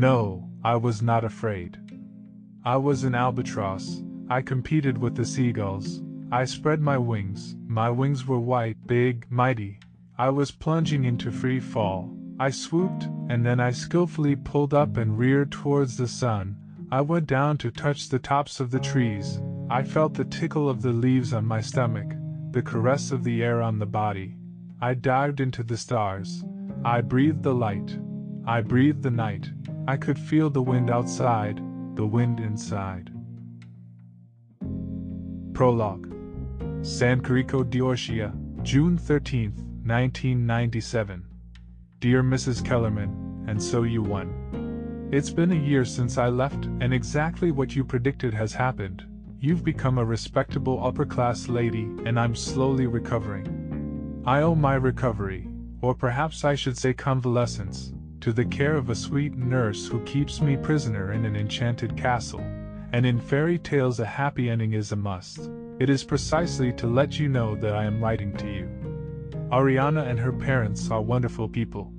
No, I was not afraid. I was an albatross, I competed with the seagulls. I spread my wings, my wings were white, big, mighty. I was plunging into free fall. I swooped, and then I skillfully pulled up and reared towards the sun. I went down to touch the tops of the trees. I felt the tickle of the leaves on my stomach, the caress of the air on the body. I dived into the stars. I breathed the light. I breathed the night. I could feel the wind outside, the wind inside. Prologue San Quirico d'Orcia, June 13, 1997. Dear Mrs. Kellerman, and so you won. It's been a year since I left, and exactly what you predicted has happened. You've become a respectable upper class lady, and I'm slowly recovering. I owe my recovery, or perhaps I should say convalescence, to the care of a sweet nurse who keeps me prisoner in an enchanted castle and in fairy tales a happy ending is a must. It is precisely to let you know that I am writing to you. Ariana and her parents are wonderful people.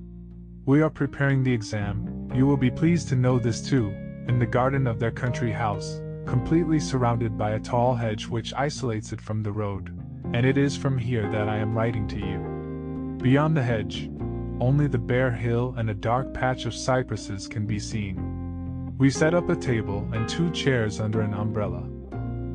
We are preparing the exam, you will be pleased to know this too, in the garden of their country house, completely surrounded by a tall hedge which isolates it from the road, and it is from here that I am writing to you. Beyond the hedge, only the bare hill and a dark patch of cypresses can be seen. We set up a table and two chairs under an umbrella.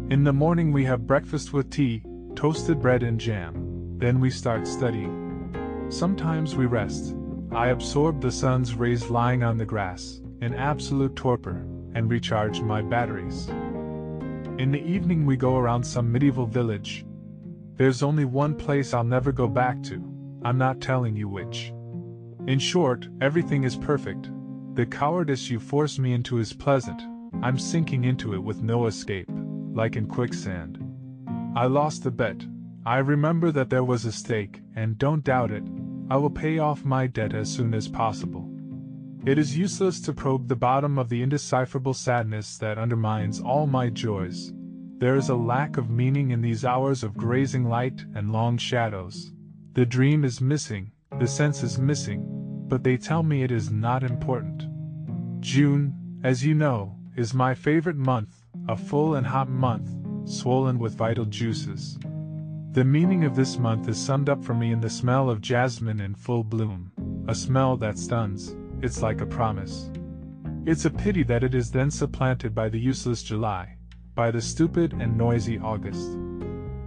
In the morning, we have breakfast with tea, toasted bread, and jam. Then we start studying. Sometimes we rest. I absorb the sun's rays lying on the grass, in absolute torpor, and recharge my batteries. In the evening, we go around some medieval village. There's only one place I'll never go back to. I'm not telling you which. In short, everything is perfect, the cowardice you force me into is pleasant, I'm sinking into it with no escape, like in quicksand. I lost the bet. I remember that there was a stake, and don't doubt it, I will pay off my debt as soon as possible. It is useless to probe the bottom of the indecipherable sadness that undermines all my joys. There is a lack of meaning in these hours of grazing light and long shadows. The dream is missing, the sense is missing, but they tell me it is not important. June, as you know, is my favorite month, a full and hot month, swollen with vital juices. The meaning of this month is summed up for me in the smell of jasmine in full bloom, a smell that stuns, it's like a promise. It's a pity that it is then supplanted by the useless July, by the stupid and noisy August.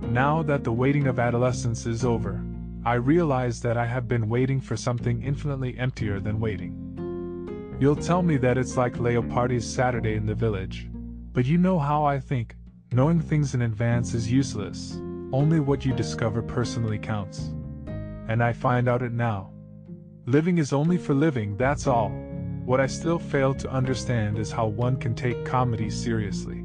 Now that the waiting of adolescence is over, I realize that I have been waiting for something infinitely emptier than waiting. You'll tell me that it's like Leopardi's Saturday in the village, but you know how I think. Knowing things in advance is useless, only what you discover personally counts. And I find out it now. Living is only for living, that's all. What I still fail to understand is how one can take comedy seriously.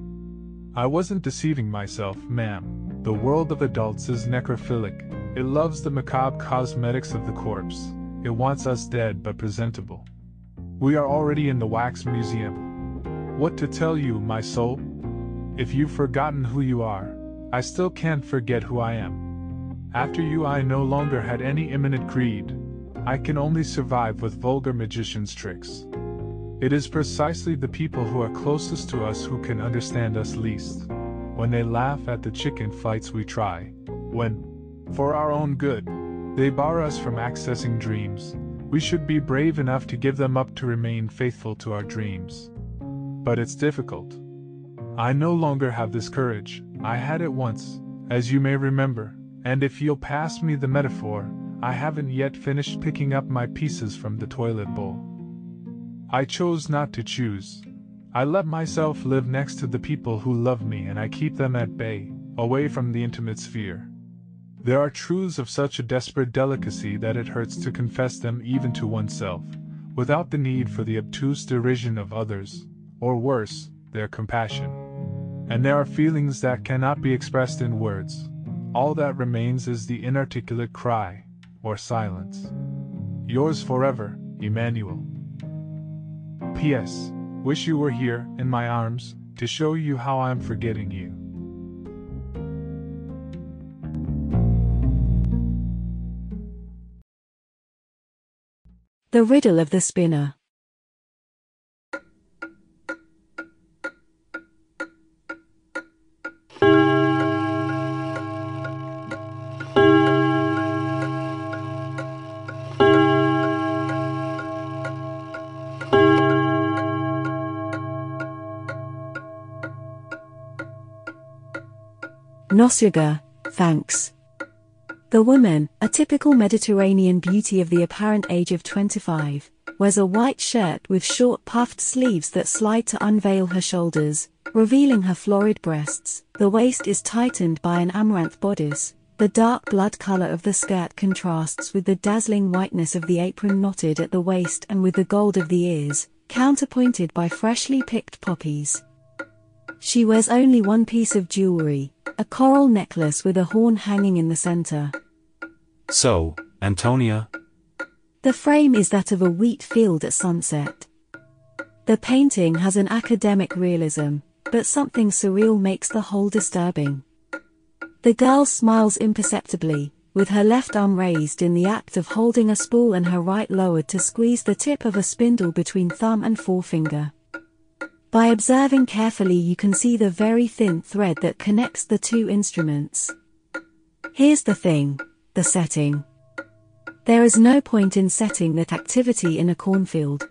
I wasn't deceiving myself, ma'am. The world of adults is necrophilic, it loves the macabre cosmetics of the corpse. It wants us dead but presentable. We are already in the wax museum. What to tell you, my soul? If you've forgotten who you are, I still can't forget who I am. After you, I no longer had any imminent greed. I can only survive with vulgar magician's tricks. It is precisely the people who are closest to us who can understand us least. When they laugh at the chicken fights we try, when, for our own good. They bar us from accessing dreams. We should be brave enough to give them up to remain faithful to our dreams. But it's difficult. I no longer have this courage. I had it once, as you may remember, and if you'll pass me the metaphor, I haven't yet finished picking up my pieces from the toilet bowl. I chose not to choose. I let myself live next to the people who love me and I keep them at bay, away from the intimate sphere. There are truths of such a desperate delicacy that it hurts to confess them even to oneself, without the need for the obtuse derision of others, or worse, their compassion. And there are feelings that cannot be expressed in words. All that remains is the inarticulate cry, or silence. Yours forever, Emmanuel. P.S. Wish you were here, in my arms, to show you how I am forgetting you. The Riddle of the Spinner. Nosiga, thanks. The woman, a typical Mediterranean beauty of the apparent age of 25, wears a white shirt with short puffed sleeves that slide to unveil her shoulders, revealing her florid breasts. The waist is tightened by an amaranth bodice. The dark blood color of the skirt contrasts with the dazzling whiteness of the apron knotted at the waist and with the gold of the ears, counterpointed by freshly picked poppies. She wears only one piece of jewelry, a coral necklace with a horn hanging in the center. So, Antonia? The frame is that of a wheat field at sunset. The painting has an academic realism, but something surreal makes the whole disturbing. The girl smiles imperceptibly, with her left arm raised in the act of holding a spool and her right lowered to squeeze the tip of a spindle between thumb and forefinger. By observing carefully you can see the very thin thread that connects the two instruments. Here's the thing, the setting. There is no point in setting that activity in a cornfield.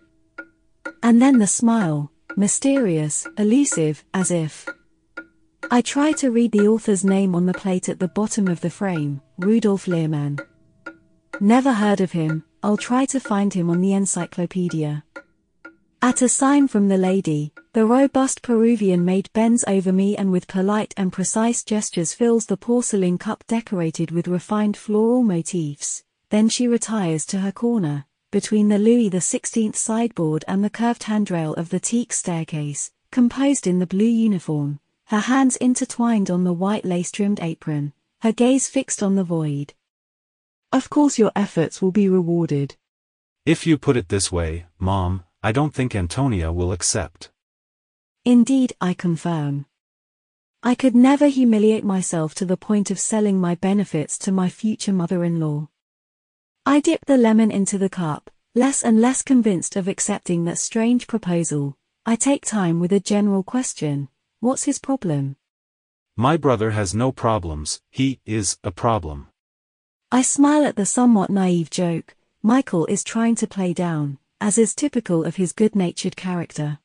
And then the smile, mysterious, elusive, as if. I try to read the author's name on the plate at the bottom of the frame, Rudolf Lehrmann. Never heard of him, I'll try to find him on the encyclopedia. At a sign from the lady, the robust Peruvian maid bends over me and with polite and precise gestures fills the porcelain cup decorated with refined floral motifs. Then she retires to her corner, between the Louis XVI sideboard and the curved handrail of the teak staircase, composed in the blue uniform, her hands intertwined on the white lace-trimmed apron, her gaze fixed on the void. Of course your efforts will be rewarded. If you put it this way, Mom, I don't think Antonia will accept. Indeed, I confirm. I could never humiliate myself to the point of selling my benefits to my future mother-in-law. I dip the lemon into the cup, less and less convinced of accepting that strange proposal. I take time with a general question. What's his problem? My brother has no problems, he is a problem. I smile at the somewhat naive joke, Michael is trying to play down as is typical of his good-natured character.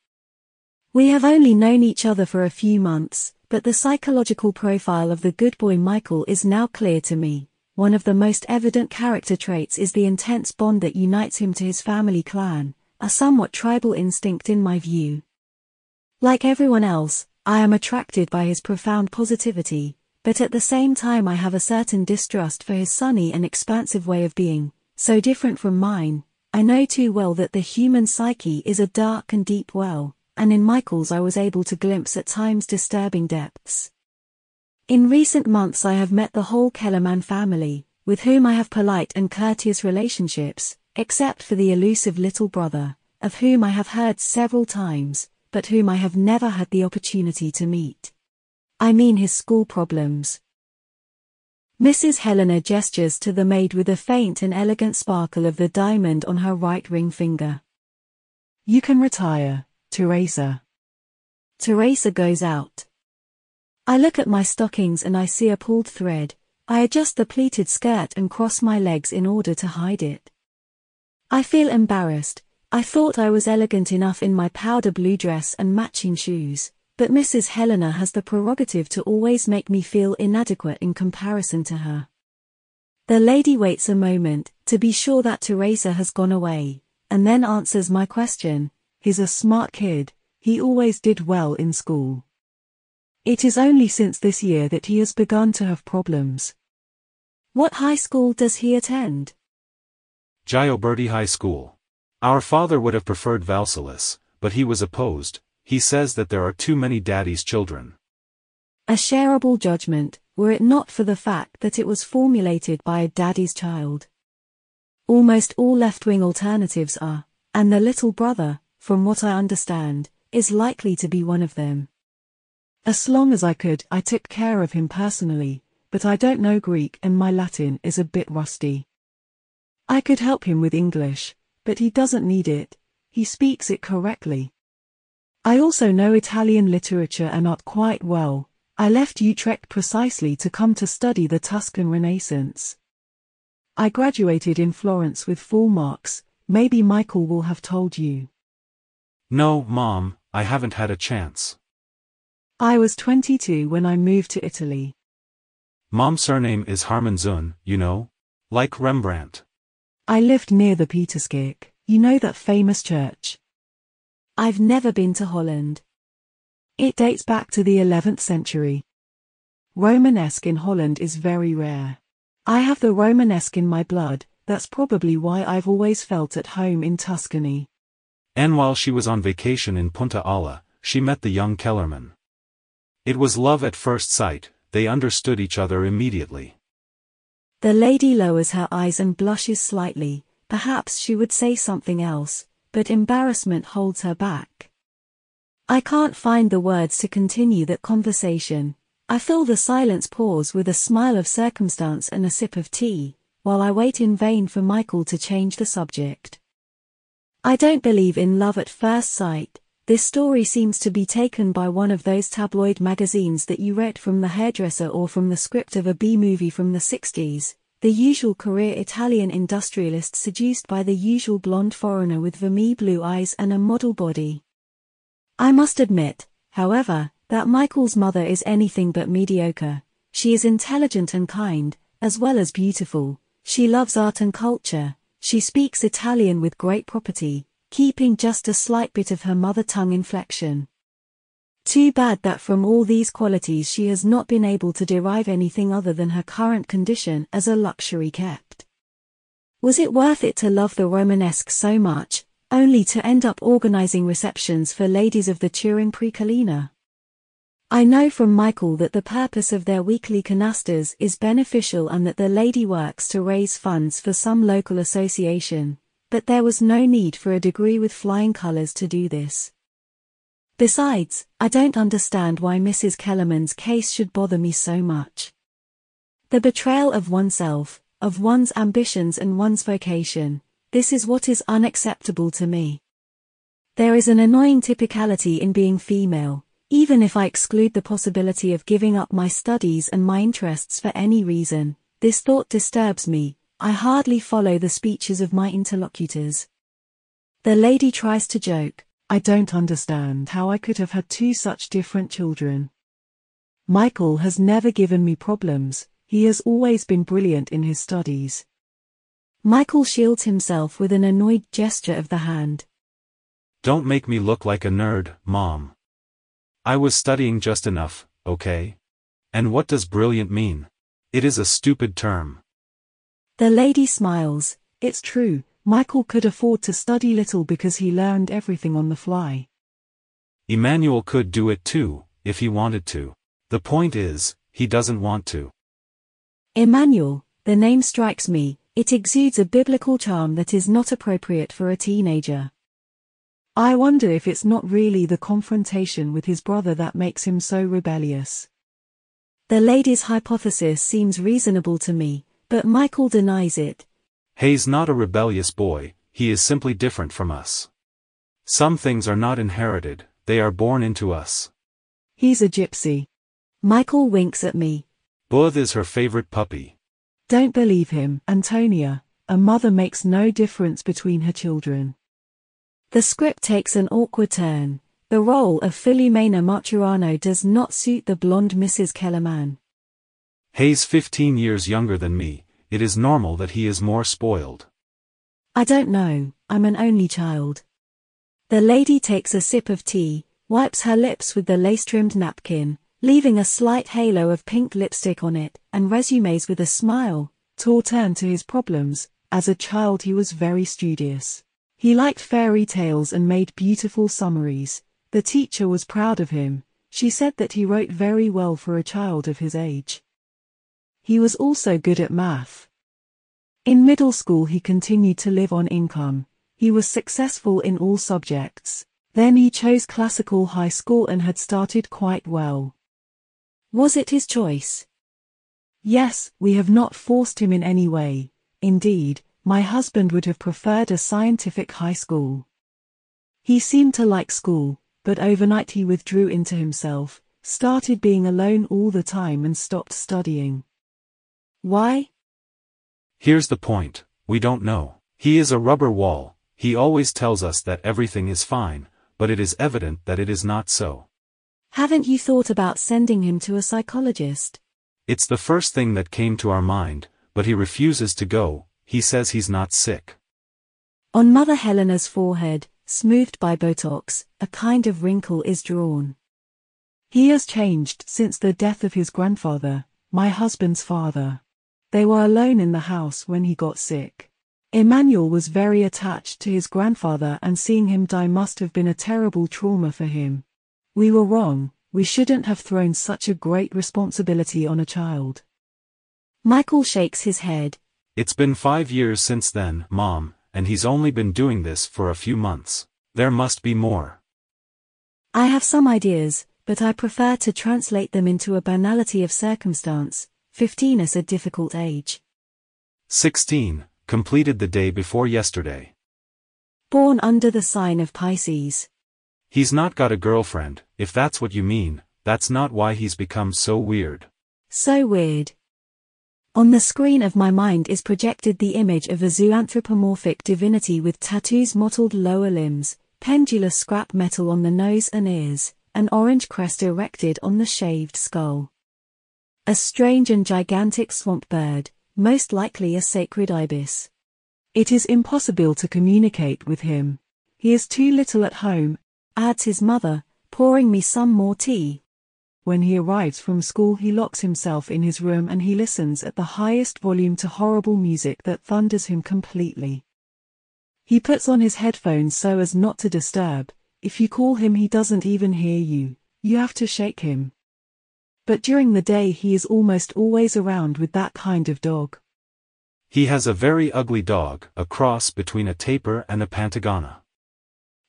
We have only known each other for a few months, but the psychological profile of the good boy Michael is now clear to me. One of the most evident character traits is the intense bond that unites him to his family clan, a somewhat tribal instinct in my view. Like everyone else, I am attracted by his profound positivity, but at the same time I have a certain distrust for his sunny and expansive way of being, so different from mine, I know too well that the human psyche is a dark and deep well, and in Michael's I was able to glimpse at times disturbing depths. In recent months I have met the whole Kellerman family, with whom I have polite and courteous relationships, except for the elusive little brother, of whom I have heard several times, but whom I have never had the opportunity to meet. I mean his school problems, Mrs. Helena gestures to the maid with a faint and elegant sparkle of the diamond on her right ring finger. You can retire, Teresa. Teresa goes out. I look at my stockings and I see a pulled thread. I adjust the pleated skirt and cross my legs in order to hide it. I feel embarrassed. I thought I was elegant enough in my powder blue dress and matching shoes but Mrs. Helena has the prerogative to always make me feel inadequate in comparison to her. The lady waits a moment, to be sure that Teresa has gone away, and then answers my question. He's a smart kid, he always did well in school. It is only since this year that he has begun to have problems. What high school does he attend? Gioberti High School. Our father would have preferred Valsalice, but he was opposed, he says that there are too many daddy's children. A shareable judgment, were it not for the fact that it was formulated by a daddy's child. Almost all left-wing alternatives are, and the little brother, from what I understand, is likely to be one of them. As long as I could, I took care of him personally, but I don't know Greek and my Latin is a bit rusty. I could help him with English, but he doesn't need it, he speaks it correctly. I also know Italian literature and art quite well. I left Utrecht precisely to come to study the Tuscan Renaissance. I graduated in Florence with full marks, maybe Michael will have told you. No, Mom, I haven't had a chance. I was 22 when I moved to Italy. Mom's surname is Harmenszoon, you know? Like Rembrandt. I lived near the Pieterskerk, you know that famous church. I've never been to Holland. It dates back to the 11th century. Romanesque in Holland is very rare. I have the Romanesque in my blood, that's probably why I've always felt at home in Tuscany. And while she was on vacation in Punta Ala, she met the young Kellerman. It was love at first sight, they understood each other immediately. The lady lowers her eyes and blushes slightly, perhaps she would say something else, but embarrassment holds her back. I can't find the words to continue that conversation. I fill the silence pause with a smile of circumstance and a sip of tea, while I wait in vain for Michael to change the subject. I don't believe in love at first sight, this story seems to be taken by one of those tabloid magazines that you read from the hairdresser or from the script of a B-movie from the 60s, the usual career Italian industrialist seduced by the usual blonde foreigner with vermeil blue eyes and a model body. I must admit, however, that Michael's mother is anything but mediocre. She is intelligent and kind, as well as beautiful. She loves art and culture. She speaks Italian with great property, keeping just a slight bit of her mother tongue inflection. Too bad that from all these qualities she has not been able to derive anything other than her current condition as a luxury kept. Was it worth it to love the Romanesque so much, only to end up organizing receptions for ladies of the Turin Precollina? I know from Michael that the purpose of their weekly canastas is beneficial and that the lady works to raise funds for some local association, but there was no need for a degree with flying colors to do this. Besides, I don't understand why Mrs. Kellerman's case should bother me so much. The betrayal of oneself, of one's ambitions and one's vocation, this is what is unacceptable to me. There is an annoying typicality in being female, even if I exclude the possibility of giving up my studies and my interests for any reason, this thought disturbs me, I hardly follow the speeches of my interlocutors. The lady tries to joke. I don't understand how I could have had two such different children. Michael has never given me problems, he has always been brilliant in his studies. Michael shields himself with an annoyed gesture of the hand. Don't make me look like a nerd, Mom. I was studying just enough, okay? And what does brilliant mean? It is a stupid term. The lady smiles. It's true, Michael could afford to study little because he learned everything on the fly. Emmanuel could do it too, if he wanted to. The point is, he doesn't want to. Emmanuel, the name strikes me, it exudes a biblical charm that is not appropriate for a teenager. I wonder if it's not really the confrontation with his brother that makes him so rebellious. The lady's hypothesis seems reasonable to me, but Michael denies it. Hay's not a rebellious boy, he is simply different from us. Some things are not inherited, they are born into us. He's a gypsy. Michael winks at me. Booth is her favorite puppy. Don't believe him, Antonia. A mother makes no difference between her children. The script takes an awkward turn. The role of Filomena Marturano does not suit the blonde Mrs. Kellerman. Hayes 15 years younger than me, it is normal that he is more spoiled. I don't know, I'm an only child. The lady takes a sip of tea, wipes her lips with the lace-trimmed napkin, leaving a slight halo of pink lipstick on it, and resumes with a smile. Tor turned to his problems. As a child he was very studious. He liked fairy tales and made beautiful summaries. The teacher was proud of him. She said that he wrote very well for a child of his age. He was also good at math. In middle school he continued to live on income. He was successful in all subjects. Then he chose classical high school and had started quite well. Was it his choice? Yes, we have not forced him in any way. Indeed, my husband would have preferred a scientific high school. He seemed to like school, but overnight he withdrew into himself, started being alone all the time and stopped studying. Why? Here's the point, we don't know. He is a rubber wall, he always tells us that everything is fine, but it is evident that it is not so. Haven't you thought about sending him to a psychologist? It's the first thing that came to our mind, but he refuses to go, he says he's not sick. On Mother Helena's forehead, smoothed by Botox, a kind of wrinkle is drawn. He has changed since the death of his grandfather, my husband's father. They were alone in the house when he got sick. Emmanuel was very attached to his grandfather and seeing him die must have been a terrible trauma for him. We were wrong, we shouldn't have thrown such a great responsibility on a child. Michael shakes his head. It's been five years since then, Mom, and he's only been doing this for a few months. There must be more. I have some ideas, but I prefer to translate them into a banality of circumstance. 15 is a difficult age. 16, completed the day before yesterday. Born under the sign of Pisces. He's not got a girlfriend, if that's what you mean, that's not why he's become so weird. So weird. On the screen of my mind is projected the image of a zoanthropomorphic divinity with tattoos mottled lower limbs, pendulous scrap metal on the nose and ears, an orange crest erected on the shaved skull. A strange and gigantic swamp bird, most likely a sacred ibis. It is impossible to communicate with him. He is too little at home, adds his mother, pouring me some more tea. When he arrives from school he locks himself in his room and he listens at the highest volume to horrible music that thunders him completely. He puts on his headphones so as not to disturb, if you call him he doesn't even hear you, you have to shake him but during the day he is almost always around with that kind of dog. He has a very ugly dog, a cross between a tapir and a pantagona.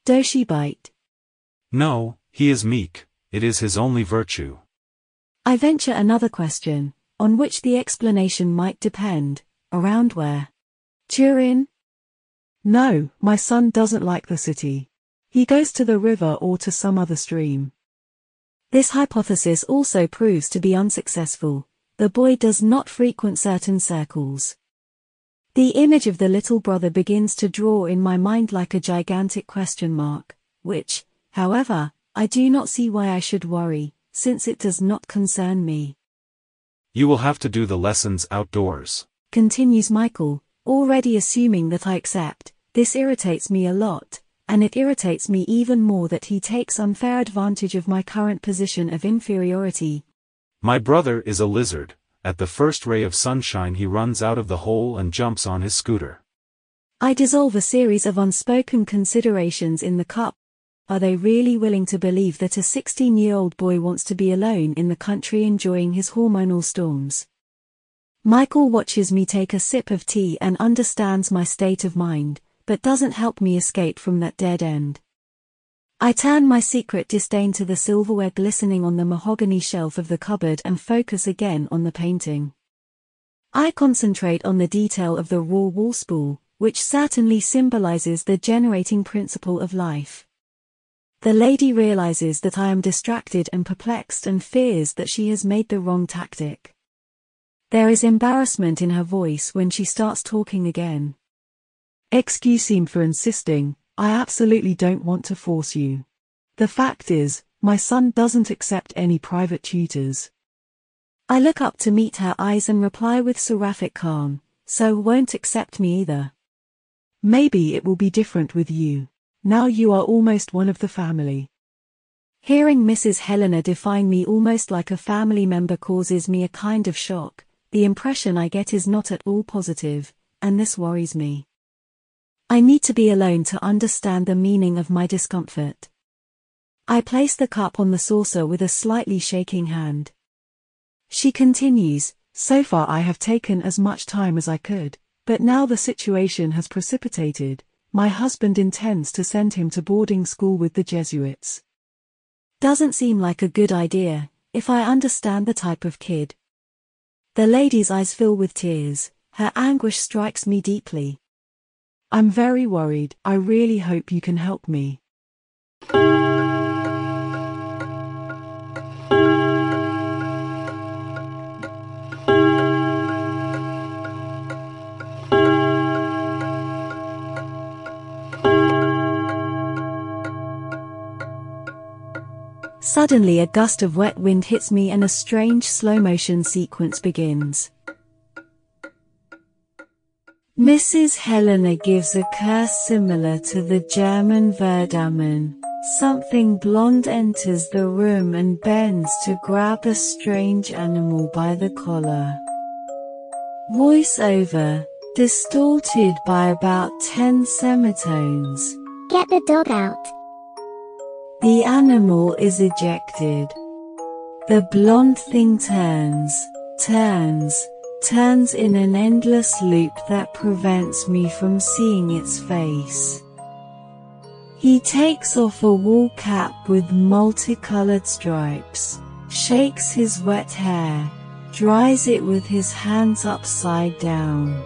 Does she bite? No, he is meek, it is his only virtue. I venture another question, on which the explanation might depend, around where? Turin? No, my son doesn't like the city. He goes to the river or to some other stream. This hypothesis also proves to be unsuccessful. The boy does not frequent certain circles. The image of the little brother begins to draw in my mind like a gigantic question mark, which, however, I do not see why I should worry, since it does not concern me. You will have to do the lessons outdoors. Continues Michael, already assuming that I accept. This irritates me a lot, and it irritates me even more that he takes unfair advantage of my current position of inferiority. My brother is a lizard, at the first ray of sunshine he runs out of the hole and jumps on his scooter. I dissolve a series of unspoken considerations in the cup. Are they really willing to believe that a 16 year old boy wants to be alone in the country enjoying his hormonal storms? Michael watches me take a sip of tea and understands my state of mind, but doesn't help me escape from that dead end. I turn my secret disdain to the silverware glistening on the mahogany shelf of the cupboard and focus again on the painting. I concentrate on the detail of the raw wall spool, which certainly symbolizes the generating principle of life. The lady realizes that I am distracted and perplexed and fears that she has made the wrong tactic. There is embarrassment in her voice when she starts talking again. Excuse him for insisting, I absolutely don't want to force you. The fact is, my son doesn't accept any private tutors. I look up to meet her eyes and reply with seraphic calm, so won't accept me either. Maybe it will be different with you. Now you are almost one of the family. Hearing Mrs. Helena define me almost like a family member causes me a kind of shock. The impression I get is not at all positive, and this worries me. I need to be alone to understand the meaning of my discomfort. I place the cup on the saucer with a slightly shaking hand. She continues, So far I have taken as much time as I could, but now the situation has precipitated. My husband intends to send him to boarding school with the Jesuits. Doesn't seem like a good idea, if I understand the type of kid. The lady's eyes fill with tears, her anguish strikes me deeply. I'm very worried. I really hope you can help me. Suddenly a gust of wet wind hits me and a strange slow motion sequence begins. Mrs. Helena gives a curse similar to the German Verdammen. Something blonde enters the room and bends to grab a strange animal by the collar. Voiceover, distorted by about 10 semitones. Get the dog out. The animal is ejected. The blonde thing turns, turns, turns in an endless loop that prevents me from seeing its face. He takes off a wool cap with multicolored stripes, shakes his wet hair, dries it with his hands upside down.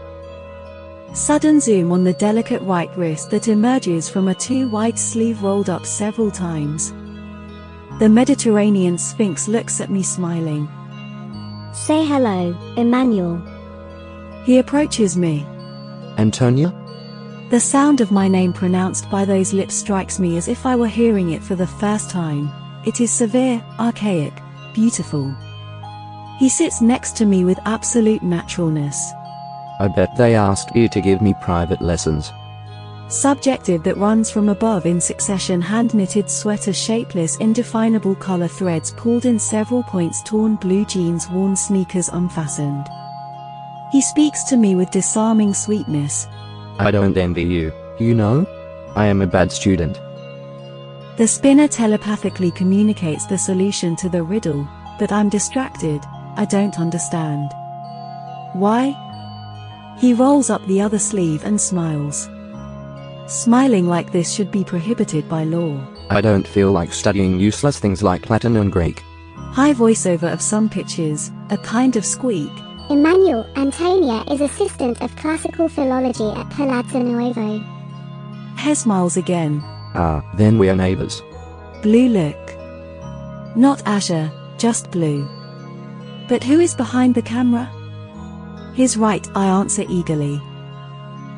Sudden zoom on the delicate white wrist that emerges from a too-wide sleeve rolled up several times. The Mediterranean Sphinx looks at me smiling. Say hello, Emmanuel. He approaches me. Antonia? The sound of my name pronounced by those lips strikes me as if I were hearing it for the first time. It is severe, archaic, beautiful. He sits next to me with absolute naturalness. I bet they asked you to give me private lessons. Subjective that runs from above in succession hand-knitted sweater shapeless indefinable collar threads pulled in several points torn blue jeans worn sneakers unfastened. He speaks to me with disarming sweetness. I don't envy you, you know? I am a bad student. The spinner telepathically communicates the solution to the riddle, but I'm distracted, I don't understand. Why? He rolls up the other sleeve and smiles. Smiling like this should be prohibited by law. I don't feel like studying useless things like Latin and Greek. High voiceover of some pitches, a kind of squeak. Emmanuel Antonia is assistant of classical philology at Palazzo Nuovo. Hair smiles again. Ah, then we are neighbors. Blue look. Not azure, just blue. But who is behind the camera? His right, I answer eagerly.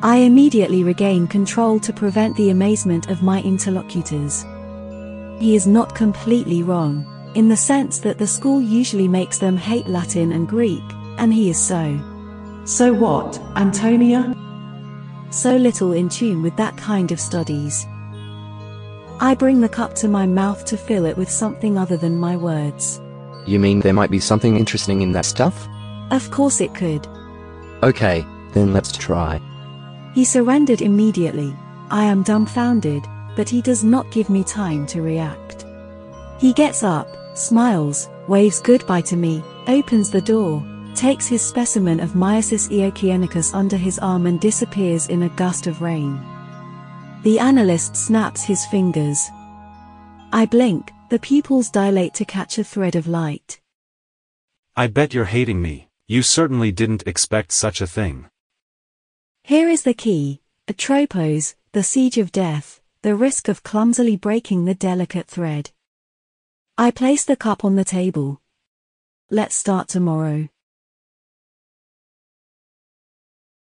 I immediately regain control to prevent the amazement of my interlocutors. He is not completely wrong, in the sense that the school usually makes them hate Latin and Greek, and he is so. So what, Antonia? So little in tune with that kind of studies. I bring the cup to my mouth to fill it with something other than my words. You mean there might be something interesting in that stuff? Of course it could. Okay, then let's try. He surrendered immediately. I am dumbfounded, but he does not give me time to react. He gets up, smiles, waves goodbye to me, opens the door, takes his specimen of Myosis eochaenicus under his arm and disappears in a gust of rain. The analyst snaps his fingers. I blink, the pupils dilate to catch a thread of light. I bet you're hating me. You certainly didn't expect such a thing. Here is the key, Atropos, the siege of death, the risk of clumsily breaking the delicate thread. I place the cup on the table. Let's start tomorrow.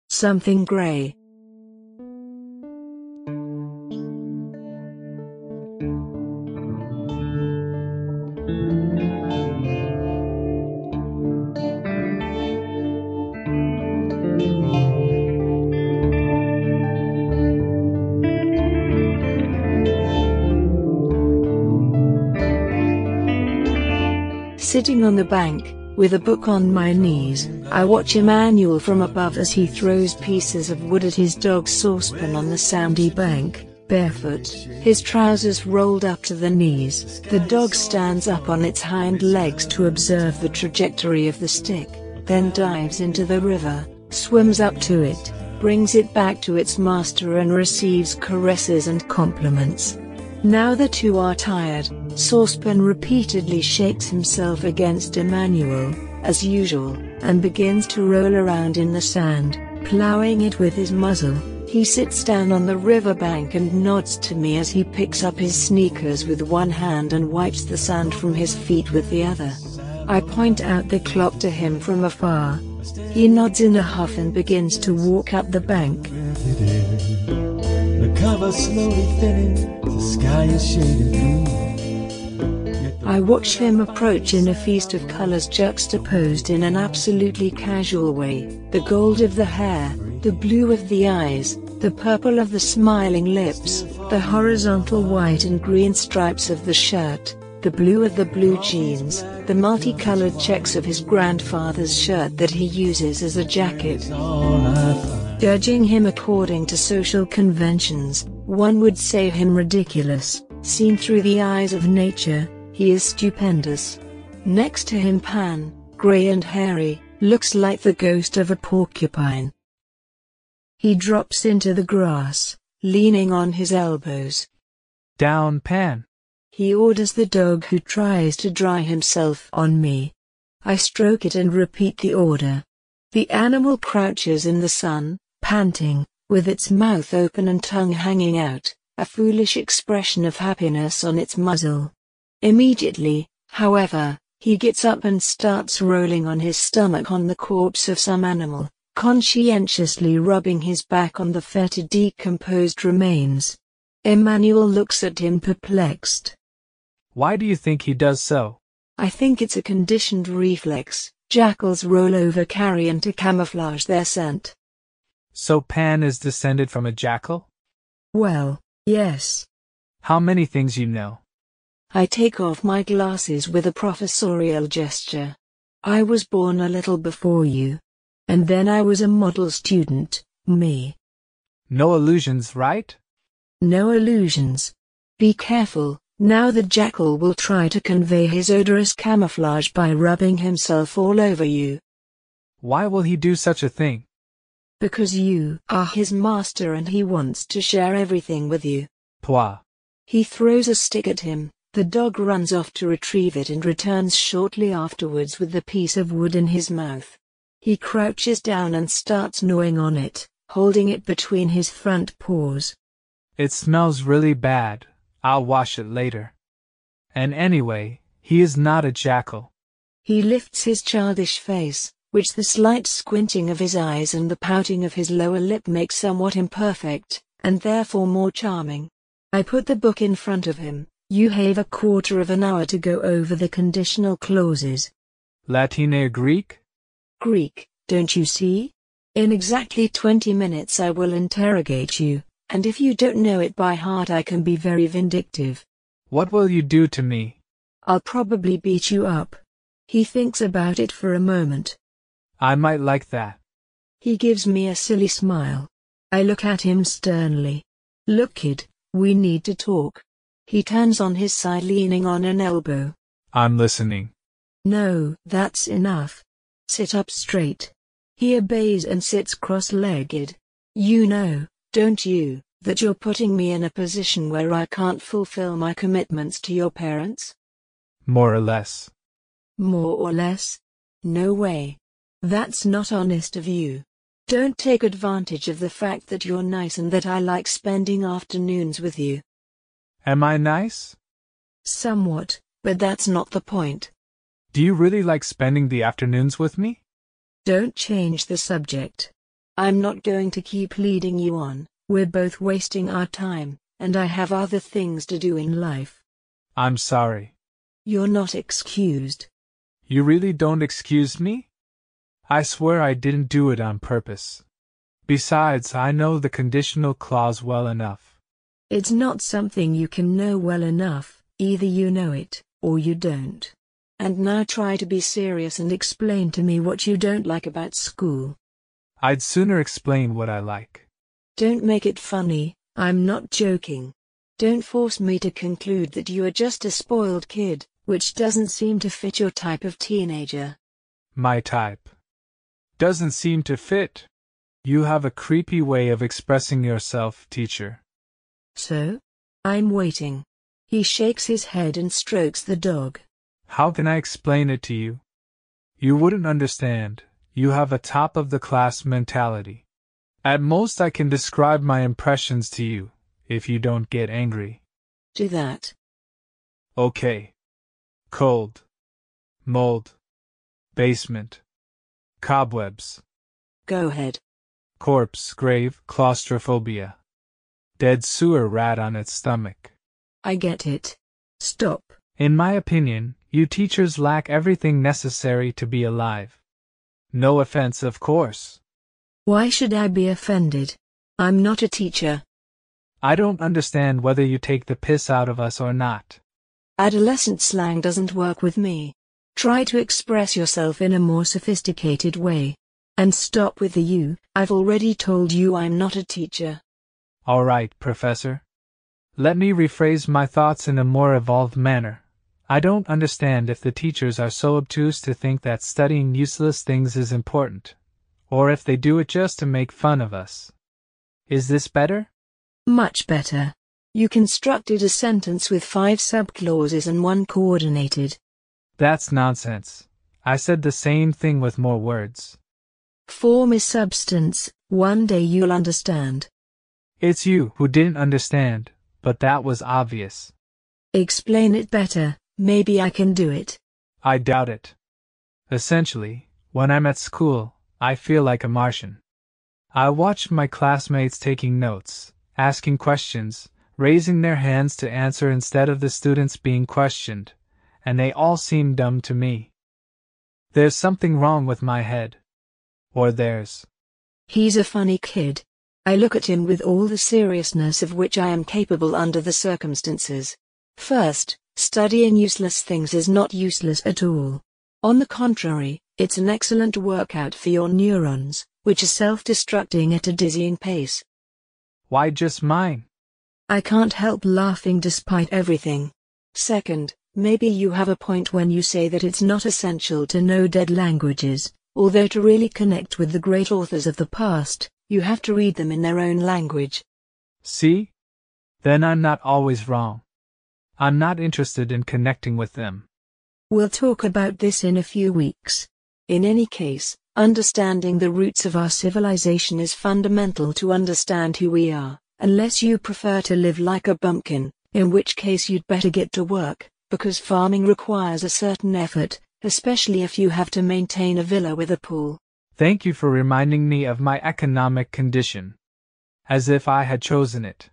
Something grey. Sitting on the bank, with a book on my knees, I watch Emmanuel from above as he throws pieces of wood at his dog's saucepan on the sandy bank, barefoot, his trousers rolled up to the knees. The dog stands up on its hind legs to observe the trajectory of the stick, then dives into the river, swims up to it, brings it back to its master and receives caresses and compliments. Now the two are tired, Saucepan repeatedly shakes himself against Emmanuel, as usual, and begins to roll around in the sand, ploughing it with his muzzle. He sits down on the riverbank and nods to me as he picks up his sneakers with one hand and wipes the sand from his feet with the other. I point out the clock to him from afar. He nods in a huff and begins to walk up the bank. The cover slowly thinning, the sky is shading blue. I watch him approach in a feast of colors juxtaposed in an absolutely casual way, the gold of the hair, the blue of the eyes, the purple of the smiling lips, the horizontal white and green stripes of the shirt, the blue of the blue jeans, the multicolored checks of his grandfather's shirt that he uses as a jacket. Judging him according to social conventions, one would say him ridiculous, seen through the eyes of nature, he is stupendous. Next to him Pan, grey and hairy, looks like the ghost of a porcupine. He drops into the grass, leaning on his elbows. Down, Pan. He orders the dog who tries to dry himself on me. I stroke it and repeat the order. The animal crouches in the sun, panting, with its mouth open and tongue hanging out, a foolish expression of happiness on its muzzle. Immediately, however, he gets up and starts rolling on his stomach on the corpse of some animal, conscientiously rubbing his back on the fetid decomposed remains. Emmanuel looks at him perplexed. Why do you think he does so? I think it's a conditioned reflex. Jackals roll over carrion to camouflage their scent. So Pan is descended from a jackal? Well, yes. How many things you know? I take off my glasses with a professorial gesture. I was born a little before you. And then I was a model student, me. No illusions, right? No illusions. Be careful, now the jackal will try to convey his odorous camouflage by rubbing himself all over you. Why will he do such a thing? Because you are his master and he wants to share everything with you. Pwa. He throws a stick at him. The dog runs off to retrieve it and returns shortly afterwards with the piece of wood in his mouth. He crouches down and starts gnawing on it, holding it between his front paws. It smells really bad. I'll wash it later. And anyway, he is not a jackal. He lifts his childish face, which the slight squinting of his eyes and the pouting of his lower lip make somewhat imperfect, and therefore more charming. I put the book in front of him, you have a quarter of an hour to go over the conditional clauses. Latin or Greek? Greek, don't you see? In exactly 20 minutes I will interrogate you, and if you don't know it by heart I can be very vindictive. What will you do to me? I'll probably beat you up. He thinks about it for a moment. I might like that. He gives me a silly smile. I look at him sternly. Look kid, we need to talk. He turns on his side leaning on an elbow. I'm listening. No, that's enough. Sit up straight. He obeys and sits cross-legged. You know, don't you, that you're putting me in a position where I can't fulfill my commitments to your parents? More or less. More or less? No way. That's not honest of you. Don't take advantage of the fact that you're nice and that I like spending afternoons with you. Am I nice? Somewhat, but that's not the point. Do you really like spending the afternoons with me? Don't change the subject. I'm not going to keep leading you on, we're both wasting our time, and I have other things to do in life. I'm sorry. You're not excused. You really don't excuse me? I swear I didn't do it on purpose. Besides, I know the conditional clause well enough. It's not something you can know well enough, either you know it, or you don't. And now try to be serious and explain to me what you don't like about school. I'd sooner explain what I like. Don't make it funny, I'm not joking. Don't force me to conclude that you are just a spoiled kid, which doesn't seem to fit your type of teenager. My type. Doesn't seem to fit. You have a creepy way of expressing yourself, teacher. So? I'm waiting. He shakes his head and strokes the dog. How can I explain it to you? You wouldn't understand. You have a top of the class mentality. At most, I can describe my impressions to you, if you don't get angry. Do that. Okay. Cold. Mold. Basement. Cobwebs. Go ahead. Corpse, grave, claustrophobia. Dead sewer rat on its stomach. I get it. Stop, In my opinion, you teachers lack everything necessary to be alive. No offense, of course. Why should I be offended? I'm not a teacher. I don't understand whether you take the piss out of us or not. Adolescent slang doesn't work with me. Try to express yourself in a more sophisticated way. And stop with the you, I've already told you I'm not a teacher. All right, Professor. Let me rephrase my thoughts in a more evolved manner. I don't understand if the teachers are so obtuse to think that studying useless things is important, or if they do it just to make fun of us. Is this better? Much better. You constructed a sentence with five subclauses and one coordinated. That's nonsense. I said the same thing with more words. Form is substance, one day you'll understand. It's you who didn't understand, but that was obvious. Explain it better, maybe I can do it. I doubt it. Essentially, when I'm at school, I feel like a Martian. I watch my classmates taking notes, asking questions, raising their hands to answer instead of the students being questioned, and they all seem dumb to me. There's something wrong with my head. Or theirs. He's a funny kid. I look at him with all the seriousness of which I am capable under the circumstances. First, studying useless things is not useless at all. On the contrary, it's an excellent workout for your neurons, which are self-destructing at a dizzying pace. Why just mine? I can't help laughing despite everything. Second, maybe you have a point when you say that it's not essential to know dead languages, although to really connect with the great authors of the past, you have to read them in their own language. See? Then I'm not always wrong. I'm not interested in connecting with them. We'll talk about this in a few weeks. In any case, understanding the roots of our civilization is fundamental to understand who we are, unless you prefer to live like a bumpkin, in which case you'd better get to work, because farming requires a certain effort, especially if you have to maintain a villa with a pool. Thank you for reminding me of my economic condition. As if I had chosen it.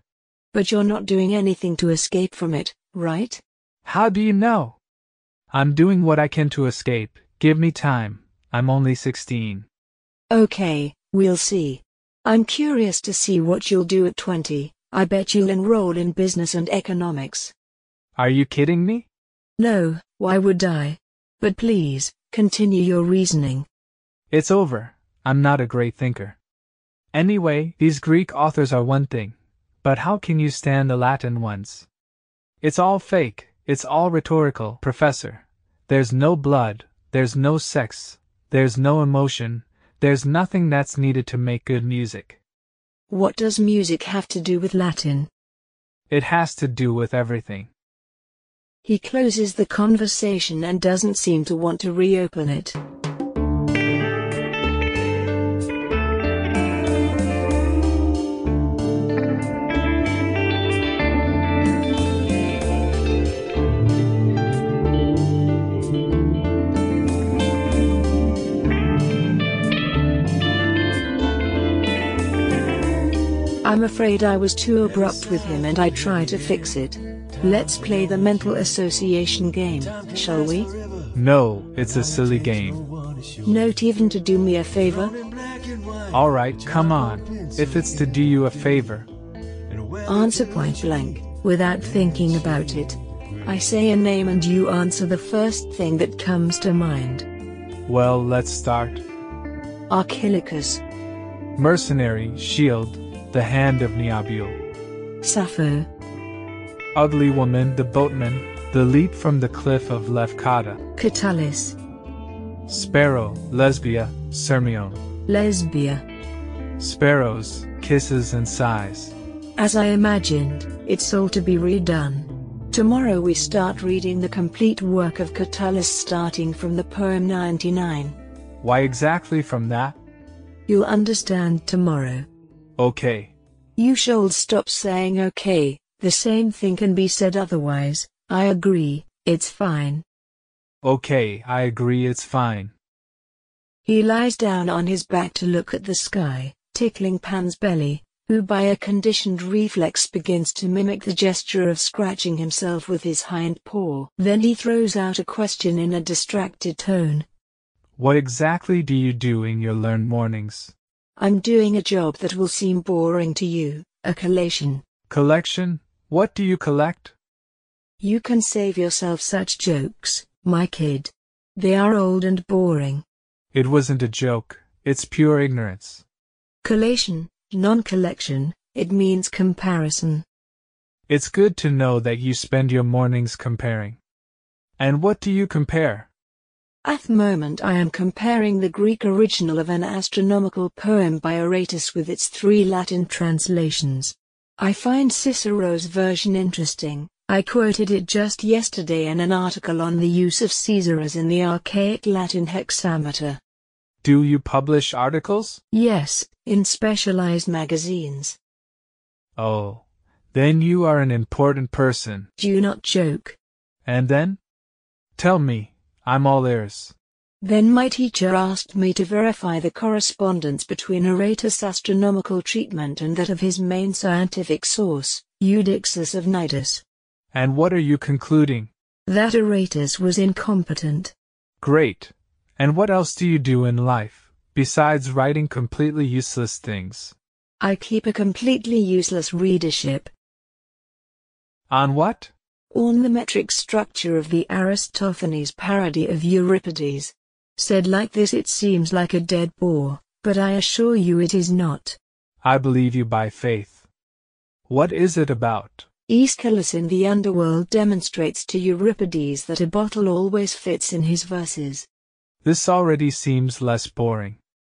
But you're not doing anything to escape from it, right? How do you know? I'm doing what I can to escape, give me time, I'm only 16. Okay, we'll see. I'm curious to see what you'll do at 20. I bet you'll enroll in business and economics. Are you kidding me? No, why would I? But please, continue your reasoning. It's over. I'm not a great thinker. Anyway, these Greek authors are one thing, but how can you stand the Latin ones? It's all fake, it's all rhetorical, Professor. There's no blood, there's no sex, there's no emotion, there's nothing that's needed to make good music. What does music have to do with Latin? It has to do with everything. He closes the conversation and doesn't seem to want to reopen it. I'm afraid I was too abrupt with him and I try to fix it. Let's play the mental association game, shall we? No, it's a silly game. Not even to do me a favor. Alright, come on. If it's to do you a favor. Answer point blank, without thinking about it. I say a name and you answer the first thing that comes to mind. Well, let's start. Archilochus, Mercenary, shield, the hand of Neobule. Sappho, Ugly woman, the boatman, the leap from the cliff of Lefkada. Catullus, Sparrow, Lesbia, Sirmione. Lesbia. Sparrows, kisses and sighs. As I imagined, it's all to be redone. Tomorrow we start reading the complete work of Catullus starting from the poem 99. Why exactly from that? You'll understand tomorrow. Okay. You should stop saying okay, the same thing can be said otherwise. I agree, it's fine. Okay, I agree it's fine. He lies down on his back to look at the sky, tickling Pan's belly, who by a conditioned reflex begins to mimic the gesture of scratching himself with his hind paw. Then he throws out a question in a distracted tone. What exactly do you do in your learned mornings? I'm doing a job that will seem boring to you, a collation. Collection? What do you collect? You can save yourself such jokes, my kid. They are old and boring. It wasn't a joke, it's pure ignorance. Collation, non-collection, it means comparison. It's good to know that you spend your mornings comparing. And what do you compare? At the moment I am comparing the Greek original of an astronomical poem by Aratus with its three Latin translations. I find Cicero's version interesting. I quoted it just yesterday in an article on the use of caesuras in the archaic Latin hexameter. Do you publish articles? Yes, in specialized magazines. Oh, then you are an important person. Do not joke. And then? Tell me, I'm all ears. Then my teacher asked me to verify the correspondence between Aratus' astronomical treatment and that of his main scientific source, Eudoxus of Cnidus. And what are you concluding? That Aratus was incompetent. Great. And what else do you do in life, besides writing completely useless things? I keep a completely useless readership. On what? On the metric structure of the Aristophanes parody of Euripides. Said like this it seems like a dead bore, but I assure you it is not. I believe you by faith. What is it about? Aeschylus in the underworld demonstrates to Euripides that a bottle always fits in his verses. This already seems less boring.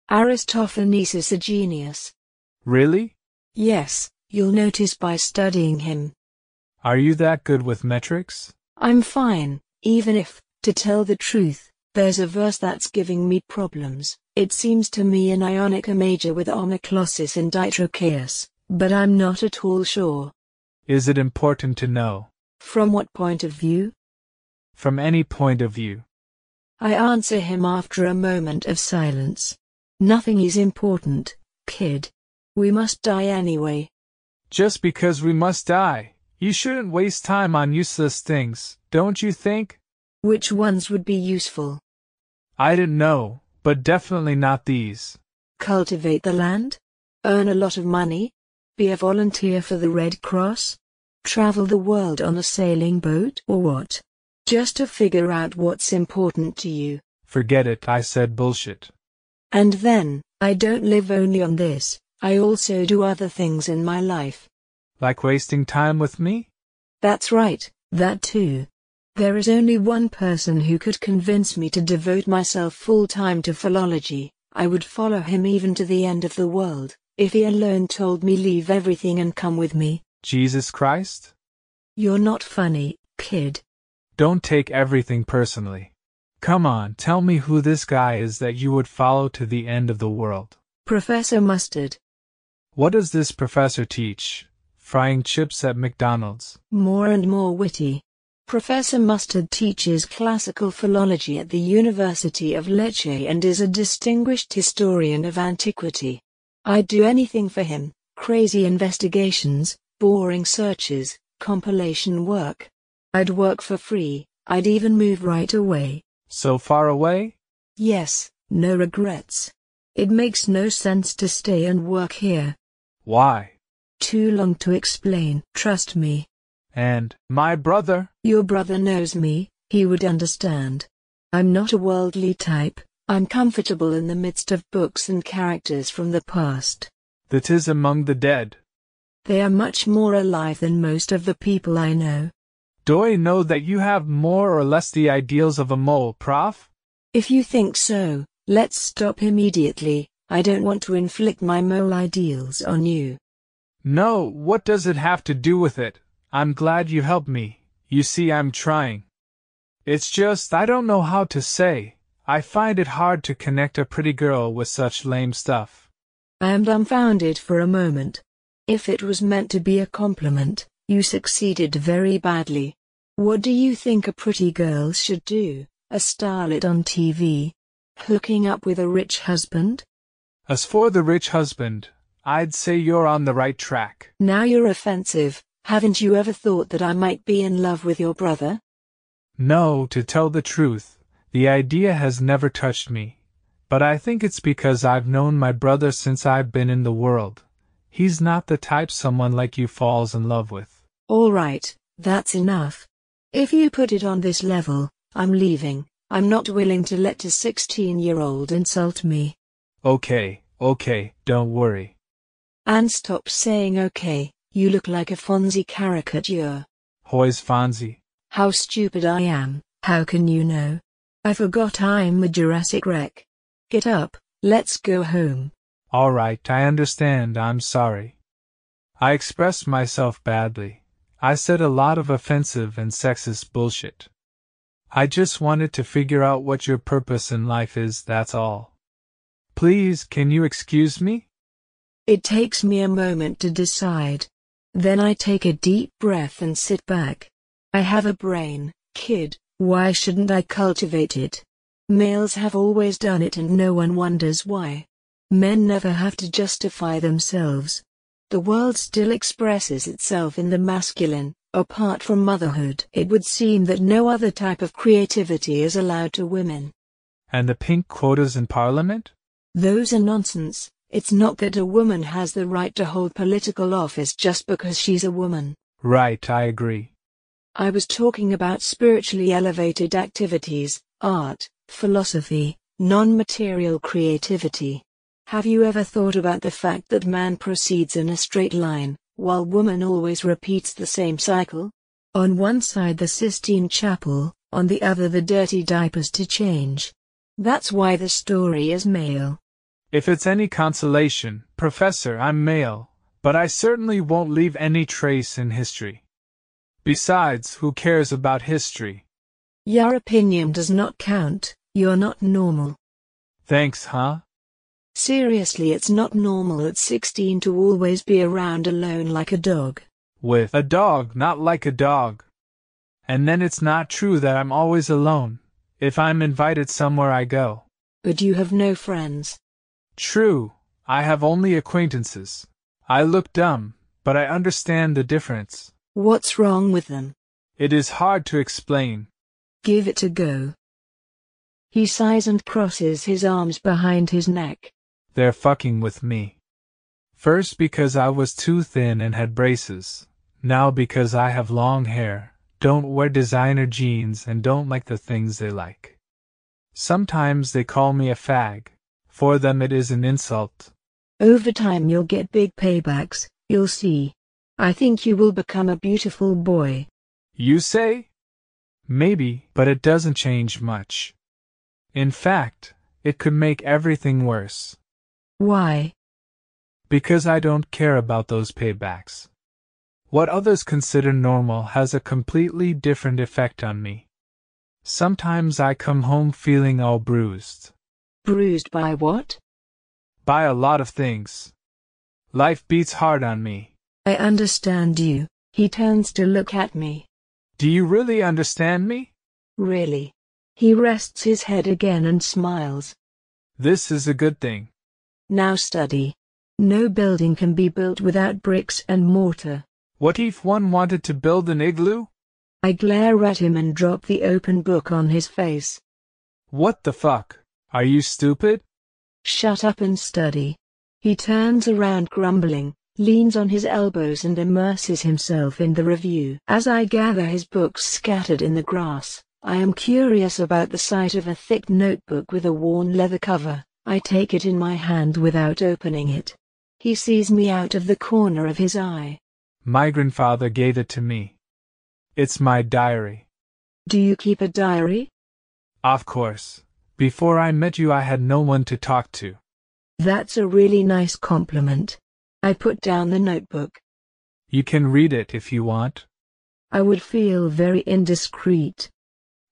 Aristophanes is a genius. Really? Yes, you'll notice by studying him. Are you that good with metrics? I'm fine, even if, to tell the truth, there's a verse that's giving me problems. It seems to me an Ionica major with anaclasis and ditrochaeus, but I'm not at all sure. Is it important to know? From what point of view? From any point of view. I answer him after a moment of silence. Nothing is important, kid. We must die anyway. Just because we must die, you shouldn't waste time on useless things, don't you think? Which ones would be useful? I didn't know, but definitely not these. Cultivate the land? Earn a lot of money? Be a volunteer for the Red Cross? Travel the world on a sailing boat or what? Just to figure out what's important to you. Forget it, I said bullshit. And then, I don't live only on this, I also do other things in my life. Like wasting time with me? That's right, that too. There is only one person who could convince me to devote myself full time to philology. I would follow him even to the end of the world, if he alone told me leave everything and come with me. Jesus Christ? You're not funny, kid. Don't take everything personally. Come on, tell me who this guy is that you would follow to the end of the world. Professor Mustard. What does this professor teach? Frying chips at McDonald's. More and more witty. Professor Mustard teaches classical philology at the University of Lecce and is a distinguished historian of antiquity. I'd do anything for him crazy investigations, boring searches, compilation work. I'd work for free, I'd even move right away. So far away? Yes, no regrets. It makes no sense to stay and work here. Why? Too long to explain. Trust me. And, my brother? Your brother knows me, he would understand. I'm not a worldly type, I'm comfortable in the midst of books and characters from the past. That is among the dead. They are much more alive than most of the people I know. Do I know that you have more or less the ideals of a mole, prof? If you think so, let's stop immediately. I don't want to inflict my mole ideals on you. No, what does it have to do with it? I'm glad you helped me. You see, I'm trying. It's just, I don't know how to say. I find it hard to connect a pretty girl with such lame stuff. I am dumbfounded for a moment. If it was meant to be a compliment, you succeeded very badly. What do you think a pretty girl should do? A starlet on TV? Hooking up with a rich husband? As for the rich husband, I'd say you're on the right track. Now you're offensive. Haven't you ever thought that I might be in love with your brother? No, to tell the truth, the idea has never touched me. But I think it's because I've known my brother since I've been in the world. He's not the type someone like you falls in love with. All right, that's enough. If you put it on this level, I'm leaving. I'm not willing to let a 16 year old insult me. Okay, okay, don't worry. And stop saying okay, you look like a Fonzie caricature. Hoy's Fonzie. How stupid I am, how can you know? I forgot I'm a Jurassic wreck. Get up, let's go home. Alright, I understand, I'm sorry. I expressed myself badly. I said a lot of offensive and sexist bullshit. I just wanted to figure out what your purpose in life is, that's all. Please, can you excuse me? It takes me a moment to decide. Then I take a deep breath and sit back. I have a brain, kid, why shouldn't I cultivate it? Males have always done it and no one wonders why. Men never have to justify themselves. The world still expresses itself in the masculine, apart from motherhood. It would seem that no other type of creativity is allowed to women. And the pink quotas in Parliament? Those are nonsense. It's not that a woman has the right to hold political office just because she's a woman. Right, I agree. I was talking about spiritually elevated activities, art, philosophy, non material creativity. Have you ever thought about the fact that man proceeds in a straight line, while woman always repeats the same cycle? On one side the Sistine Chapel, on the other the dirty diapers to change. That's why the story is male. If it's any consolation, Professor, I'm male, but I certainly won't leave any trace in history. Besides, who cares about history? Your opinion does not count, you're not normal. Thanks, huh? Seriously, it's not normal at 16 to always be around alone like a dog. With a dog, not like a dog. And then it's not true that I'm always alone. If I'm invited somewhere, I go. But you have no friends. True, I have only acquaintances. I look dumb, but I understand the difference. What's wrong with them? It is hard to explain. Give it a go. He sighs and crosses his arms behind his neck. They're fucking with me. First because I was too thin and had braces. Now because I have long hair, don't wear designer jeans, and don't like the things they like. Sometimes they call me a fag. For them it is an insult. Over time you'll get big paybacks, you'll see. I think you will become a beautiful boy. You say? Maybe, but it doesn't change much. In fact, it could make everything worse. Why? Because I don't care about those paybacks. What others consider normal has a completely different effect on me. Sometimes I come home feeling all bruised. Bruised by what? By a lot of things. Life beats hard on me. I understand you. He turns to look at me. Do you really understand me? Really. He rests his head again and smiles. This is a good thing. Now study. No building can be built without bricks and mortar. What if one wanted to build an igloo? I glare at him and drop the open book on his face. What the fuck? Are you stupid? Shut up and study. He turns around grumbling, leans on his elbows and immerses himself in the review. As I gather his books scattered in the grass, I am curious about the sight of a thick notebook with a worn leather cover. I take it in my hand without opening it. He sees me out of the corner of his eye. My grandfather gave it to me. It's my diary. Do you keep a diary? Of course. Before I met you, I had no one to talk to. That's a really nice compliment. I put down the notebook. You can read it if you want. I would feel very indiscreet.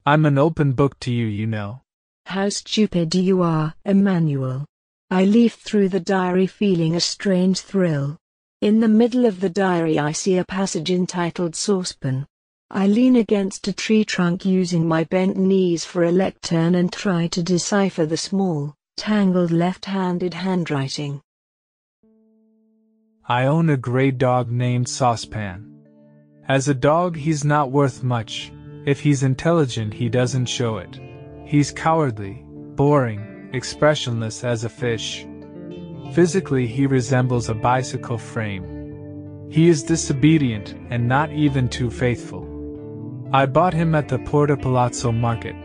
I'm an open book to you, you know. How stupid you are, Emmanuel. I leaf through the diary feeling a strange thrill. In the middle of the diary I see a passage entitled Saucepan. I lean against a tree trunk using my bent knees for a lectern and try to decipher the small, tangled left-handed handwriting. I own a gray dog named Saucepan. As a dog, he's not worth much. If he's intelligent, he doesn't show it. He's cowardly, boring, expressionless as a fish. Physically, he resembles a bicycle frame. He is disobedient and not even too faithful. I bought him at the Porta Palazzo market,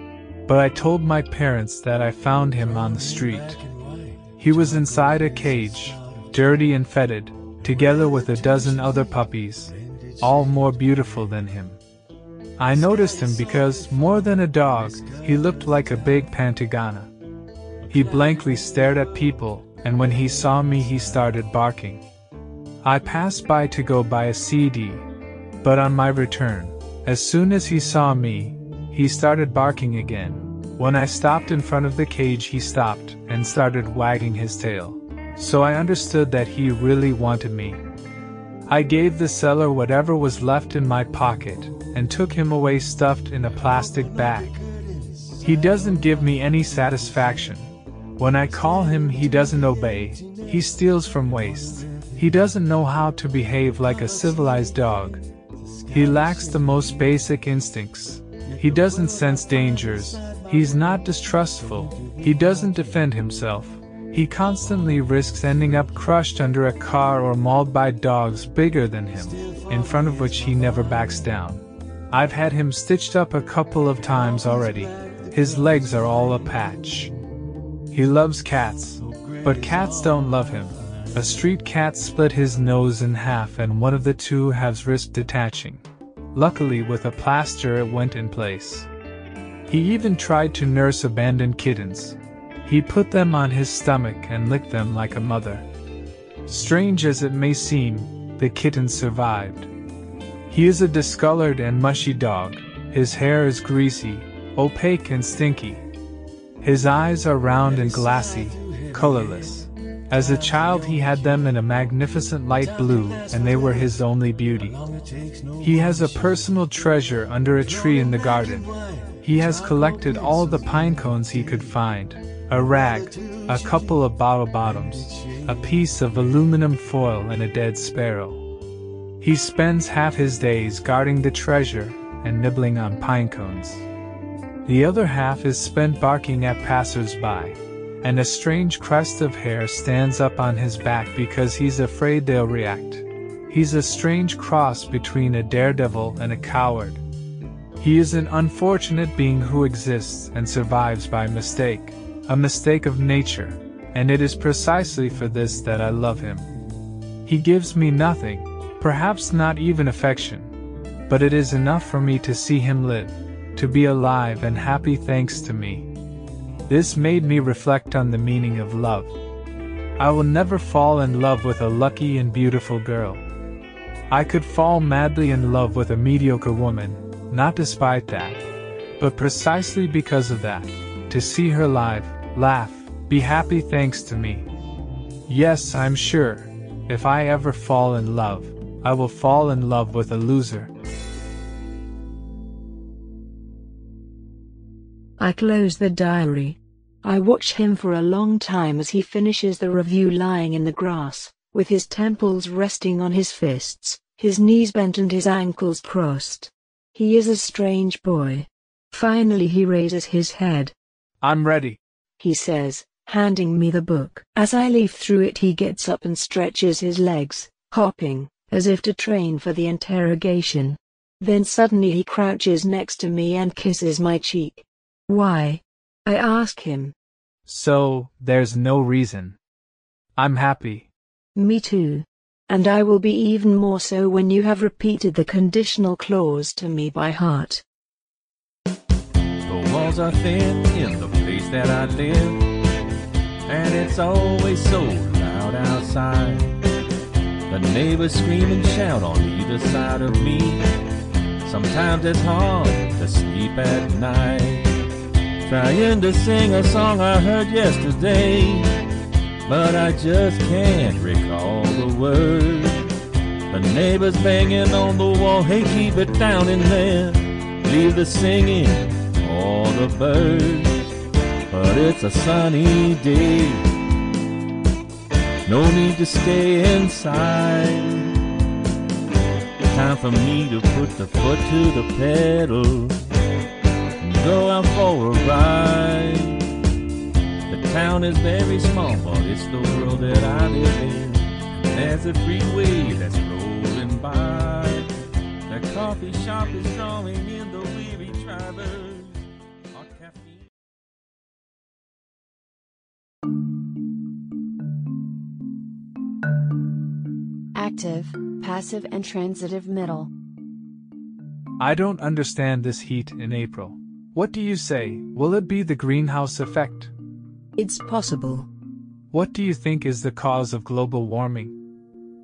but I told my parents that I found him on the street. He was inside a cage, dirty and fetid, together with a dozen other puppies, all more beautiful than him. I noticed him because, more than a dog, he looked like a big Pantagana. He blankly stared at people, and when he saw me, he started barking. I passed by to go buy a CD, but on my return, as soon as he saw me, he started barking again. When I stopped in front of the cage, he stopped and started wagging his tail. So I understood that he really wanted me. I gave the seller whatever was left in my pocket and took him away stuffed in a plastic bag. He doesn't give me any satisfaction. When I call him, he doesn't obey, he steals from waste. He doesn't know how to behave like a civilized dog. He lacks the most basic instincts. He doesn't sense dangers. He's not distrustful. He doesn't defend himself. He constantly risks ending up crushed under a car or mauled by dogs bigger than him, in front of which he never backs down. I've had him stitched up a couple of times already. His legs are all a patch. He loves cats, but cats don't love him. A street cat split his nose in half and one of the two halves risked detaching. Luckily, with a plaster, it went in place. He even tried to nurse abandoned kittens. He put them on his stomach and licked them like a mother. Strange as it may seem, the kittens survived. He is a discolored and mushy dog. His hair is greasy, opaque, and stinky. His eyes are round and glassy, colorless. As a child, he had them in a magnificent light blue, and they were his only beauty. He has a personal treasure under a tree in the garden. He has collected all the pine cones he could find a rag, a couple of bottle bottoms, a piece of aluminum foil, and a dead sparrow. He spends half his days guarding the treasure and nibbling on pine cones. The other half is spent barking at passers by and a strange crest of hair stands up on his back because he's afraid they'll react. He's a strange cross between a daredevil and a coward. He is an unfortunate being who exists and survives by mistake, a mistake of nature, and it is precisely for this that I love him. He gives me nothing, perhaps not even affection, but it is enough for me to see him live, to be alive and happy thanks to me. This made me reflect on the meaning of love. I will never fall in love with a lucky and beautiful girl. I could fall madly in love with a mediocre woman, not despite that, but precisely because of that, to see her live, laugh, be happy thanks to me. Yes, I'm sure, if I ever fall in love, I will fall in love with a loser. I close the diary. I watch him for a long time as he finishes the review lying in the grass, with his temples resting on his fists, his knees bent and his ankles crossed. He is a strange boy. Finally he raises his head. I'm ready, he says, handing me the book. As I leaf through it he gets up and stretches his legs, hopping, as if to train for the interrogation. Then suddenly he crouches next to me and kisses my cheek. Why? I ask him. So, there's no reason. I'm happy. Me too. And I will be even more so when you have repeated the conditional clause to me by heart. The walls are thin in the place that I live, and it's always so loud outside. The neighbors scream and shout on either side of me. Sometimes it's hard to sleep at night. Trying to sing a song I heard yesterday, but I just can't recall the words. The neighbors banging on the wall, hey, keep it down in there. Leave the singing, all the birds, but it's a sunny day. no need to stay inside. Time for me to put the foot to the pedal go out for a ride. The town is very small, but it's the world that I live in. And there's a freeway that's rolling by. The coffee shop is drawing in the weary drivers. Hot caffeine. Active, passive, and transitive middle. I don't understand this heat in April. What do you say? Will it be the greenhouse effect? It's possible. What do you think is the cause of global warming?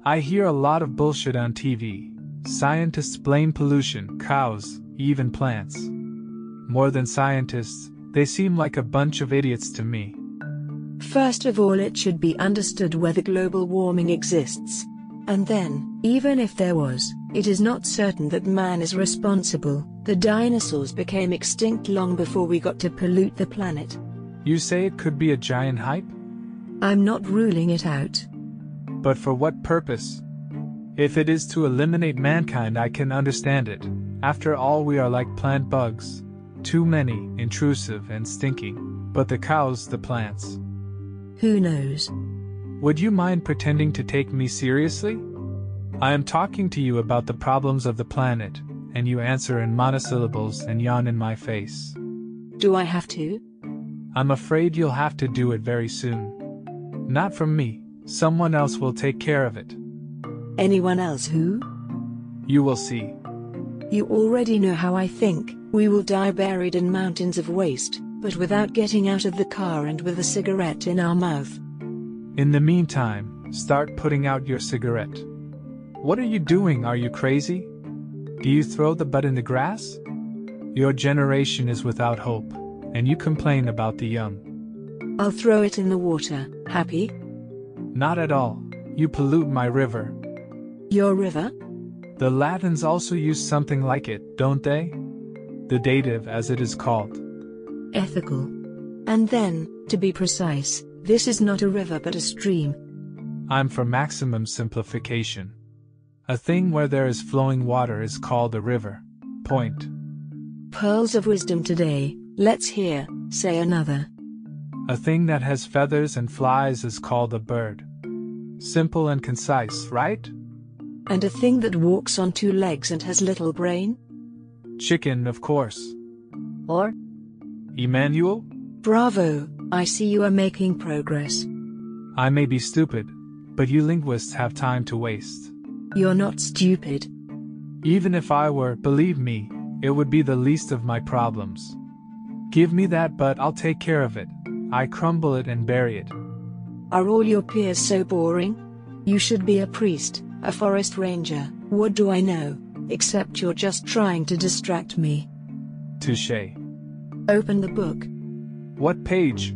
I hear a lot of bullshit on TV. Scientists blame pollution, cows, even plants. More than scientists, they seem like a bunch of idiots to me. First of all, it should be understood whether global warming exists. And then, even if there was, it is not certain that man is responsible. The dinosaurs became extinct long before we got to pollute the planet. You say it could be a giant hype? I'm not ruling it out. But for what purpose? If it is to eliminate mankind, I can understand it. After all, we are like plant bugs. Too many, intrusive, and stinking. But the cows, the plants. Who knows? Would you mind pretending to take me seriously? I am talking to you about the problems of the planet, and you answer in monosyllables and yawn in my face. Do I have to? I'm afraid you'll have to do it very soon. Not from me, someone else will take care of it. Anyone else who? You will see. You already know how I think. We will die buried in mountains of waste, but without getting out of the car and with a cigarette in our mouth. In the meantime, start putting out your cigarette. What are you doing? Are you crazy? Do you throw the butt in the grass? Your generation is without hope, and you complain about the young. I'll throw it in the water. Happy? Not at all. You pollute my river. Your river? The Latins also use something like it, don't they? The dative, as it is called. Ethical. And then, to be precise, this is not a river but a stream. I'm for maximum simplification. A thing where there is flowing water is called a river. Point. Pearls of wisdom today, let's hear, say another. A thing that has feathers and flies is called a bird. Simple and concise, right? And a thing that walks on two legs and has little brain? Chicken, of course. Or? Emmanuel? Bravo, I see you are making progress. I may be stupid, but you linguists have time to waste. You're not stupid. Even if I were, believe me, it would be the least of my problems. Give me that but I'll take care of it. I crumble it and bury it. Are all your peers so boring? You should be a priest, a forest ranger, what do I know, except you're just trying to distract me. Touche. Open the book. What page?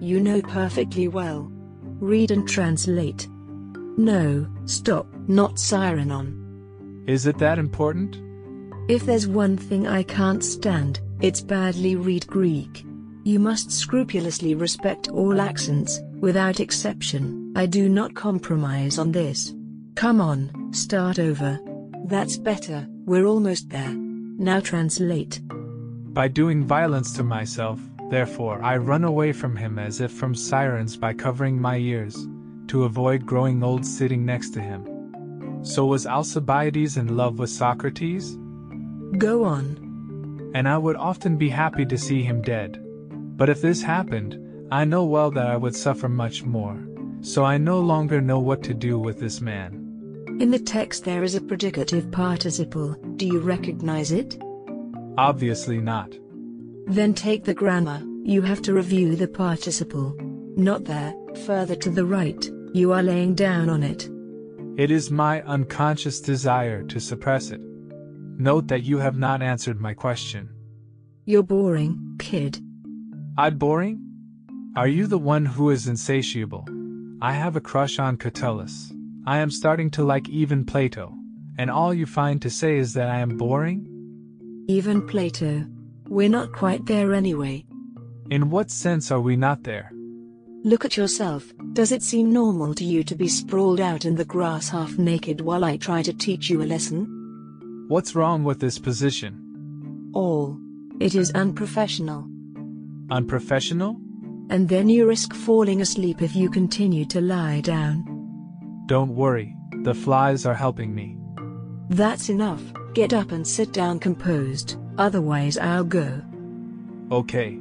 You know perfectly well. Read and translate. No, stop, not siren on. Is it that important? If there's one thing I can't stand, it's badly read Greek. You must scrupulously respect all accents, without exception. I do not compromise on this. Come on, start over. That's better, we're almost there. Now translate. By doing violence to myself, therefore, I run away from him as if from sirens by covering my ears, to avoid growing old sitting next to him. So was Alcibiades in love with Socrates? Go on. And I would often be happy to see him dead. But if this happened, I know well that I would suffer much more. So I no longer know what to do with this man. In the text there is a predicative participle, do you recognize it? Obviously not. Then take the grammar, you have to review the participle. Not there, further to the right, you are laying down on it. It is my unconscious desire to suppress it. Note that you have not answered my question. You're boring, kid. I'm boring? Are you the one who is insatiable? I have a crush on Catullus. I am starting to like even Plato. And all you find to say is that I am boring? Even Plato. We're not quite there anyway. In what sense are we not there? Look at yourself, Does it seem normal to you to be sprawled out in the grass half naked while I try to teach you a lesson? What's wrong with this position? All. It is unprofessional. Unprofessional? And then you risk falling asleep if you continue to lie down. Don't worry, the flies are helping me. That's enough. Get up and sit down composed, otherwise I'll go. Okay.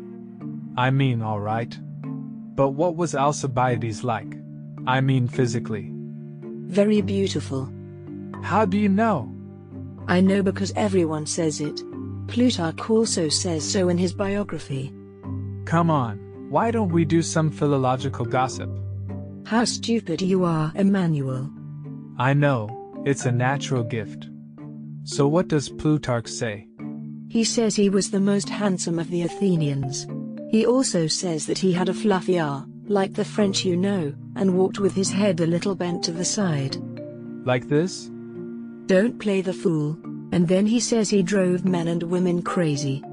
I mean, alright. But what was Alcibiades like? I mean, physically. Very beautiful. How do you know? I know because everyone says it. Plutarch also says so in his biography. Come on, why don't we do some philological gossip? How stupid you are, Emmanuel. I know, it's a natural gift. So what does Plutarch say? He says he was the most handsome of the Athenians. He also says that he had a fluffy R, like the French you know, and walked with his head a little bent to the side. Like this? Don't play the fool. And then he says he drove men and women crazy.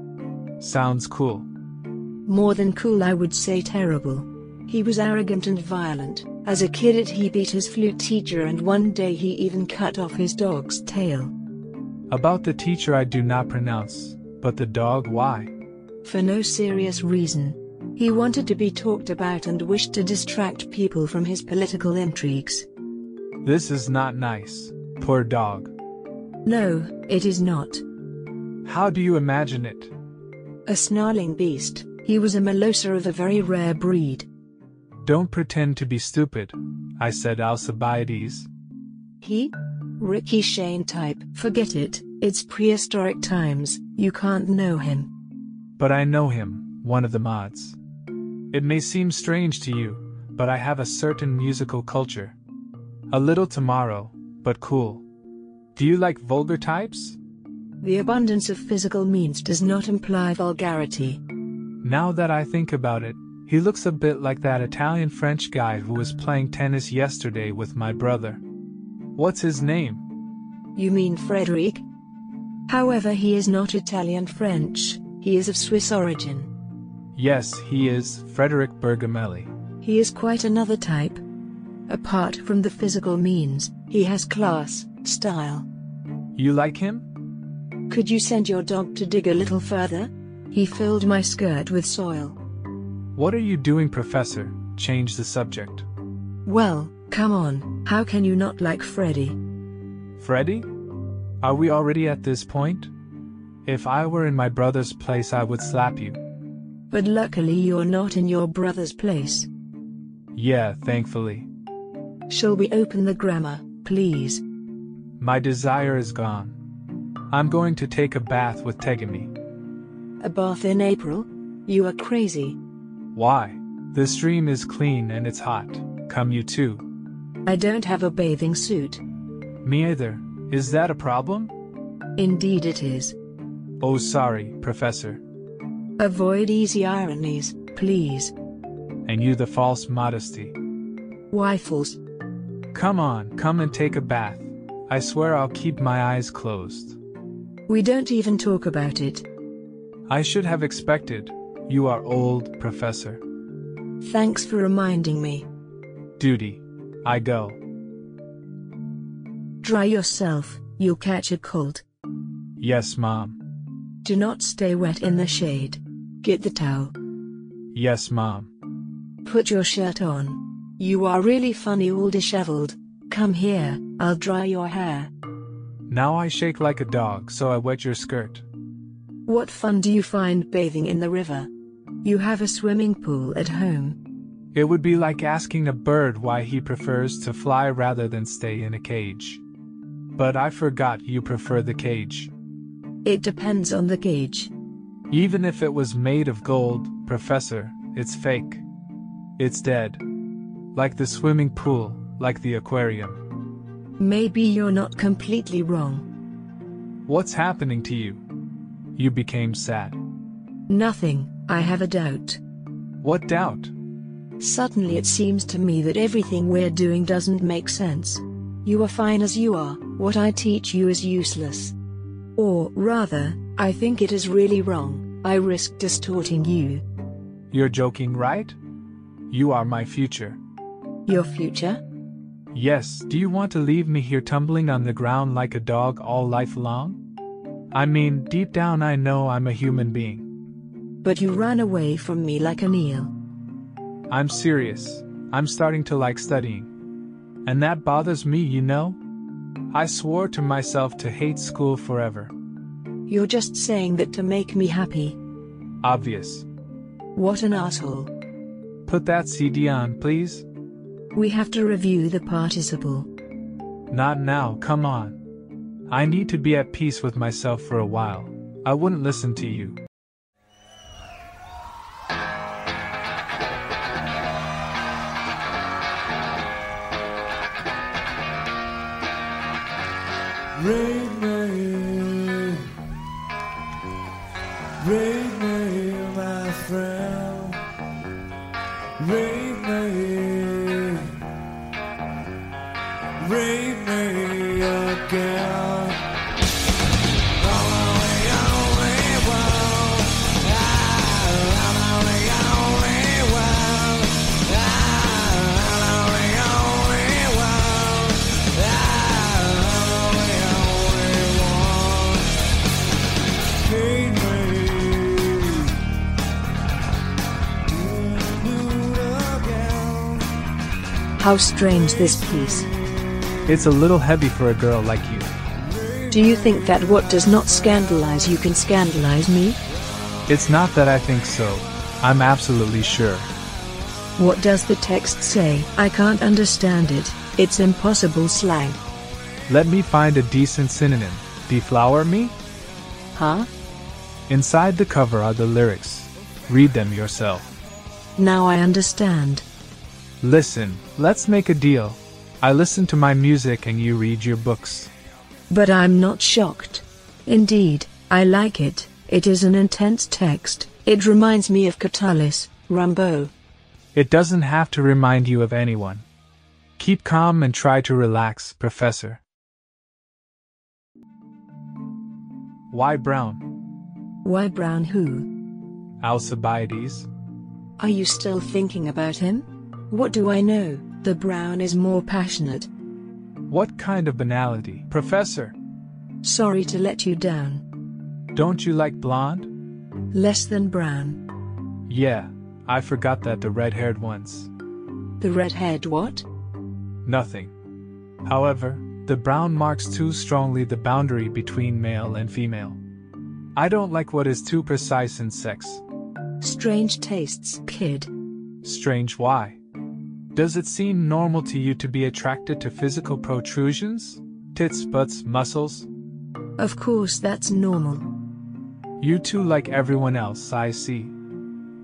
Sounds cool. More than cool, I would say terrible. He was arrogant and violent. As a kid, he beat his flute teacher, and one day he even cut off his dog's tail. About the teacher, I do not pronounce, but the dog, why? For no serious reason. He wanted to be talked about and wished to distract people from his political intrigues. This is not nice. Poor dog. No, it is not. How do you imagine it? A snarling beast, he was a Molossa of a very rare breed. Don't pretend to be stupid, I said Alcibiades. He? Ricky Shayne type. Forget it, it's prehistoric times, you can't know him. But I know him, one of the mods. It may seem strange to you, but I have a certain musical culture. A little tomorrow, but cool. Do you like vulgar types? The abundance of physical means does not imply vulgarity. Now that I think about it, he looks a bit like that Italian French guy who was playing tennis yesterday with my brother. What's his name? You mean Frederic? However, he is not Italian French, he is of Swiss origin. Yes, he is, Frederick Bergamelli. He is quite another type. Apart from the physical means, he has class, style. You like him? Could you send your dog to dig a little further? He filled my skirt with soil. What are you doing, Professor? Change the subject. Well, come on, how can you not like Freddy? Freddy? Are we already at this point? If I were in my brother's place, I would slap you. But luckily, you're not in your brother's place. Yeah, thankfully. Shall we open the grammar, please? My desire is gone. I'm going to take a bath with Tegame. A bath in April? You are crazy. Why? The stream is clean and it's hot. Come you too. I don't have a bathing suit. Me either. Is that a problem? Indeed it is. Oh, sorry, Professor. Avoid easy ironies, please. And you the false modesty. Why false? Come on, come and take a bath. I swear I'll keep my eyes closed. We don't even talk about it. I should have expected. You are old, Professor. Thanks for reminding me. Duty. I go. Dry yourself, you'll catch a cold. Yes, Mom. Do not stay wet in the shade. Get the towel. Yes, Mom. Put your shirt on. You are really funny all disheveled. Come here, I'll dry your hair. Now I shake like a dog, so I wet your skirt. What fun do you find bathing in the river? You have a swimming pool at home. It would be like asking a bird why he prefers to fly rather than stay in a cage. But I forgot you prefer the cage. It depends on the gauge. Even if it was made of gold, Professor, it's fake. It's dead. Like the swimming pool, like the aquarium. Maybe you're not completely wrong. What's happening to you? You became sad. Nothing, I have a doubt. What doubt? Suddenly it seems to me that everything we're doing doesn't make sense. You are fine as you are, what I teach you is useless. Or, rather, I think it is really wrong, I risk distorting you. You're joking, right? You are my future. Your future? Yes, do you want to leave me here tumbling on the ground like a dog all life long? I mean, deep down I know I'm a human being. But you ran away from me like an eel. I'm serious. I'm starting to like studying. And that bothers me, you know? I swore to myself to hate school forever. You're just saying that to make me happy. Obvious. What an asshole. Put that CD on, please. We have to review the participle. Not now, come on. I need to be at peace with myself for a while. I wouldn't listen to you. Read me, my friend. Me, me again. How strange this piece. It's a little heavy for a girl like you. Do you think that what does not scandalize you can scandalize me? It's not that I think so. I'm absolutely sure. What does the text say? I can't understand it. It's impossible slang. Let me find a decent synonym. Deflower me? Huh? Inside the cover are the lyrics. Read them yourself. Now I understand. Listen, let's make a deal. I listen to my music and you read your books. But I'm not shocked. Indeed, I like it. It is an intense text. It reminds me of Catullus, Rimbaud. It doesn't have to remind you of anyone. Keep calm and try to relax, Professor. Why Brown? Why Brown who? Alcibiades. Are you still thinking about him? What do I know? The Brown is more passionate. What kind of banality, Professor? Sorry to let you down. Don't you like blonde? Less than brown. Yeah, I forgot that the red haired ones. The red-haired what? Nothing. However, the brown marks too strongly the boundary between male and female. I don't like what is too precise in sex. Strange tastes, kid. Strange why? Does it seem normal to you to be attracted to physical protrusions? Tits, butts, muscles? Of course that's normal. You too, like everyone else, I see.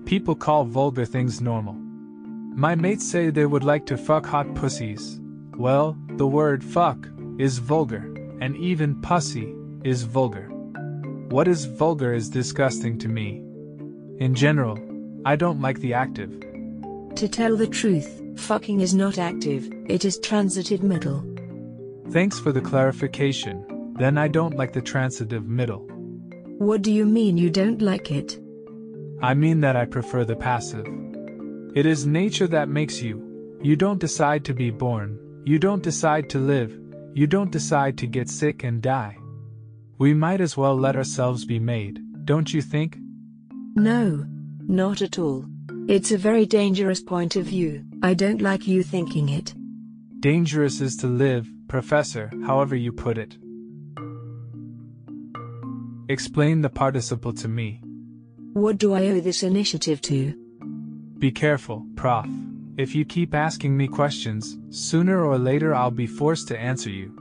People call vulgar things normal. My mates say they would like to fuck hot pussies. Well, the word fuck is vulgar, and even pussy is vulgar. What is vulgar is disgusting to me. In general, I don't like the active. To tell the truth, fucking is not active, it is transitive middle. Thanks for the clarification. Then I don't like the transitive middle. What do you mean you don't like it? I mean that I prefer the passive. It is nature that makes you. You don't decide to be born, you don't decide to live, you don't decide to get sick and die. We might as well let ourselves be made, don't you think? No, not at all. It's a very dangerous point of view. I don't like you thinking it. Dangerous is to live, Professor, however you put it. Explain the participle to me. What do I owe this initiative to? Be careful, Prof. If you keep asking me questions, sooner or later I'll be forced to answer you.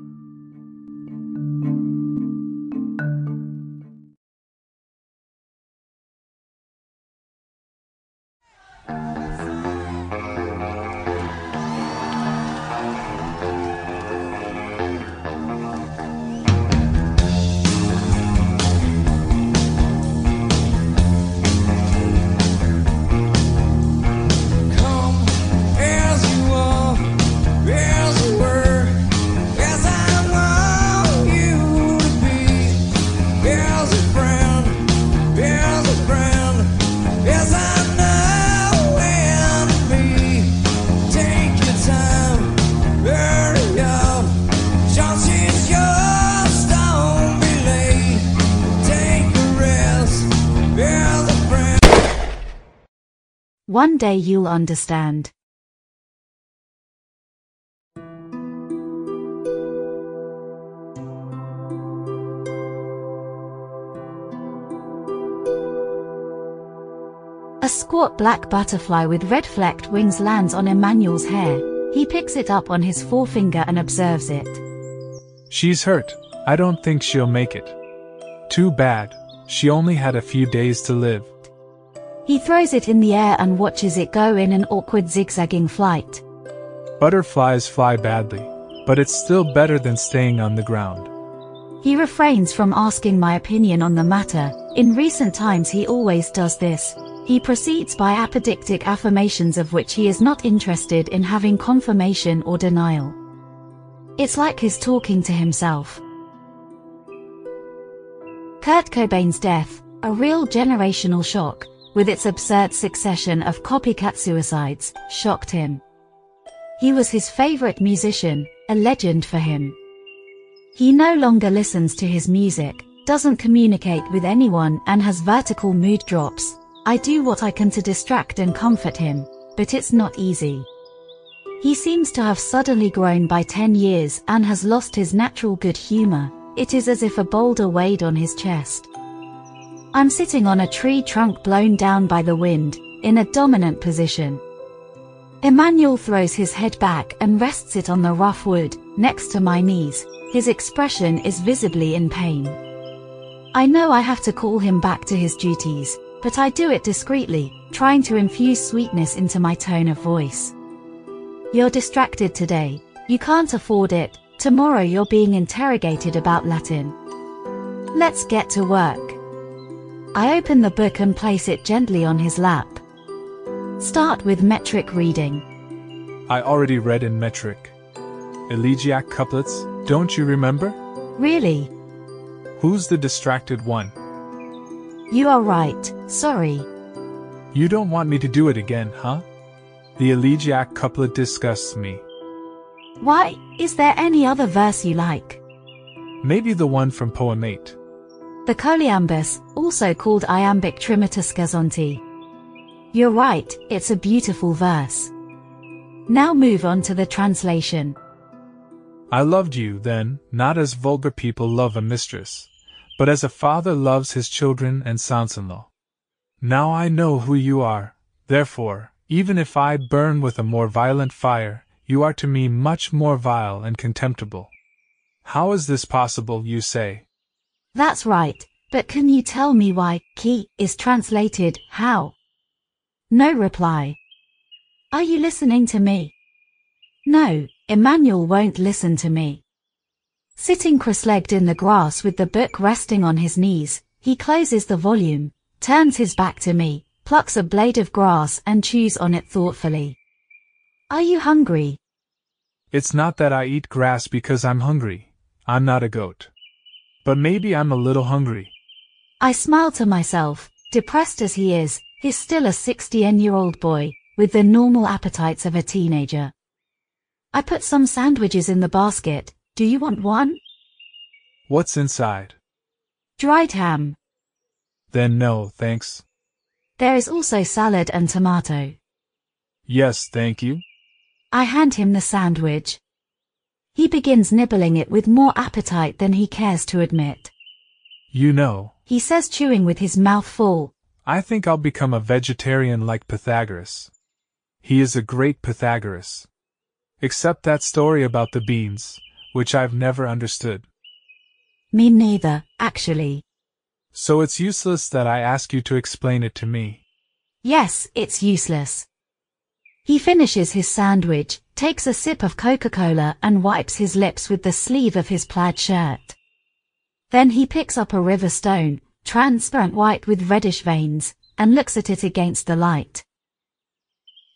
One day you'll understand. A squat black butterfly with red flecked wings lands on Emmanuel's hair. He picks it up on his forefinger and observes it. She's hurt. I don't think she'll make it. Too bad. She only had a few days to live. He throws it in the air and watches it go in an awkward zigzagging flight. Butterflies fly badly, but it's still better than staying on the ground. He refrains from asking my opinion on the matter. In recent times, he always does this. He proceeds by apodictic affirmations of which he is not interested in having confirmation or denial. It's like his talking to himself. Kurt Cobain's death, a real generational shock, with its absurd succession of copycat suicides, shocked him. He was his favorite musician, a legend for him. He no longer listens to his music, doesn't communicate with anyone and has vertical mood drops. I do what I can to distract and comfort him, but it's not easy. He seems to have suddenly grown by 10 years and has lost his natural good humor. It is as if a boulder weighed on his chest. I'm sitting on a tree trunk blown down by the wind, in a dominant position. Emmanuel throws his head back and rests it on the rough wood, next to my knees. His expression is visibly in pain. I know I have to call him back to his duties, but I do it discreetly, trying to infuse sweetness into my tone of voice. You're distracted today. You can't afford it. Tomorrow you're being interrogated about Latin. Let's get to work. I open the book and place it gently on his lap. Start with metric reading. I already read in metric. Elegiac couplets, don't you remember? Really? Who's the distracted one? You are right, sorry. You don't want me to do it again, huh? The elegiac couplet disgusts me. Why, is there any other verse you like? Maybe the one from Poem 8. The Choliambus, also called iambic trimitus scazonti. You're right, it's a beautiful verse. Now move on to the translation. I loved you then, not as vulgar people love a mistress, but as a father loves his children and sons in law. Now I know who you are, therefore, even if I burn with a more violent fire, you are to me much more vile and contemptible. How is this possible, you say? That's right, but can you tell me why qui is translated how? No reply. Are you listening to me? No, Emmanuel won't listen to me. Sitting cross-legged in the grass with the book resting on his knees, he closes the volume, turns his back to me, plucks a blade of grass and chews on it thoughtfully. Are you hungry? It's not that I eat grass because I'm hungry. I'm not a goat. But maybe I'm a little hungry. I smile to myself, depressed as he is, he's still a 16-year-old boy, with the normal appetites of a teenager. I put some sandwiches in the basket, do you want one? What's inside? Dried ham. Then no, thanks. There is also salad and tomato. Yes, thank you. I hand him the sandwich. He begins nibbling it with more appetite than he cares to admit. You know, He says chewing with his mouth full. I think I'll become a vegetarian like Pythagoras. He is a great Pythagoras. Except that story about the beans, which I've never understood. Me neither, actually. So it's useless that I ask you to explain it to me. Yes, it's useless. He finishes his sandwich, takes a sip of Coca-Cola and wipes his lips with the sleeve of his plaid shirt. Then he picks up a river stone, transparent white with reddish veins, and looks at it against the light.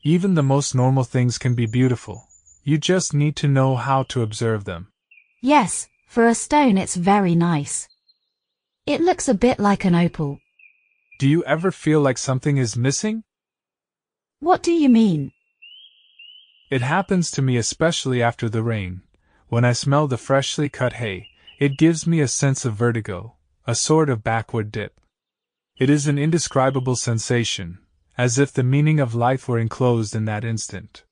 Even the most normal things can be beautiful. You just need to know how to observe them. Yes, for a stone it's very nice. It looks a bit like an opal. Do you ever feel like something is missing? What do you mean? It happens to me especially after the rain. When I smell the freshly cut hay, it gives me a sense of vertigo, a sort of backward dip. It is an indescribable sensation, as if the meaning of life were enclosed in that instant.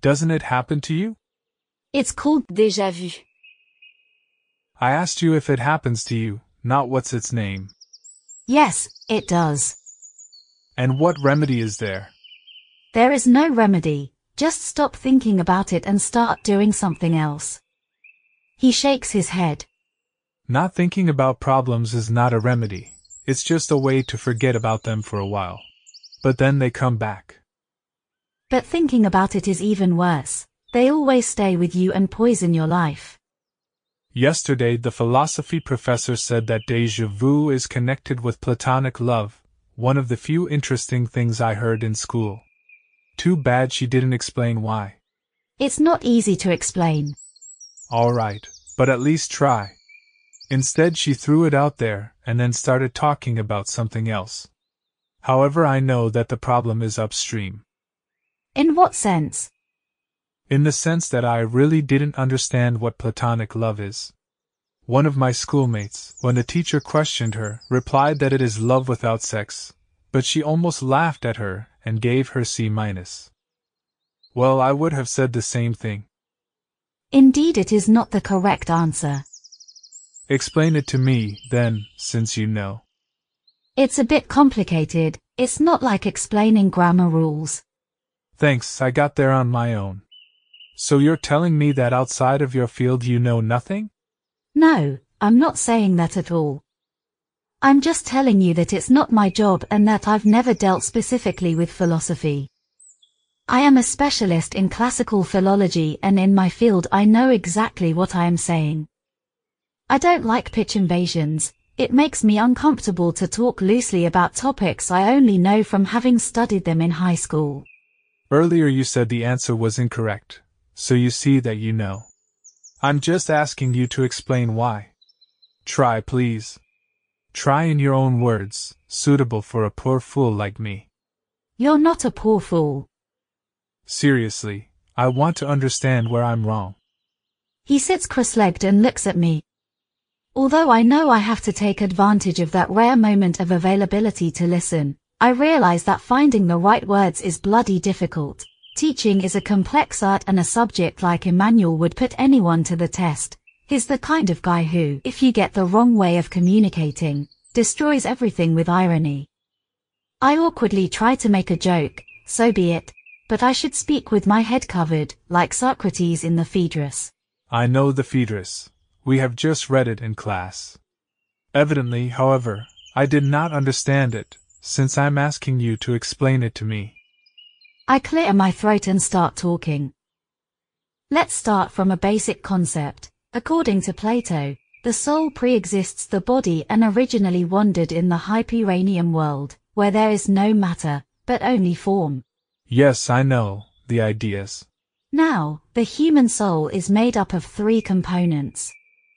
Doesn't it happen to you? It's called déjà vu. I asked you if it happens to you, not what's its name. Yes, it does. And what remedy is there? There is no remedy, just stop thinking about it and start doing something else. He shakes his head. Not thinking about problems is not a remedy, it's just a way to forget about them for a while. But then they come back. But thinking about it is even worse. They always stay with you and poison your life. Yesterday, the philosophy professor said that deja vu is connected with platonic love, one of the few interesting things I heard in school. Too bad she didn't explain why. It's not easy to explain. Alright, but at least try. Instead, she threw it out there and then started talking about something else. However, I know that the problem is upstream. In what sense? In the sense that I really didn't understand what platonic love is. One of my schoolmates, when the teacher questioned her, replied that it is love without sex, but she almost laughed at her and gave her C minus. Well, I would have said the same thing. Indeed, it is not the correct answer. Explain it to me, then, since you know. It's a bit complicated, it's not like explaining grammar rules. Thanks, I got there on my own. So you're telling me that outside of your field you know nothing? No, I'm not saying that at all. I'm just telling you that it's not my job and that I've never dealt specifically with philosophy. I am a specialist in classical philology and in my field I know exactly what I am saying. I don't like pitch invasions, it makes me uncomfortable to talk loosely about topics I only know from having studied them in high school. Earlier you said the answer was incorrect, so you see that you know. I'm just asking you to explain why. Try, please. Try in your own words, suitable for a poor fool like me. You're not a poor fool. Seriously, I want to understand where I'm wrong. He sits cross-legged and looks at me. Although I know I have to take advantage of that rare moment of availability to listen, I realize that finding the right words is bloody difficult. Teaching is a complex art and a subject like Emmanuel would put anyone to the test. He's the kind of guy who, if you get the wrong way of communicating, destroys everything with irony. I awkwardly try to make a joke, so be it, but I should speak with my head covered, like Socrates in the Phaedrus. I know the Phaedrus. We have just read it in class. Evidently, however, I did not understand it, since I'm asking you to explain it to me. I clear my throat and start talking. Let's start from a basic concept. According to Plato, the soul pre-exists the body and originally wandered in the Hyperuranian world, where there is no matter, but only form. Yes, I know, the ideas. Now, the human soul is made up of three components.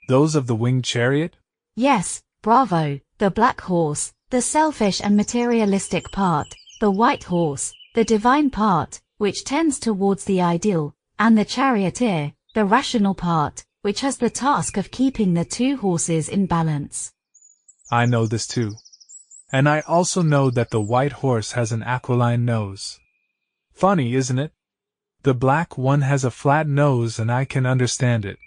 Those of the winged chariot? Yes, bravo, the black horse, the selfish and materialistic part, the white horse, the divine part, which tends towards the ideal, and the charioteer, the rational part, which has the task of keeping the two horses in balance. I know this too. And I also know that the white horse has an aquiline nose. Funny, isn't it? The black one has a flat nose and I can understand it,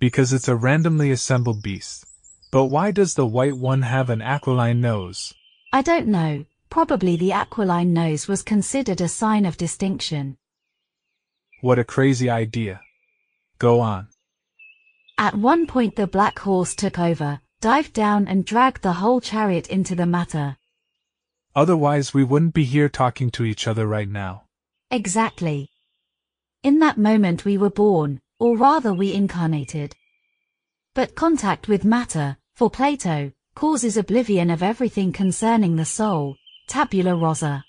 because it's a randomly assembled beast. But why does the white one have an aquiline nose? I don't know, probably the aquiline nose was considered a sign of distinction. What a crazy idea. Go on. At one point the black horse took over, dived down and dragged the whole chariot into the matter. Otherwise, we wouldn't be here talking to each other right now. Exactly. In that moment we were born, or rather we incarnated. But contact with matter, for Plato, causes oblivion of everything concerning the soul, tabula rasa.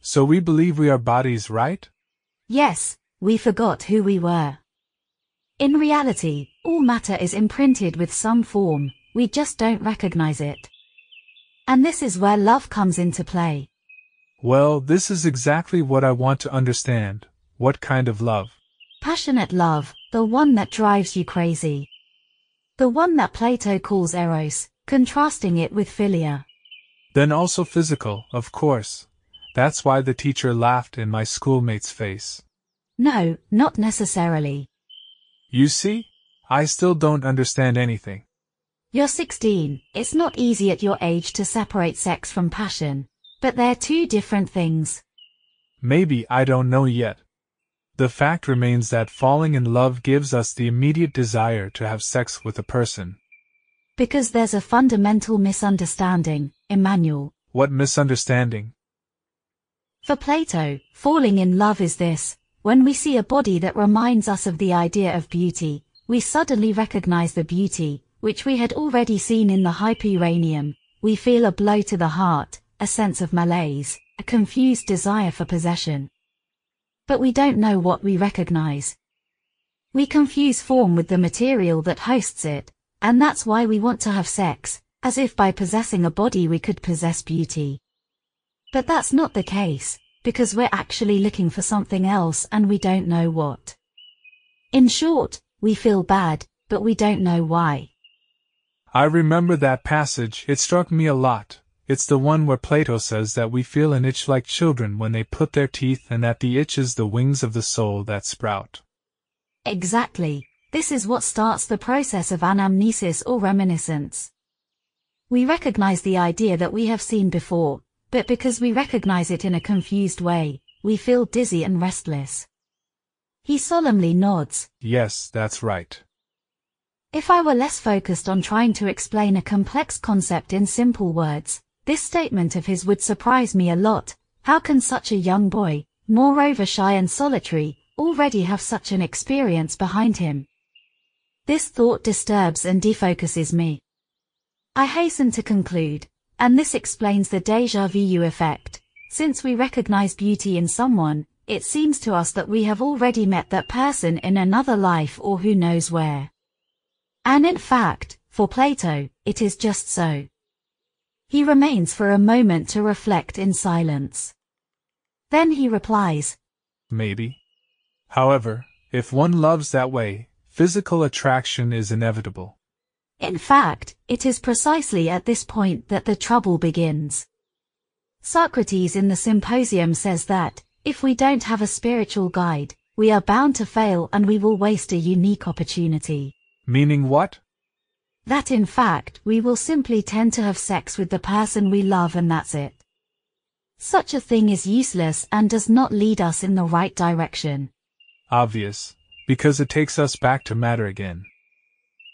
So we believe we are bodies, right? Yes, we forgot who we were. In reality, all matter is imprinted with some form, we just don't recognize it. And this is where love comes into play. Well, this is exactly what I want to understand. What kind of love? Passionate love, the one that drives you crazy. The one that Plato calls eros, contrasting it with philia. Then also physical, of course. That's why the teacher laughed in my schoolmate's face. No, not necessarily. You see? I still don't understand anything. You're 16, it's not easy at your age to separate sex from passion. But they're two different things. Maybe I don't know yet. The fact remains that falling in love gives us the immediate desire to have sex with a person. Because there's a fundamental misunderstanding, Emmanuel. What misunderstanding? For Plato, falling in love is this when we see a body that reminds us of the idea of beauty, we suddenly recognize the beauty, which we had already seen in the Hyperuranium. We feel a blow to the heart, a sense of malaise, a confused desire for possession. But we don't know what we recognize. We confuse form with the material that hosts it, and that's why we want to have sex, as if by possessing a body we could possess beauty. But that's not the case, because we're actually looking for something else and we don't know what. In short, we feel bad, but we don't know why. I remember that passage, it struck me a lot. It's the one where Plato says that we feel an itch like children when they put their teeth and that the itch is the wings of the soul that sprout. Exactly. This is what starts the process of anamnesis or reminiscence. We recognize the idea that we have seen before, but because we recognize it in a confused way, we feel dizzy and restless. He solemnly nods. Yes, that's right. If I were less focused on trying to explain a complex concept in simple words, this statement of his would surprise me a lot. How can such a young boy, moreover shy and solitary, already have such an experience behind him? This thought disturbs and defocuses me. I hasten to conclude, and this explains the deja vu effect. Since we recognize beauty in someone, it seems to us that we have already met that person in another life or who knows where. And in fact, for Plato, it is just so. He remains for a moment to reflect in silence. Then he replies, Maybe. However, if one loves that way, physical attraction is inevitable. In fact, it is precisely at this point that the trouble begins. Socrates in the Symposium says that, if we don't have a spiritual guide, we are bound to fail and we will waste a unique opportunity. Meaning what? That in fact, we will simply tend to have sex with the person we love and that's it. Such a thing is useless and does not lead us in the right direction. Obvious. Because it takes us back to matter again.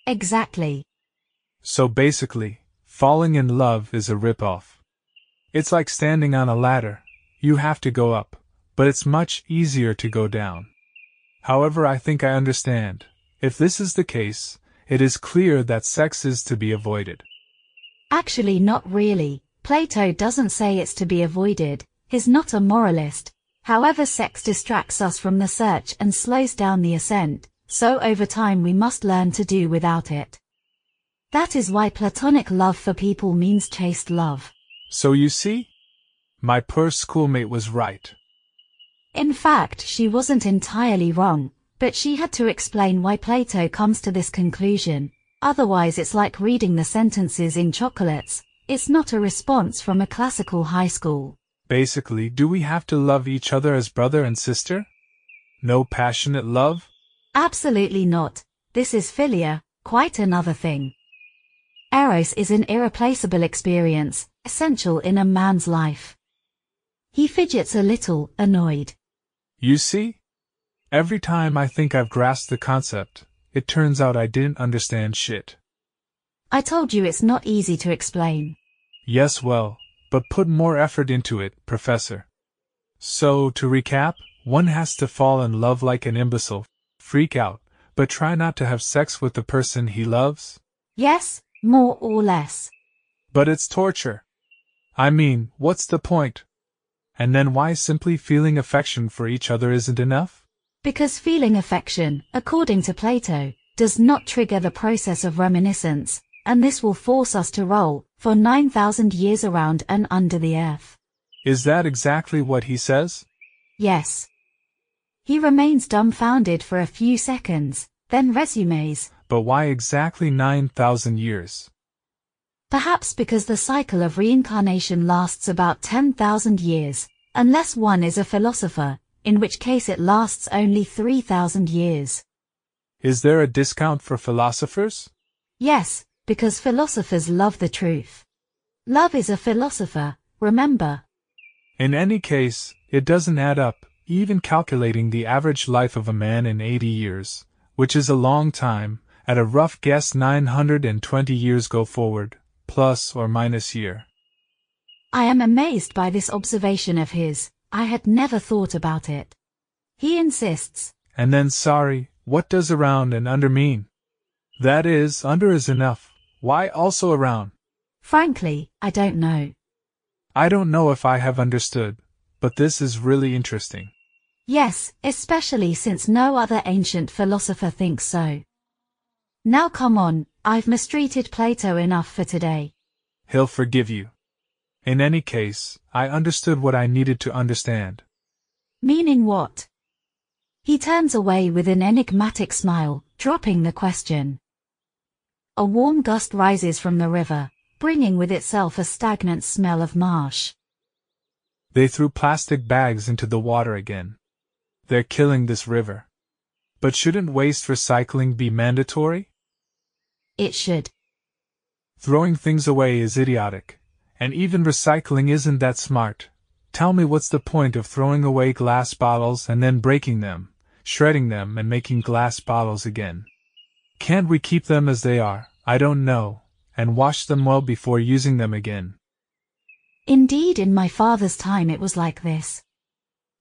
Exactly. So basically, falling in love is a rip-off. It's like standing on a ladder. You have to go up, but it's much easier to go down. However, I think I understand. If this is the case, it is clear that sex is to be avoided. Actually not really. Plato doesn't say it's to be avoided. He's not a moralist. However sex distracts us from the search and slows down the ascent, so over time we must learn to do without it. That is why platonic love for people means chaste love. So you see? My poor schoolmate was right. In fact, she wasn't entirely wrong, but she had to explain why Plato comes to this conclusion. Otherwise it's like reading the sentences in chocolates. It's not a response from a classical high school. Basically, do we have to love each other as brother and sister? No passionate love? Absolutely not. This is philia, quite another thing. Eros is an irreplaceable experience, essential in a man's life. He fidgets a little, annoyed. You see? Every time I think I've grasped the concept, it turns out I didn't understand shit. I told you it's not easy to explain. Yes, well, but put more effort into it, Professor. So, to recap, one has to fall in love like an imbecile, freak out, but try not to have sex with the person he loves? Yes, more or less. But it's torture. I mean, what's the point? And then why simply feeling affection for each other isn't enough? Because feeling affection, according to Plato, does not trigger the process of reminiscence, and this will force us to roll for 9,000 years around and under the earth. Is that exactly what he says? Yes. He remains dumbfounded for a few seconds, then resumes, But why exactly 9,000 years? perhaps because the cycle of reincarnation lasts about 10,000 years. Unless one is a philosopher, in which case it lasts only 3,000 years. Is there a discount for philosophers? Yes, because philosophers love the truth. Love is a philosopher, remember. In any case, it doesn't add up, even calculating the average life of a man in 80 years, which is a long time, at a rough guess 920 years go forward, plus or minus year. I am amazed by this observation of his, I had never thought about it. He insists, And then sorry, what does around and under mean? That is, under is enough. Why also around? frankly, I don't know. I don't know if I have understood, but this is really interesting. Yes, especially since no other ancient philosopher thinks so. Now come on, I've mistreated Plato enough for today. He'll forgive you. In any case, I understood what I needed to understand. Meaning what? He turns away with an enigmatic smile, dropping the question. A warm gust rises from the river, bringing with itself a stagnant smell of marsh. They threw plastic bags into the water again. They're killing this river. But shouldn't waste recycling be mandatory? It should. Throwing things away is idiotic, and even recycling isn't that smart. Tell me what's the point of throwing away glass bottles and then breaking them, shredding them, and making glass bottles again? Can't we keep them as they are, I don't know, and wash them well before using them again? Indeed, in my father's time it was like this.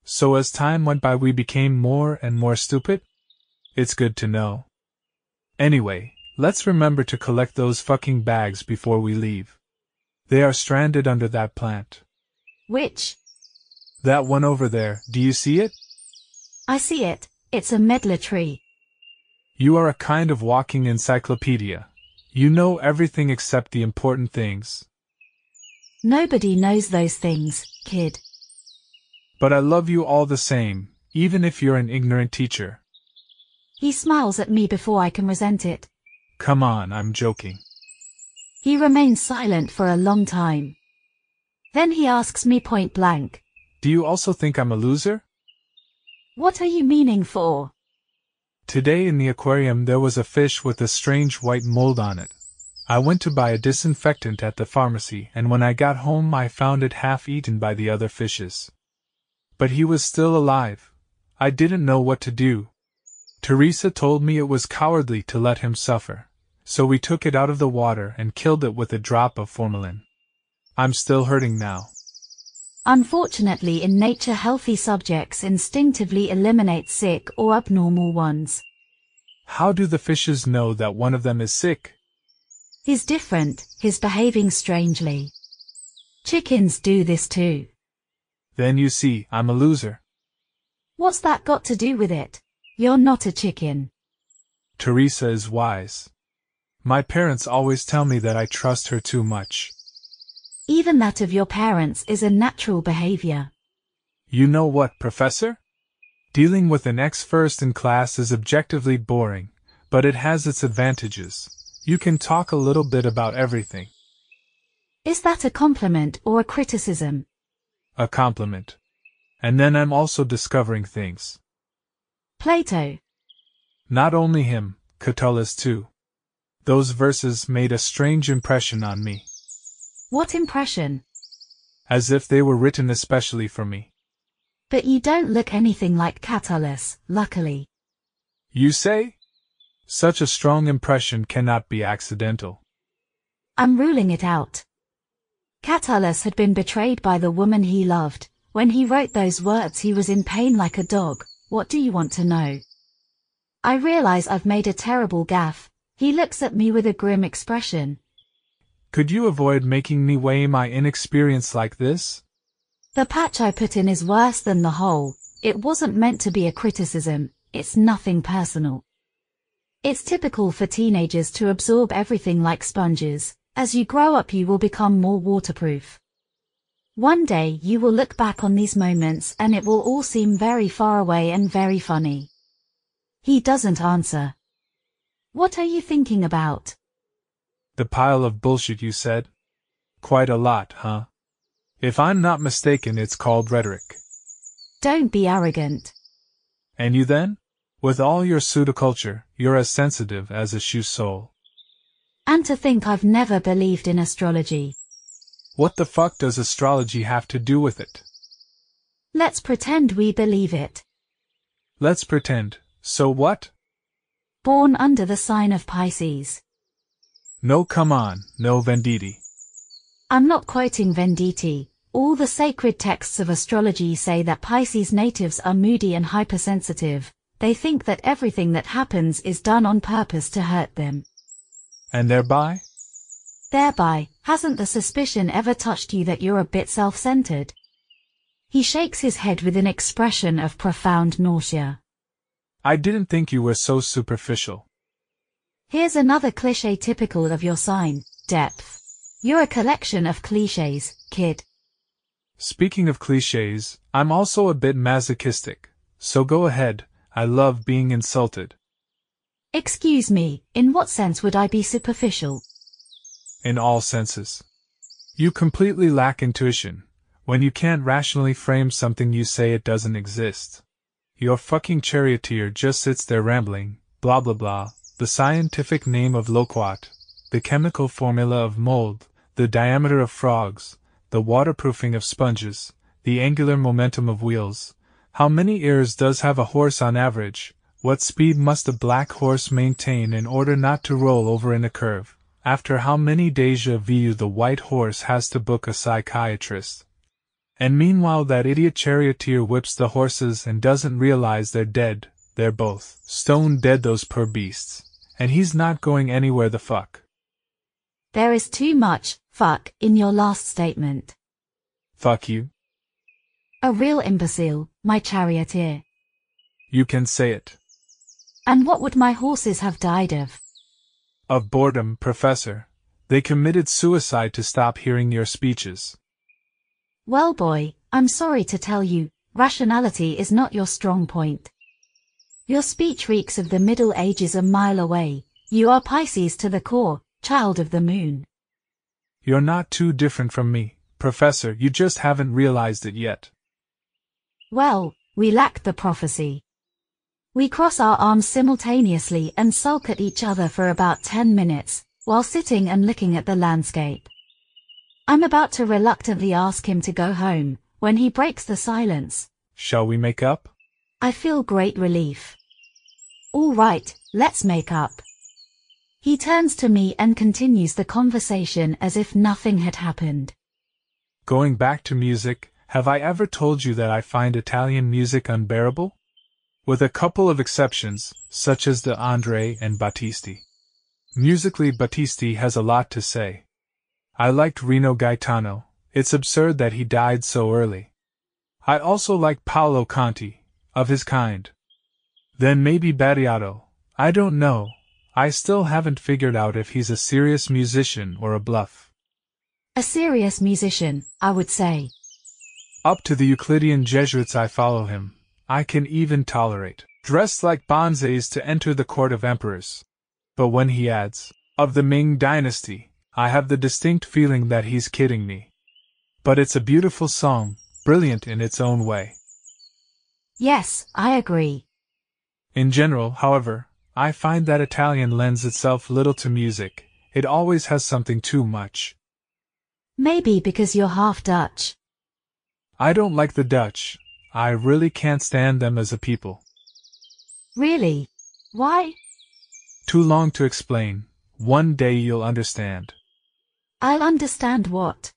So as time went by, we became more and more stupid? It's good to know. Anyway, let's remember to collect those fucking bags before we leave. They are stranded under that plant. Which? That one over there, do you see it? I see it, it's a medlar tree. You are a kind of walking encyclopedia. You know everything except the important things. Nobody knows those things, kid. But I love you all the same, even if you're an ignorant teacher. He smiles at me before I can resent it. Come on, I'm joking. He remains silent for a long time. Then he asks me point blank, Do you also think I'm a loser? What are you meaning for? Today in the aquarium there was a fish with a strange white mold on it. I went to buy a disinfectant at the pharmacy, and when I got home I found it half eaten by the other fishes. But he was still alive. I didn't know what to do. Teresa told me it was cowardly to let him suffer, so we took it out of the water and killed it with a drop of formalin. I'm still hurting now. Unfortunately, in nature, healthy subjects instinctively eliminate sick or abnormal ones. How do the fishes know that one of them is sick? He's different, he's behaving strangely. Chickens do this too. Then you see, I'm a loser. What's that got to do with it? You're not a chicken. Teresa is wise. My parents always tell me that I trust her too much. Even that of your parents is a natural behavior. You know what, Professor? Dealing with an ex first in class is objectively boring, but it has its advantages. You can talk a little bit about everything. Is that a compliment or a criticism? A compliment. And then I'm also discovering things. Plato. Not only him, Catullus too. Those verses made a strange impression on me, What impression? as if they were written especially for me. But you don't look anything like Catullus, luckily. You say? Such a strong impression cannot be accidental. I'm ruling it out. Catullus had been betrayed by the woman he loved. When he wrote those words, he was in pain like a dog. What do you want to know? I realize I've made a terrible gaffe. He looks at me with a grim expression. Could you avoid making me weigh my inexperience like this? The patch I put in is worse than the hole. It wasn't meant to be a criticism. It's nothing personal. It's typical for teenagers to absorb everything like sponges. As you grow up, you will become more waterproof. One day you will look back on these moments and it will all seem very far away and very funny. He doesn't answer. What are you thinking about? The pile of bullshit you said? Quite a lot, huh? If I'm not mistaken, it's called rhetoric. Don't be arrogant. And you then? With all your pseudoculture, you're as sensitive as a shoe sole. And to think I've never believed in astrology. What the fuck does astrology have to do with it? Let's pretend we believe it. Let's pretend. So what? Born under the sign of Pisces. No, come on, no Venditti. I'm not quoting Venditti. All the sacred texts of astrology say that Pisces natives are moody and hypersensitive. They think that everything that happens is done on purpose to hurt them. And thereby? Thereby, hasn't the suspicion ever touched you that you're a bit self-centered? He shakes his head with an expression of profound nausea. I didn't think you were so superficial. Here's another cliché typical of your sign, depth. You're a collection of clichés, kid. Speaking of cliches, I'm also a bit masochistic, so go ahead, I love being insulted. Excuse me, in what sense would I be superficial? In all senses. You completely lack intuition. When you can't rationally frame something, you say it doesn't exist. Your fucking charioteer just sits there rambling, blah blah blah, the scientific name of loquat, the chemical formula of mold, the diameter of frogs, the waterproofing of sponges, the angular momentum of wheels. How many ears does have a horse on average? What speed must a black horse maintain in order not to roll over in a curve? After how many deja vu the white horse has to book a psychiatrist? And meanwhile that idiot charioteer whips the horses and doesn't realize they're dead, they're both stone dead those poor beasts. And he's not going anywhere the fuck. There is too much, fuck, in your last statement. Fuck you. A real imbecile, my charioteer. You can say it. And what would my horses have died of? Of boredom, Professor. They committed suicide to stop hearing your speeches. Well boy, I'm sorry to tell you, rationality is not your strong point. Your speech reeks of the Middle Ages a mile away. You are Pisces to the core, child of the moon. You're not too different from me, Professor, you just haven't realized it yet. Well, we lack the prophecy. We cross our arms simultaneously and sulk at each other for about 10 minutes, while sitting and looking at the landscape. I'm about to reluctantly ask him to go home, when he breaks the silence. Shall we make up? I feel great relief. All right, let's make up. He turns to me and continues the conversation as if nothing had happened. Going back to music, have I ever told you that I find Italian music unbearable? With a couple of exceptions, such as De André and Battisti. Musically, Battisti has a lot to say. I liked Rino Gaetano, it's absurd that he died so early. I also like Paolo Conte, of his kind. Then maybe Battiato, I don't know, I still haven't figured out if he's a serious musician or a bluff. A serious musician, I would say. Up to the Euclidean Jesuits I follow him, I can even tolerate, dressed like bonzes to enter the court of emperors. But when he adds, of the Ming dynasty, I have the distinct feeling that he's kidding me. But it's a beautiful song, brilliant in its own way. Yes, I agree. In general, however, I find that Italian lends itself little to music, it always has something too much. Maybe because you're half Dutch. I don't like the Dutch, I really can't stand them as a people. Really? Why? Too long to explain, one day you'll understand. I'll understand what.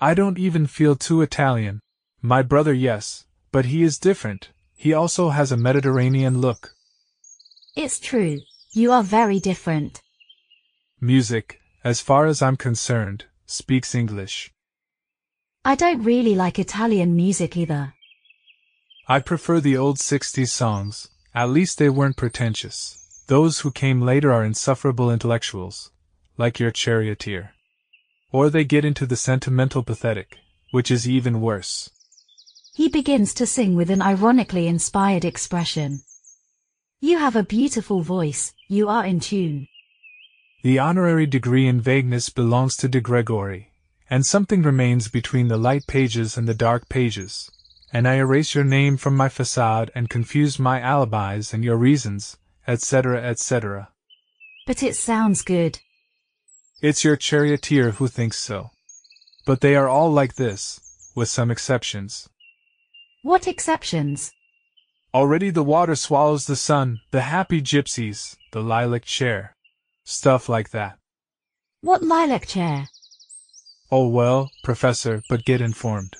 I don't even feel too Italian. My brother, yes, but he is different, he also has a Mediterranean look. It's true, you are very different. Music, as far as I'm concerned, speaks English. I don't really like Italian music either. I prefer the old 60s songs, at least they weren't pretentious. Those who came later are insufferable intellectuals, like your charioteer. Or they get into the sentimental pathetic, which is even worse. He begins to sing with an ironically inspired expression. You have a beautiful voice, you are in tune. The honorary degree in vagueness belongs to de Gregori, and something remains between the light pages and the dark pages, and I erase your name from my facade and confuse my alibis and your reasons, etc., etc. But it sounds good. It's your charioteer who thinks so. But they are all like this, with some exceptions. What exceptions? Already the water swallows the sun, the happy gypsies, the lilac chair. Stuff like that. What lilac chair? Oh well, Professor, but get informed.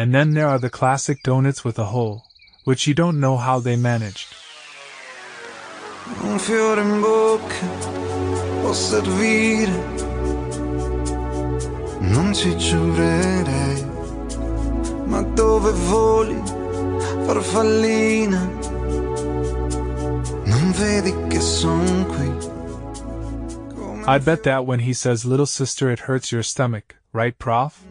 And then there are the classic donuts with a hole, which you don't know how they managed. Fiore in bocca può servire, non ci giurerei, ma dove voli, farfallina, non vedi che son qui. I bet that when he says little sister it hurts your stomach, right prof?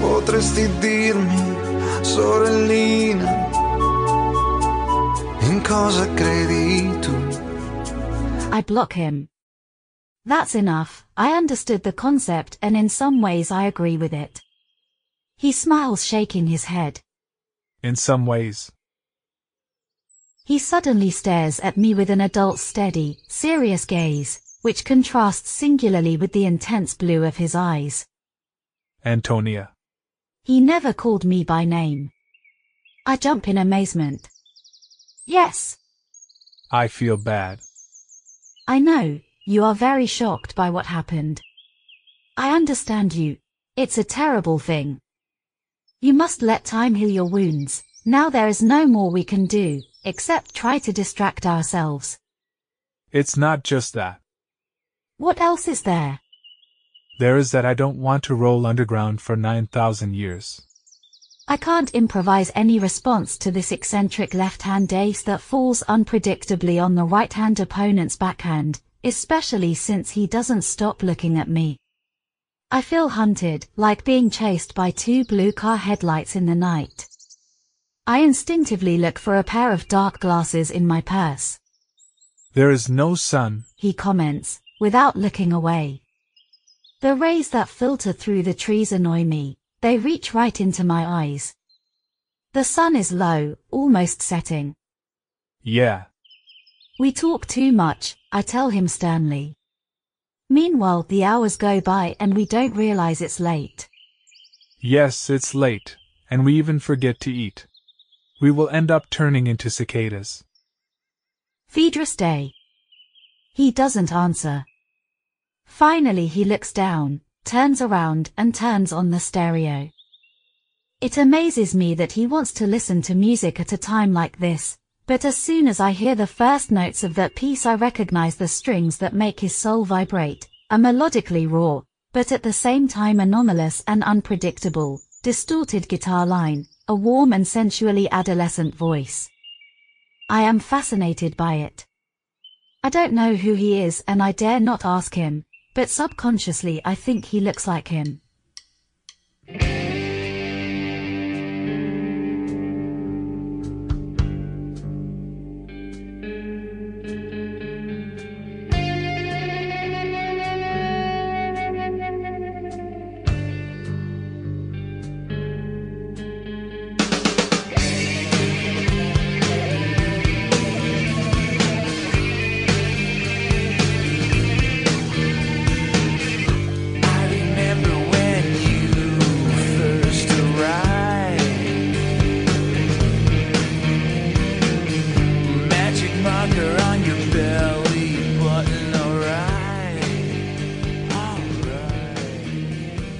Potresti dirmi, sorellina, in cosa credi tu? I block him. That's enough, I understood the concept and in some ways I agree with it. He smiles shaking his head. In some ways. He suddenly stares at me with an adult's steady, serious gaze, which contrasts singularly with the intense blue of his eyes. Antonia. He never called me by name. I jump in amazement. Yes, I feel bad. I know, you are very shocked by what happened. I understand you. It's a terrible thing. You must let time heal your wounds. Now there is no more we can do, except try to distract ourselves. It's not just that. What else is there? There is that I don't want to roll underground for 9,000 years. I can't improvise any response to this eccentric left-hand ace that falls unpredictably on the right-hand opponent's backhand, especially since he doesn't stop looking at me. I feel hunted, like being chased by two blue car headlights in the night. I instinctively look for a pair of dark glasses in my purse. There is no sun, he comments, without looking away. The rays that filter through the trees annoy me, they reach right into my eyes. The sun is low, almost setting. yeah. We talk too much, I tell him sternly. Meanwhile, the hours go by and we don't realize it's late. Yes, it's late, and we even forget to eat. We will end up turning into cicadas. Phaedrus Day. He doesn't answer. Finally he looks down, turns around and turns on the stereo. It amazes me that he wants to listen to music at a time like this, but as soon as I hear the first notes of that piece I recognize the strings that make his soul vibrate, a melodically raw, but at the same time anomalous and unpredictable, distorted guitar line, a warm and sensually adolescent voice. I am fascinated by it. I don't know who he is and I dare not ask him, but subconsciously I think he looks like him.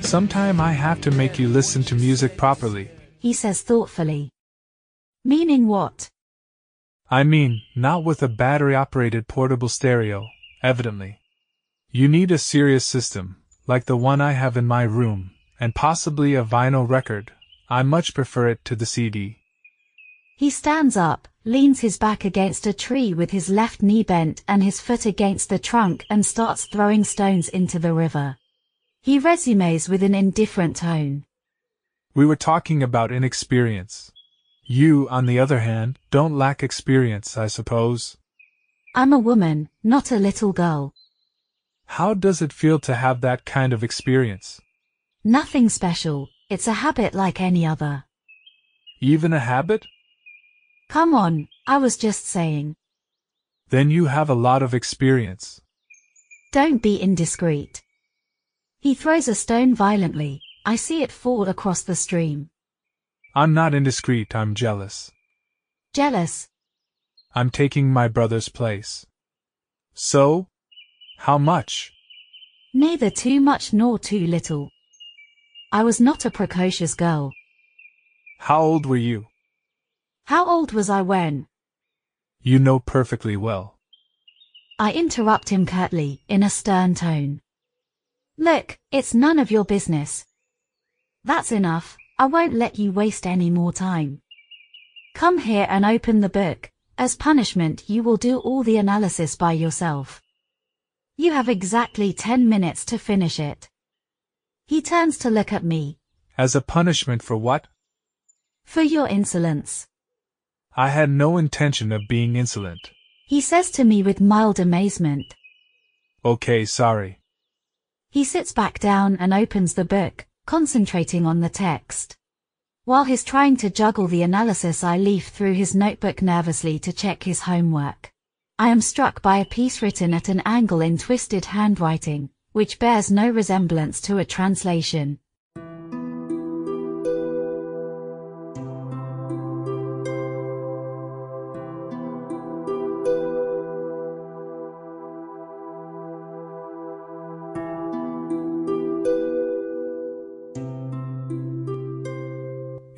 Sometime I have to make you listen to music properly. He says thoughtfully. Meaning what? I mean, not with a battery operated portable stereo, evidently. You need a serious system, like the one I have in my room, and possibly a vinyl record. I much prefer it to the CD. He stands up, leans his back against a tree with his left knee bent and his foot against the trunk and starts throwing stones into the river. He resumes with an indifferent tone. We were talking about inexperience. You, on the other hand, don't lack experience, I suppose. I'm a woman, not a little girl. How does it feel to have that kind of experience? Nothing special, it's a habit like any other. Even a habit? Come on, I was just saying. Then you have a lot of experience. Don't be indiscreet. He throws a stone violently, I see it fall across the stream. I'm not indiscreet, I'm jealous. Jealous? I'm taking my brother's place. So? How much? Neither too much nor too little. I was not a precocious girl. How old were you? How old was I when? You know perfectly well. I interrupt him curtly, in a stern tone. Look, it's none of your business. That's enough, I won't let you waste any more time. Come here and open the book. As punishment you will do all the analysis by yourself. You have exactly 10 minutes to finish it. He turns to look at me. As a punishment for what? For your insolence. I had no intention of being insolent. He says to me with mild amazement. Okay, sorry. He sits back down and opens the book, concentrating on the text. While he's trying to juggle the analysis I leaf through his notebook nervously to check his homework. I am struck by a piece written at an angle in twisted handwriting, which bears no resemblance to a translation.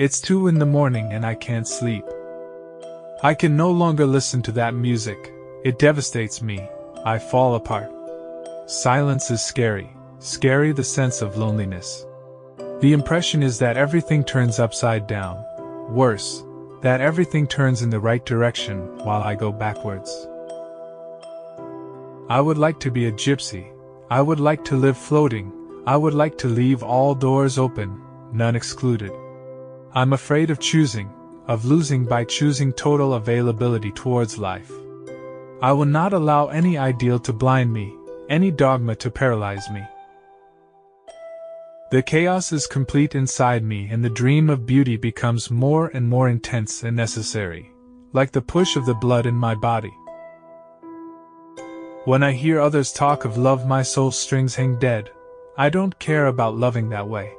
It's two in the morning and I can't sleep. I can no longer listen to that music. It devastates me. I fall apart. Silence is scary, scary the sense of loneliness. The impression is that everything turns upside down. Worse, that everything turns in the right direction while I go backwards. I would like to be a gypsy. I would like to live floating. I would like to leave all doors open, none excluded. I'm afraid of choosing, of losing by choosing total availability towards life. I will not allow any ideal to blind me, any dogma to paralyze me. The chaos is complete inside me, and the dream of beauty becomes more and more intense and necessary, like the push of the blood in my body. When I hear others talk of love, my soul strings hang dead. I don't care about loving that way.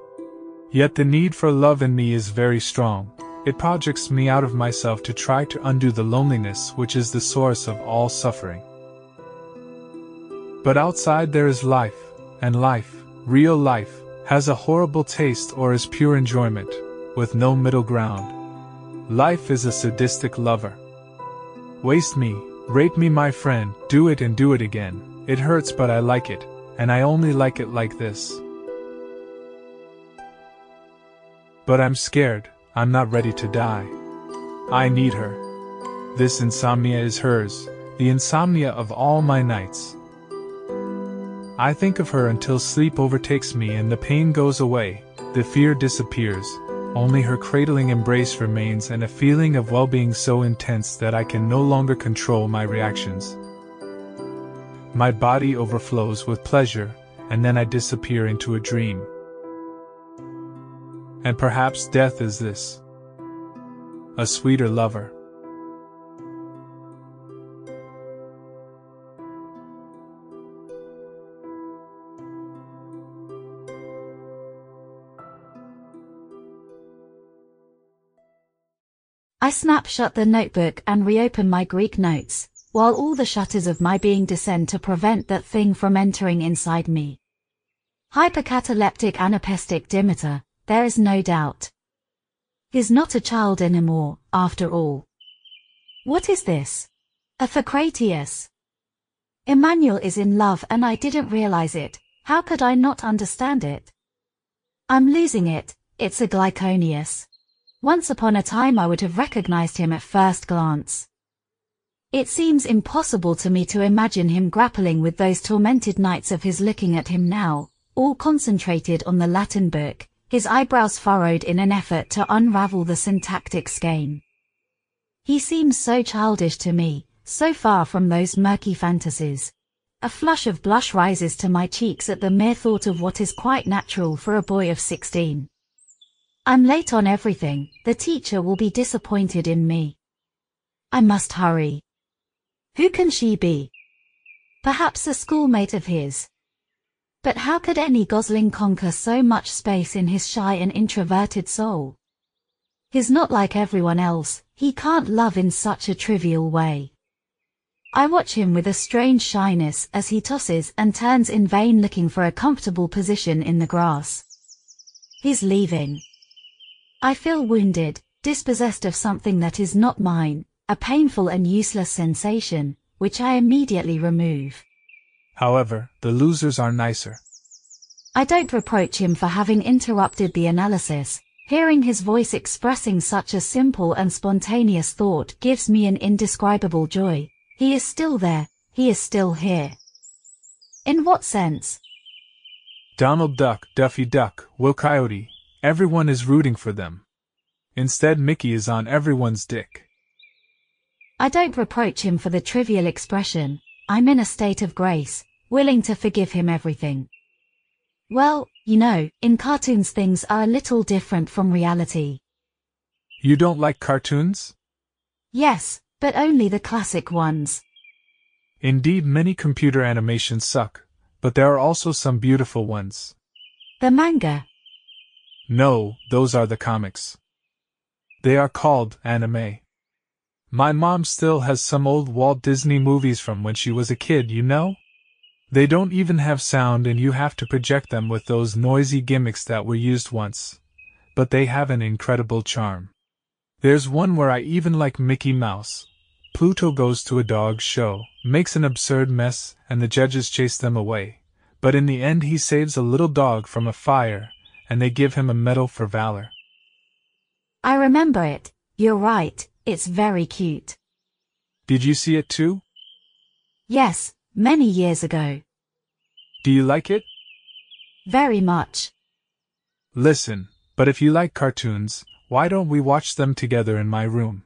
Yet the need for love in me is very strong. It projects me out of myself to try to undo the loneliness which is the source of all suffering. But outside there is life, and life, real life, has a horrible taste or is pure enjoyment, with no middle ground. Life is a sadistic lover. Waste me, rape me, my friend, do it and do it again. It hurts, but I like it, and I only like it like this. But I'm scared, I'm not ready to die. I need her. This insomnia is hers, the insomnia of all my nights. I think of her until sleep overtakes me and the pain goes away, the fear disappears, only her cradling embrace remains and a feeling of well being so intense that I can no longer control my reactions. My body overflows with pleasure, and then I disappear into a dream. And perhaps death is this a sweeter lover. I snap shut the notebook and reopen my Greek notes, while all the shutters of my being descend to prevent that thing from entering inside me. Hypercatalectic anapestic dimeter, there is no doubt. He's not a child anymore, after all. What is this? A Thocratius. Emmanuel is in love and I didn't realize it, how could I not understand it? I'm losing it, it's a Glyconius. Once upon a time I would have recognized him at first glance. It seems impossible to me to imagine him grappling with those tormented nights of his looking at him now, all concentrated on the Latin book, his eyebrows furrowed in an effort to unravel the syntactic skein. He seems so childish to me, so far from those murky fantasies. A flush of blush rises to my cheeks at the mere thought of what is quite natural for a boy of 16. I'm late on everything, the teacher will be disappointed in me. I must hurry. Who can she be? Perhaps a schoolmate of his. But how could any gosling conquer so much space in his shy and introverted soul? He's not like everyone else, he can't love in such a trivial way. I watch him with a strange shyness as he tosses and turns in vain looking for a comfortable position in the grass. He's leaving. I feel wounded, dispossessed of something that is not mine, a painful and useless sensation, which I immediately remove. However, the losers are nicer. I don't reproach him for having interrupted the analysis. Hearing his voice expressing such a simple and spontaneous thought gives me an indescribable joy. He is still there, he is still here. In what sense? Donald Duck, Daffy Duck, Wile Coyote, everyone is rooting for them. Instead, Mickey is on everyone's dick. I don't reproach him for the trivial expression, I'm in a state of grace, willing to forgive him everything. Well, you know, in cartoons things are a little different from reality. You don't like cartoons? Yes, but only the classic ones. Indeed, many computer animations suck, but there are also some beautiful ones. The manga? No, those are the comics. They are called anime. My mom still has some old Walt Disney movies from when she was a kid, you know? They don't even have sound and you have to project them with those noisy gimmicks that were used once. But they have an incredible charm. There's one where I even like Mickey Mouse, Pluto goes to a dog show, makes an absurd mess, and the judges chase them away. But in the end, he saves a little dog from a fire, and they give him a medal for valor. I remember it. You're right, it's very cute. Did you see it too? Yes, many years ago. Do you like it? Very much. Listen, but if you like cartoons, why don't we watch them together in my room?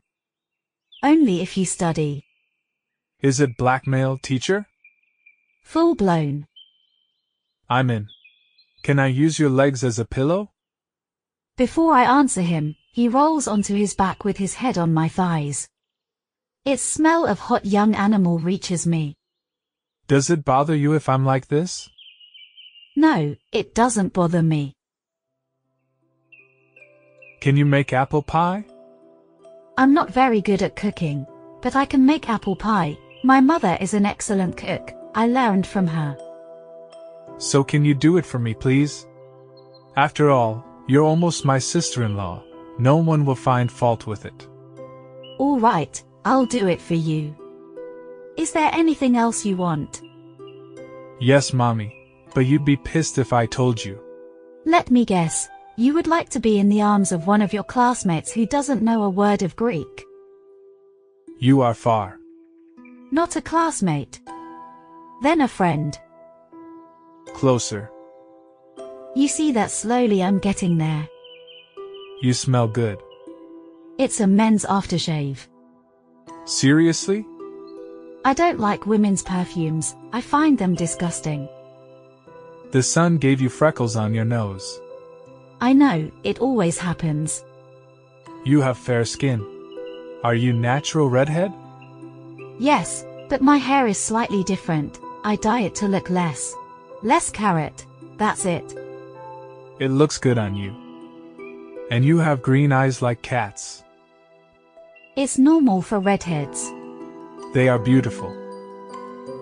Only if you study. Is it blackmail, teacher? Full blown. I'm in. Can I use your legs as a pillow? Before I answer him, he rolls onto his back with his head on my thighs. Its smell of hot young animal reaches me. Does it bother you if I'm like this? No, it doesn't bother me. Can you make apple pie? I'm not very good at cooking, but I can make apple pie. My mother is an excellent cook. I learned from her. So can you do it for me, please? After all, you're almost my sister-in-law. No one will find fault with it. All right, I'll do it for you. Is there anything else you want? Yes, Mommy, but you'd be pissed if I told you. Let me guess. You would like to be in the arms of one of your classmates who doesn't know a word of Greek. You are far. Not a classmate. Then a friend. Closer. You see that slowly I'm getting there. You smell good. It's a men's aftershave. Seriously? I don't like women's perfumes, I find them disgusting. The sun gave you freckles on your nose. I know, it always happens. You have fair skin. Are you natural redhead? Yes, but my hair is slightly different. I dye it to look less. Less carrot. That's it. It looks good on you. And you have green eyes like cats. It's normal for redheads. They are beautiful.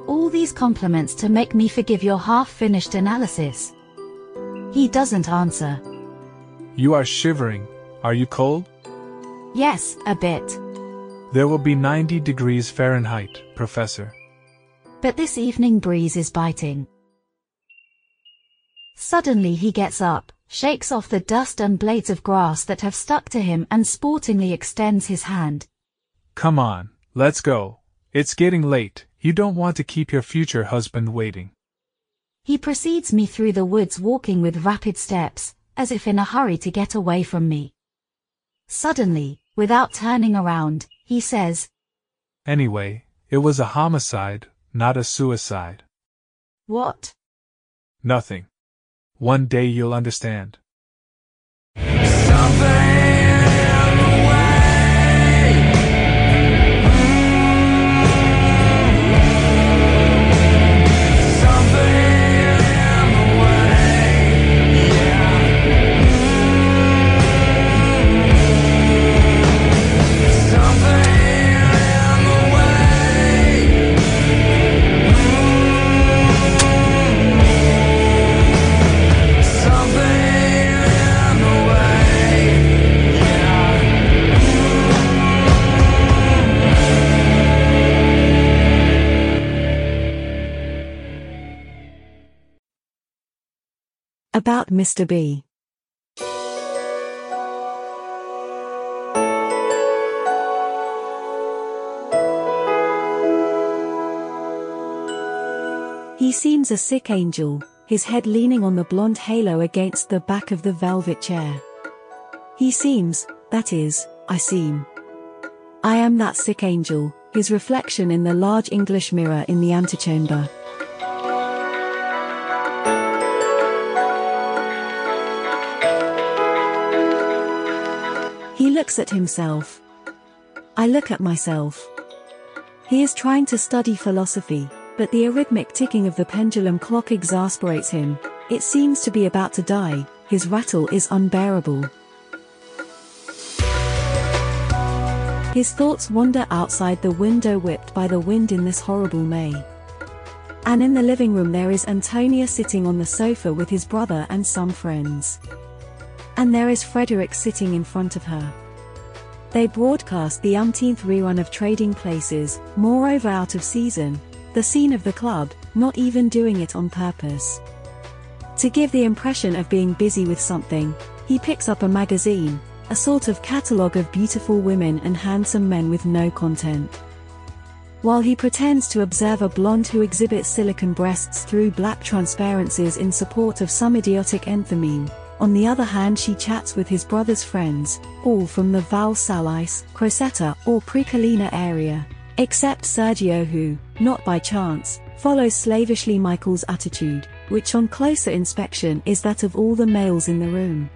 All these compliments to make me forgive your half-finished analysis. He doesn't answer. You are shivering. Are you cold? Yes, a bit. There will be 90 degrees Fahrenheit, Professor. But this evening breeze is biting. Suddenly he gets up, shakes off the dust and blades of grass that have stuck to him and sportingly extends his hand. Come on, let's go. It's getting late, you don't want to keep your future husband waiting. He precedes me through the woods walking with rapid steps, as if in a hurry to get away from me. Suddenly, without turning around, he says, Anyway, it was a homicide, not a suicide. What? Nothing. One day you'll understand. About Mr. B. He seems a sick angel, his head leaning on the blonde halo against the back of the velvet chair. He seems, that is, I seem. I am that sick angel, his reflection in the large English mirror in the antechamber. Looks at himself. I look at myself. He is trying to study philosophy, but the arrhythmic ticking of the pendulum clock exasperates him. It seems to be about to die, his rattle is unbearable. His thoughts wander outside the window whipped by the wind in this horrible May. And in the living room there is Antonia sitting on the sofa with his brother and some friends. And there is Frederick sitting in front of her. They broadcast the umpteenth rerun of Trading Places, moreover out of season, the scene of the club, not even doing it on purpose. To give the impression of being busy with something, he picks up a magazine, a sort of catalogue of beautiful women and handsome men with no content. While he pretends to observe a blonde who exhibits silicon breasts through black transparencies in support of some idiotic enthymeme, on the other hand she chats with his brother's friends, all from the Val Salis, Crocetta or Precollina area, except Sergio who, not by chance, follows slavishly Michael's attitude, which on closer inspection is that of all the males in the room.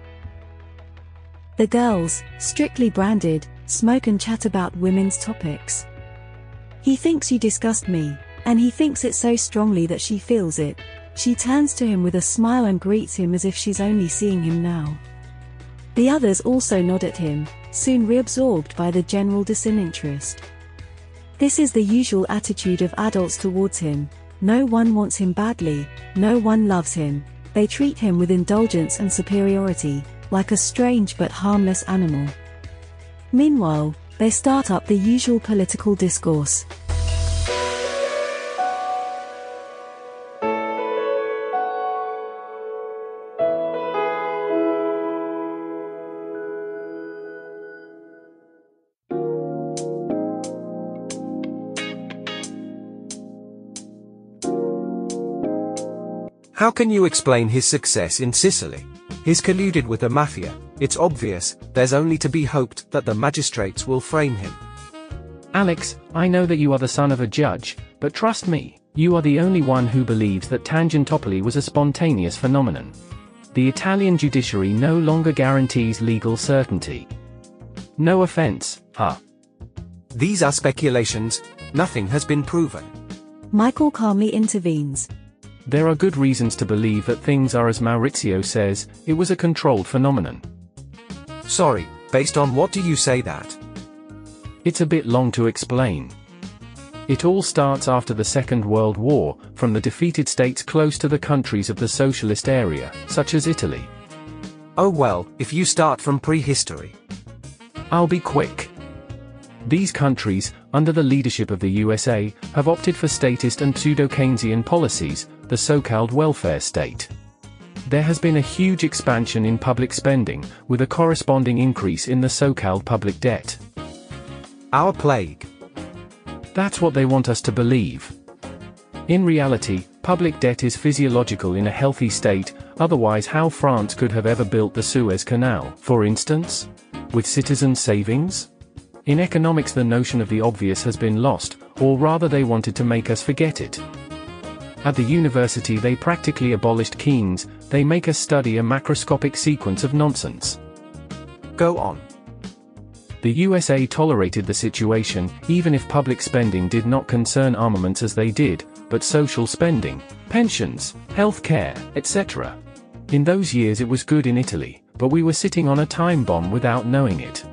The girls, strictly branded, smoke and chat about women's topics. He thinks you disgust me, and he thinks it so strongly that she feels it. She turns to him with a smile and greets him as if she's only seeing him now. The others also nod at him, soon reabsorbed by the general disinterest. This is the usual attitude of adults towards him. No one wants him badly, no one loves him, they treat him with indulgence and superiority, like a strange but harmless animal. Meanwhile, they start up the usual political discourse. How can you explain his success in Sicily? He's colluded with the mafia, it's obvious, there's only to be hoped that the magistrates will frame him. Alex, I know that you are the son of a judge, but trust me, you are the only one who believes that Tangentopoli was a spontaneous phenomenon. The Italian judiciary no longer guarantees legal certainty. No offense, huh? These are speculations, nothing has been proven. Michael calmly intervenes. There are good reasons to believe that things are as Maurizio says, it was a controlled phenomenon. Sorry, based on what do you say that? It's a bit long to explain. It all starts after the Second World War, from the defeated states close to the countries of the socialist area, such as Italy. Oh well, if you start from prehistory. I'll be quick. These countries, under the leadership of the USA, have opted for statist and pseudo-Keynesian policies, the so-called welfare state. There has been a huge expansion in public spending, with a corresponding increase in the so-called public debt. Our plague. That's what they want us to believe. In reality, Public debt is physiological in a healthy state, otherwise how France could have ever built the Suez Canal, for instance? With citizen savings? In economics the notion of the obvious has been lost, or rather they wanted to make us forget it. At the university they practically abolished Keynes, they make us study a macroscopic sequence of nonsense. Go on. The USA tolerated the situation, even if public spending did not concern armaments as they did, but social spending, pensions, health care, etc. In those years it was good in Italy, but we were sitting on a time bomb without knowing it.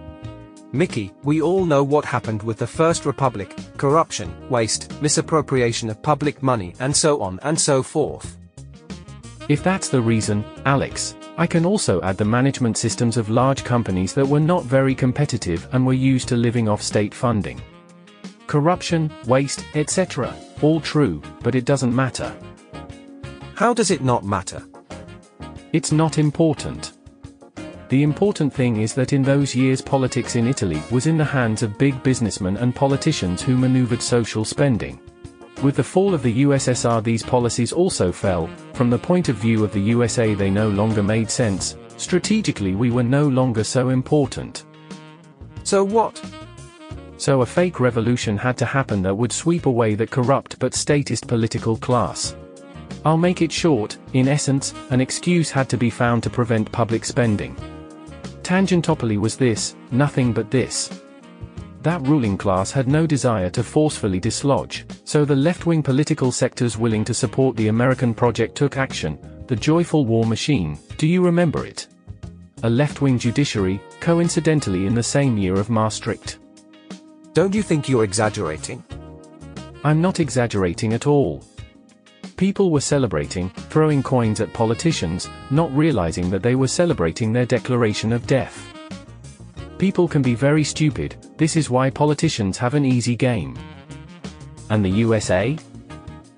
Mickey, we all know what happened with the First Republic corruption, waste, misappropriation of public money, and so on and so forth. If that's the reason, Alex, I can also add the management systems of large companies that were not very competitive and were used to living off state funding. Corruption, waste, etc. All true, but it doesn't matter. How does it not matter? It's not important. The important thing is that in those years politics in Italy was in the hands of big businessmen and politicians who maneuvered social spending. With the fall of the USSR these policies also fell, from the point of view of the USA they no longer made sense, strategically we were no longer so important. So what? So a fake revolution had to happen that would sweep away that corrupt but statist political class. I'll make it short, in essence, an excuse had to be found to prevent public spending. Tangentopoli was this, nothing but this. That ruling class had no desire to forcefully dislodge, so the left-wing political sectors willing to support the American project took action, the joyful war machine, do you remember it? A left-wing judiciary, coincidentally in the same year of Maastricht. Don't you think you're exaggerating? I'm not exaggerating at all. People were celebrating, throwing coins at politicians, not realizing that they were celebrating their declaration of death. People can be very stupid, this is why politicians have an easy game. And the USA?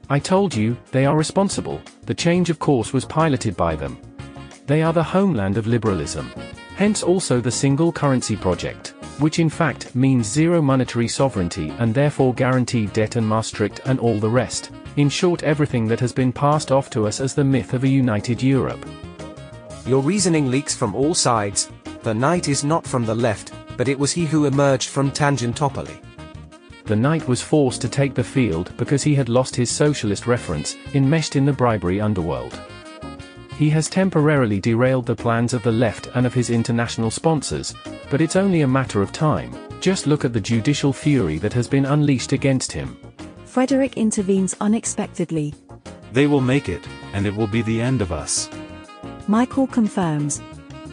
I told you, they are responsible, the change of course was piloted by them. They are the homeland of liberalism. Hence also the single currency project which in fact means zero monetary sovereignty and therefore guaranteed debt and Maastricht and all the rest. In short everything that has been passed off to us as the myth of a united Europe. Your reasoning leaks from all sides. The knight is not from the left, but it was he who emerged from Tangentopoli. The knight was forced to take the field because he had lost his socialist reference, enmeshed in the bribery underworld. He has temporarily derailed the plans of the left and of his international sponsors, but it's only a matter of time. Just look at the judicial fury that has been unleashed against him. Frederick intervenes unexpectedly. They will make it, and it will be the end of us. Michael confirms.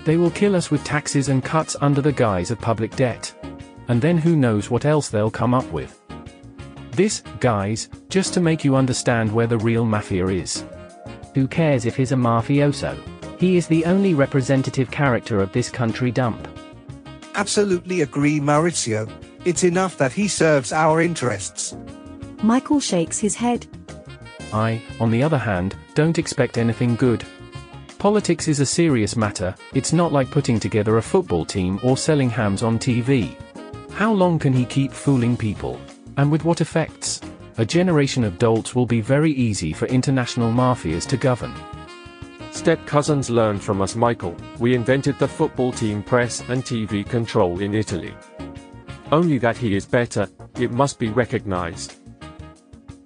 They will kill us with taxes and cuts under the guise of public debt. And then who knows what else they'll come up with. This, guys, just to make you understand where the real mafia is. Who cares if he's a mafioso? He is the only representative character of this country dump. Absolutely agree Maurizio. It's enough that he serves our interests. Michael shakes his head. I, on the other hand, don't expect anything good. Politics is a serious matter, it's not like putting together a football team or selling hams on TV. How long can he keep fooling people? And with what effects? A generation of dolts will be very easy for international mafias to govern. Step cousins learned from us Michael, we invented the football team press and TV control in Italy. Only that he is better, it must be recognized.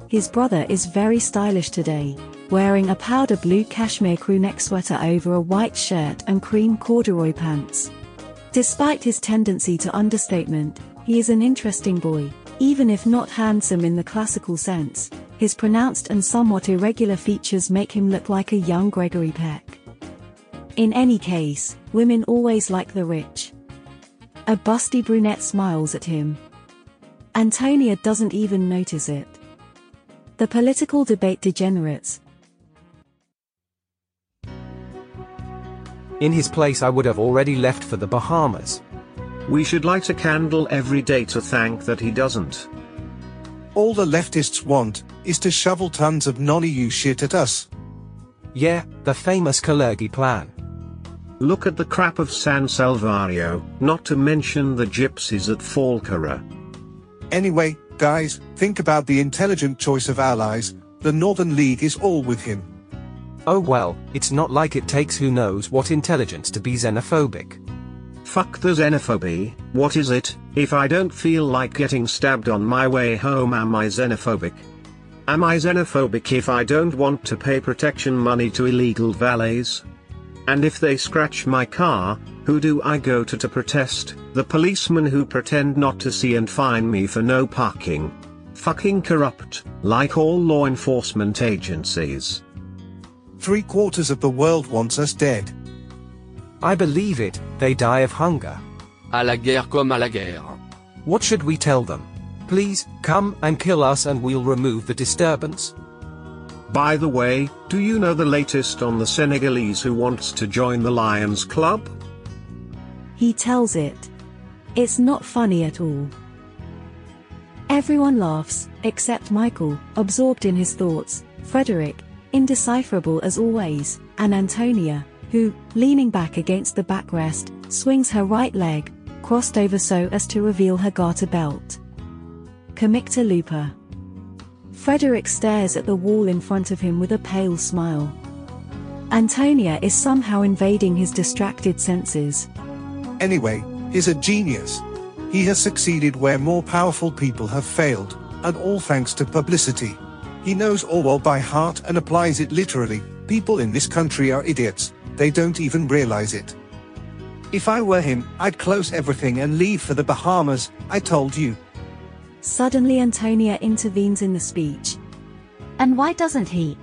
His brother is very stylish today, wearing a powder blue cashmere crewneck sweater over a white shirt and cream corduroy pants. Despite his tendency to understatement, he is an interesting boy. Even if not handsome in the classical sense, his pronounced and somewhat irregular features make him look like a young Gregory Peck. In any case, women always like the rich. A busty brunette smiles at him. Antonia doesn't even notice it. The political debate degenerates. In his place I would have already left for the Bahamas. We should light a candle every day to thank that he doesn't. All the leftists want is to shovel tons of non-EU shit at us. Yeah, the famous Kalergi plan. Look at the crap of San Salvario, not to mention the gypsies at Falkirk. Anyway, guys, think about the intelligent choice of allies, The Northern League is all with him. Oh well, it's not like it takes who knows what intelligence to be xenophobic. Fuck the xenophobia, what is it? If I don't feel like getting stabbed on my way home am I xenophobic? Am I xenophobic if I don't want to pay protection money to illegal valets? And if they scratch my car, who do I go to to protest? The policemen who pretend not to see and fine me for no parking. Fucking corrupt, like all law enforcement agencies. Three quarters of the world wants us dead. I believe it, they die of hunger. À la guerre comme à la guerre. What should we tell them? Please, come and kill us and we'll remove the disturbance. By the way, do you know the latest on the Senegalese who wants to join the Lions Club? He tells it. It's not funny at all. Everyone laughs, except Michael, absorbed in his thoughts, Frederick, indecipherable as always, and Antonia, who, leaning back against the backrest, swings her right leg, crossed over so as to reveal her garter belt. Comicta Lupa. Frederick stares at the wall in front of him with a pale smile. Antonia is somehow invading his distracted senses. Anyway, he's a genius. He has succeeded where more powerful people have failed, and all thanks to publicity. He knows Orwell by heart and applies it literally. People in this country are idiots, they don't even realize it. If I were him, I'd close everything and leave for the Bahamas, I told you. Suddenly Antonia intervenes in the speech. And why doesn't he?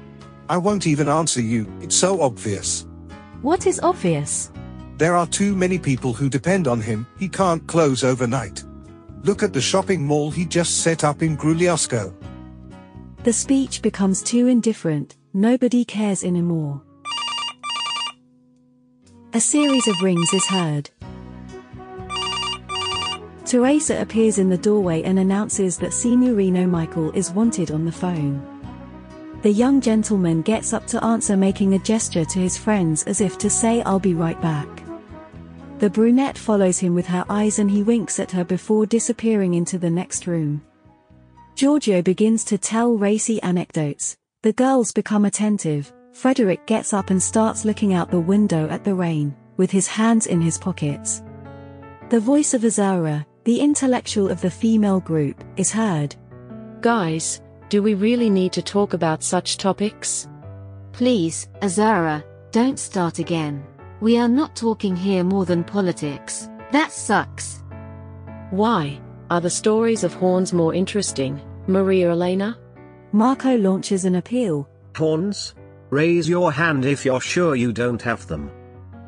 I won't even answer you, it's so obvious. What is obvious? There are too many people who depend on him, he can't close overnight. Look at the shopping mall he just set up in Grugliasco. The speech becomes too indifferent, nobody cares anymore. A series of rings is heard. Teresa appears in the doorway and announces that Signorino Michael is wanted on the phone. The young gentleman gets up to answer making a gesture to his friends as if to say I'll be right back. The brunette follows him with her eyes and he winks at her before disappearing into the next room. Giorgio begins to tell racy anecdotes. The girls become attentive. Frederick gets up and starts looking out the window at the rain, with his hands in his pockets. The voice of Azara, the intellectual of the female group, is heard. Guys, do we really need to talk about such topics? Please, Azara, don't start again. We are not talking here more than politics. That sucks. Why? Are the stories of horns more interesting, Maria Elena? Marco launches an appeal. Horns? Raise your hand if you're sure you don't have them.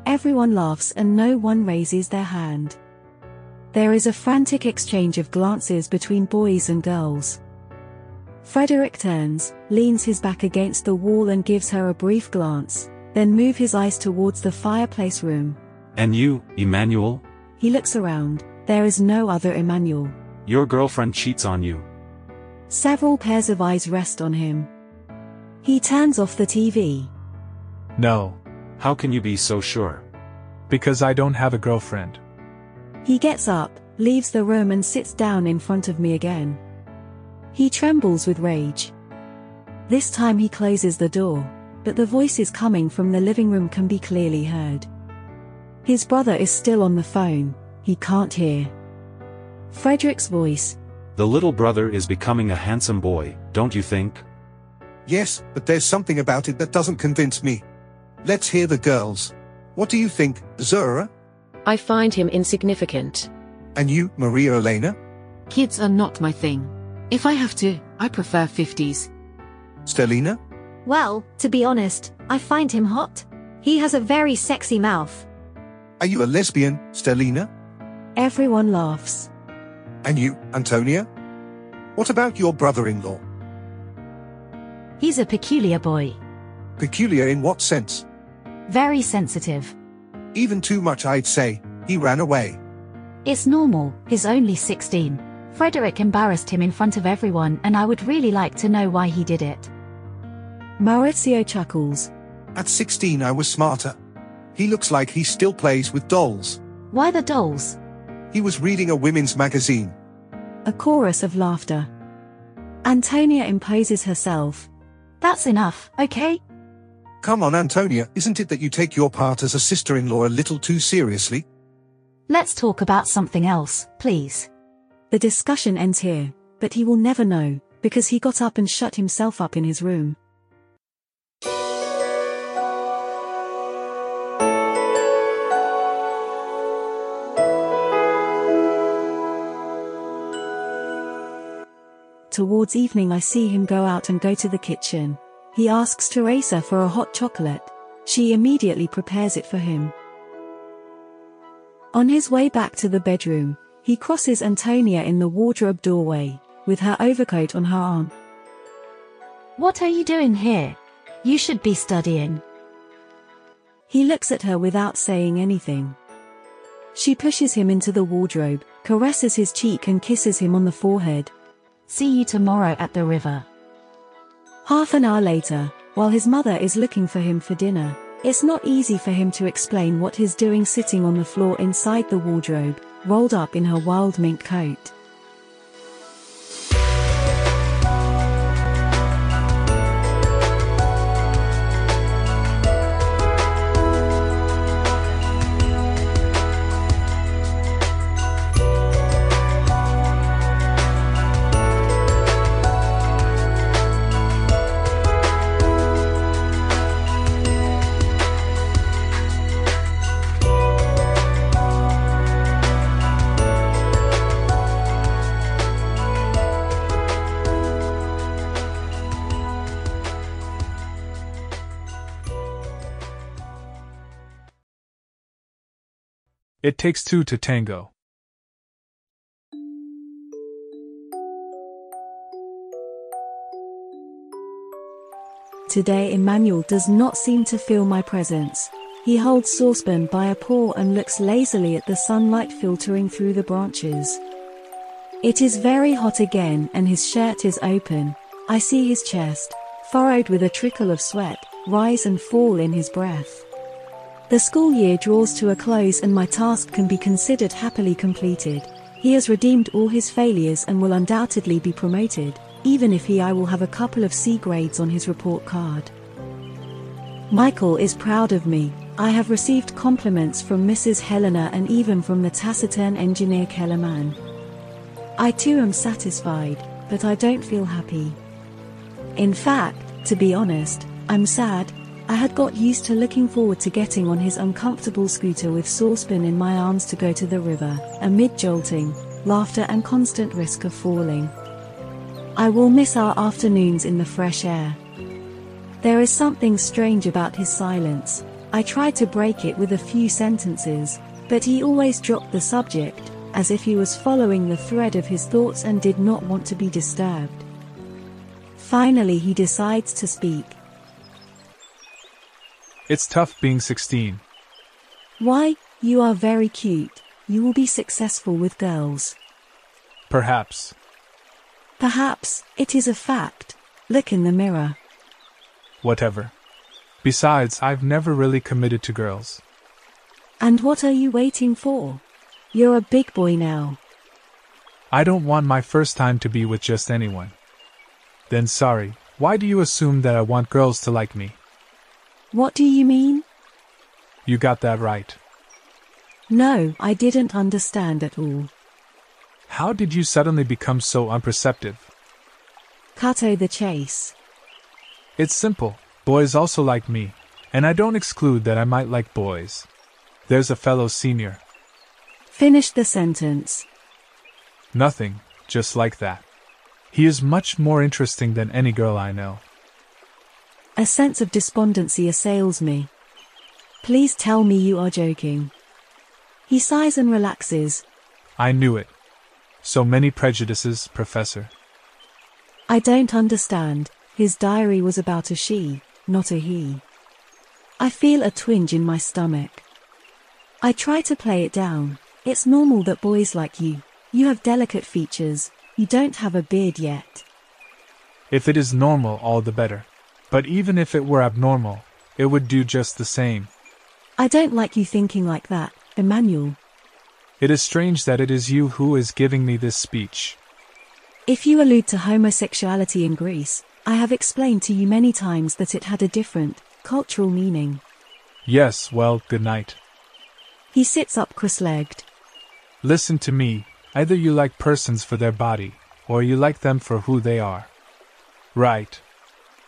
Everyone laughs and no one raises their hand. There is a frantic exchange of glances between boys and girls. Frederick turns, leans his back against the wall and gives her a brief glance, then move his eyes towards the fireplace room. And you, Emmanuel? He looks around, there is no other Emmanuel. Your girlfriend cheats on you. Several pairs of eyes rest on him. He turns off the TV. No. How can you be so sure? Because I don't have a girlfriend. He gets up, leaves the room and sits down in front of me again. He trembles with rage. This time he closes the door, but the voices coming from the living room can be clearly heard. His brother is still on the phone, he can't hear. Frederick's voice. The little brother is becoming a handsome boy, don't you think? Yes, but there's something about it that doesn't convince me. Let's hear the girls. What do you think, Zura? I find him insignificant. And you, Maria Elena? Kids are not my thing. If I have to, I prefer 50s. Stellina? Well, to be honest, I find him hot. He has a very sexy mouth. Are you a lesbian, Stellina? Everyone laughs. And you, Antonia? What about your brother-in-law? He's a peculiar boy. Peculiar in what sense? Very sensitive. Even too much I'd say, he ran away. It's normal, he's only 16. Frederick embarrassed him in front of everyone and I would really like to know why he did it. Maurizio chuckles. At 16 I was smarter. He looks like he still plays with dolls. Why the dolls? He was reading a women's magazine. A chorus of laughter. Antonia imposes herself. That's enough, okay? Come on, Antonia, isn't it that you take your part as a sister-in-law a little too seriously? Let's talk about something else, please. The discussion ends here, but he will never know, because he got up and shut himself up in his room. Towards evening I see him go out and go to the kitchen. He asks Teresa for a hot chocolate. She immediately prepares it for him. On his way back to the bedroom, he crosses Antonia in the wardrobe doorway, with her overcoat on her arm. What are you doing here? You should be studying. He looks at her without saying anything. She pushes him into the wardrobe, caresses his cheek and kisses him on the forehead. See you tomorrow at the river. Half an hour later, while his mother is looking for him for dinner, it's not easy for him to explain what he's doing sitting on the floor inside the wardrobe, rolled up in her wild mink coat. It takes two to tango. Today Emmanuel does not seem to feel my presence. He holds saucepan by a paw and looks lazily at the sunlight filtering through the branches. It is very hot again and his shirt is open. I see his chest, furrowed with a trickle of sweat, rise and fall in his breath. The school year draws to a close and my task can be considered happily completed. He has redeemed all his failures and will undoubtedly be promoted, even if he I will have a couple of C grades on his report card. Michael is proud of me. I have received compliments from Mrs. Helena and even from the taciturn engineer Kellerman. I too am satisfied, but I don't feel happy. In fact, to be honest, I'm sad. I had got used to looking forward to getting on his uncomfortable scooter with saucepan in my arms to go to the river, amid jolting, laughter and constant risk of falling. I will miss our afternoons in the fresh air. There is something strange about his silence. I tried to break it with a few sentences, but he always dropped the subject, as if he was following the thread of his thoughts and did not want to be disturbed. Finally he decides to speak. It's tough being 16. Why, you are very cute. You will be successful with girls. Perhaps. Perhaps, it is a fact. Look in the mirror. Whatever. Besides, I've never really committed to girls. And what are you waiting for? You're a big boy now. I don't want my first time to be with just anyone. Then sorry, why do you assume that I want girls to like me? What do you mean? You got that right. No, I didn't understand at all. How did you suddenly become so unperceptive? Cato the chase. It's simple. Boys also like me, and I don't exclude that I might like boys. There's a fellow senior. Finish the sentence. Nothing, just like that. He is much more interesting than any girl I know. A sense of despondency assails me. Please tell me you are joking. He sighs and relaxes. I knew it. So many prejudices, Professor. I don't understand. His diary was about a she, not a he. I feel a twinge in my stomach. I try to play it down. It's normal that boys like you. You have delicate features. You don't have a beard yet. If it is normal, all the better. But even if it were abnormal, it would do just the same. I don't like you thinking like that, Emmanuel. It is strange that it is you who is giving me this speech. If you allude to homosexuality in Greece, I have explained to you many times that it had a different, cultural meaning. Yes, well, good night. He sits up cross legged. Listen to me, either you like persons for their body, or you like them for who they are. Right.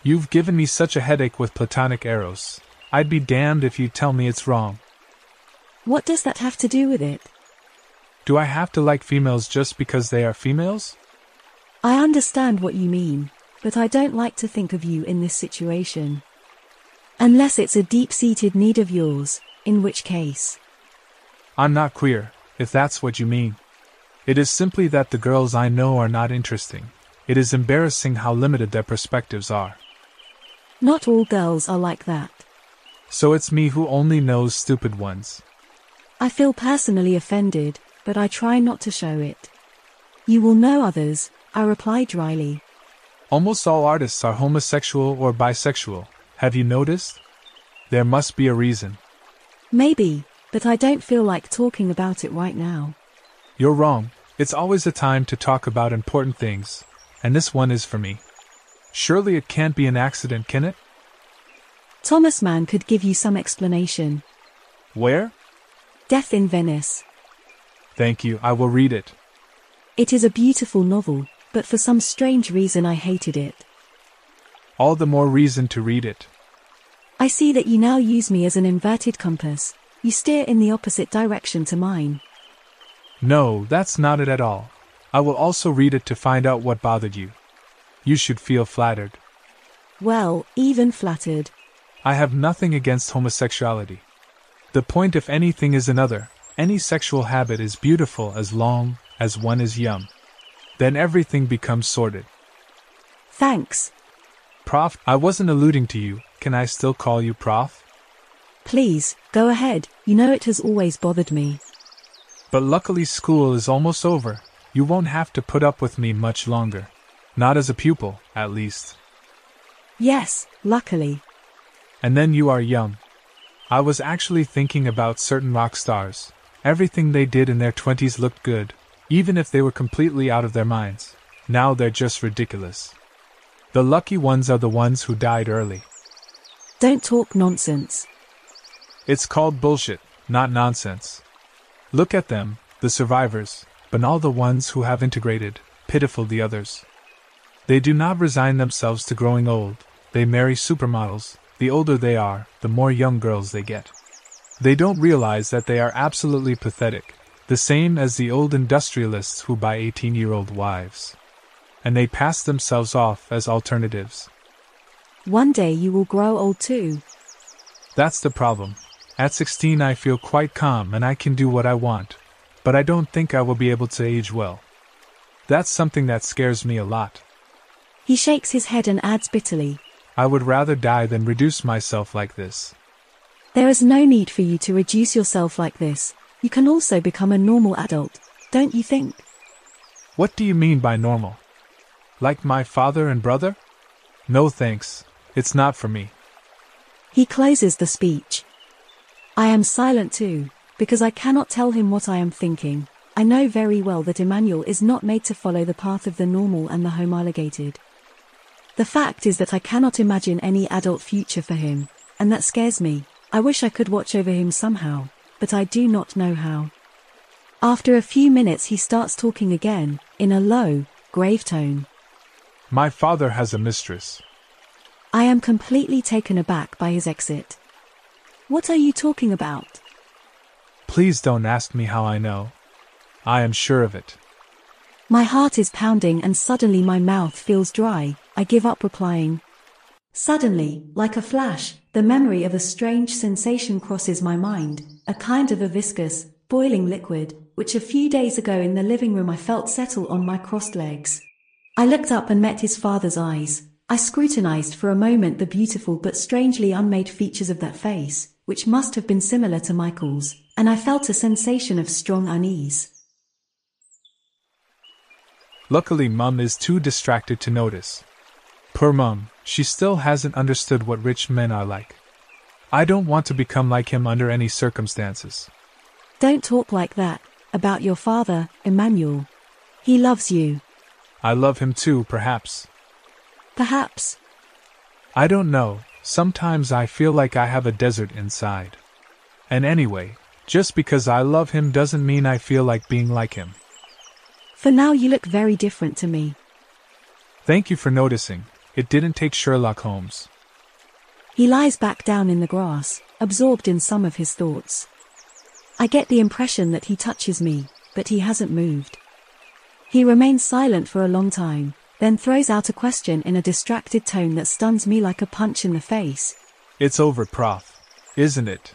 You've given me such a headache with platonic eros. I'd be damned if you tell me it's wrong. What does that have to do with it? Do I have to like females just because they are females? I understand what you mean, but I don't like to think of you in this situation. Unless it's a deep seated need of yours, in which case. I'm not queer, if that's what you mean. It is simply that the girls I know are not interesting. It is embarrassing how limited their perspectives are. Not all girls are like that. So it's me who only knows stupid ones. I feel personally offended, but I try not to show it. You will know others, I reply dryly. Almost all artists are homosexual or bisexual, have you noticed? There must be a reason. Maybe, but I don't feel like talking about it right now. You're wrong. It's always a time to talk about important things, and this one is for me. Surely it can't be an accident, can it? Thomas Mann could give you some explanation. Where? Death in Venice. Thank you, I will read it. It is a beautiful novel, but for some strange reason I hated it. All the more reason to read it. I see that you now use me as an inverted compass. You steer in the opposite direction to mine. No, that's not it at all. I will also read it to find out what bothered you. You should feel flattered. Well, even flattered. I have nothing against homosexuality. The point, if anything, is another. Any sexual habit is beautiful as long as one is young. Then everything becomes sordid. Thanks. Prof, I wasn't alluding to you. Can I still call you Prof? Please, go ahead. You know it has always bothered me. But luckily, school is almost over. You won't have to put up with me much longer. Not as a pupil, at least. Yes, luckily. And then you are young. I was actually thinking about certain rock stars. Everything they did in their 20s looked good, even if they were completely out of their minds. Now they're just ridiculous. The lucky ones are the ones who died early. Don't talk nonsense. It's called bullshit, not nonsense. Look at them, the survivors, but all the ones who have integrated, pitiful the others. They do not resign themselves to growing old, they marry supermodels, the older they are, the more young girls they get. They don't realize that they are absolutely pathetic, the same as the old industrialists who buy 18 year old wives. And they pass themselves off as alternatives. One day you will grow old too. That's the problem. At 16, I feel quite calm and I can do what I want, but I don't think I will be able to age well. That's something that scares me a lot. He shakes his head and adds bitterly, I would rather die than reduce myself like this. There is no need for you to reduce yourself like this. You can also become a normal adult, don't you think? What do you mean by normal? Like my father and brother? No thanks, it's not for me. He closes the speech. I am silent too, because I cannot tell him what I am thinking. I know very well that Emmanuel is not made to follow the path of the normal and the homologated. The fact is that I cannot imagine any adult future for him, and that scares me. I wish I could watch over him somehow, but I do not know how. After a few minutes, he starts talking again, in a low, grave tone. My father has a mistress. I am completely taken aback by his exit. What are you talking about? Please don't ask me how I know. I am sure of it. My heart is pounding and suddenly my mouth feels dry. I give up replying. Suddenly, like a flash, the memory of a strange sensation crosses my mind, a kind of a viscous, boiling liquid, which a few days ago in the living room I felt settle on my crossed legs. I looked up and met his father's eyes. I scrutinized for a moment the beautiful but strangely unmade features of that face, which must have been similar to Michael's, and I felt a sensation of strong unease. Luckily, Mum is too distracted to notice. Poor Mum, she still hasn't understood what rich men are like. I don't want to become like him under any circumstances. Don't talk like that about your father, Emmanuel. He loves you. I love him too, perhaps. Perhaps. I don't know, sometimes I feel like I have a desert inside. And anyway, just because I love him doesn't mean I feel like being like him. For now, you look very different to me. Thank you for noticing. It didn't take Sherlock Holmes. He lies back down in the grass, absorbed in some of his thoughts. I get the impression that he touches me, but he hasn't moved. He remains silent for a long time, then throws out a question in a distracted tone that stuns me like a punch in the face. It's over, Prof. Isn't it?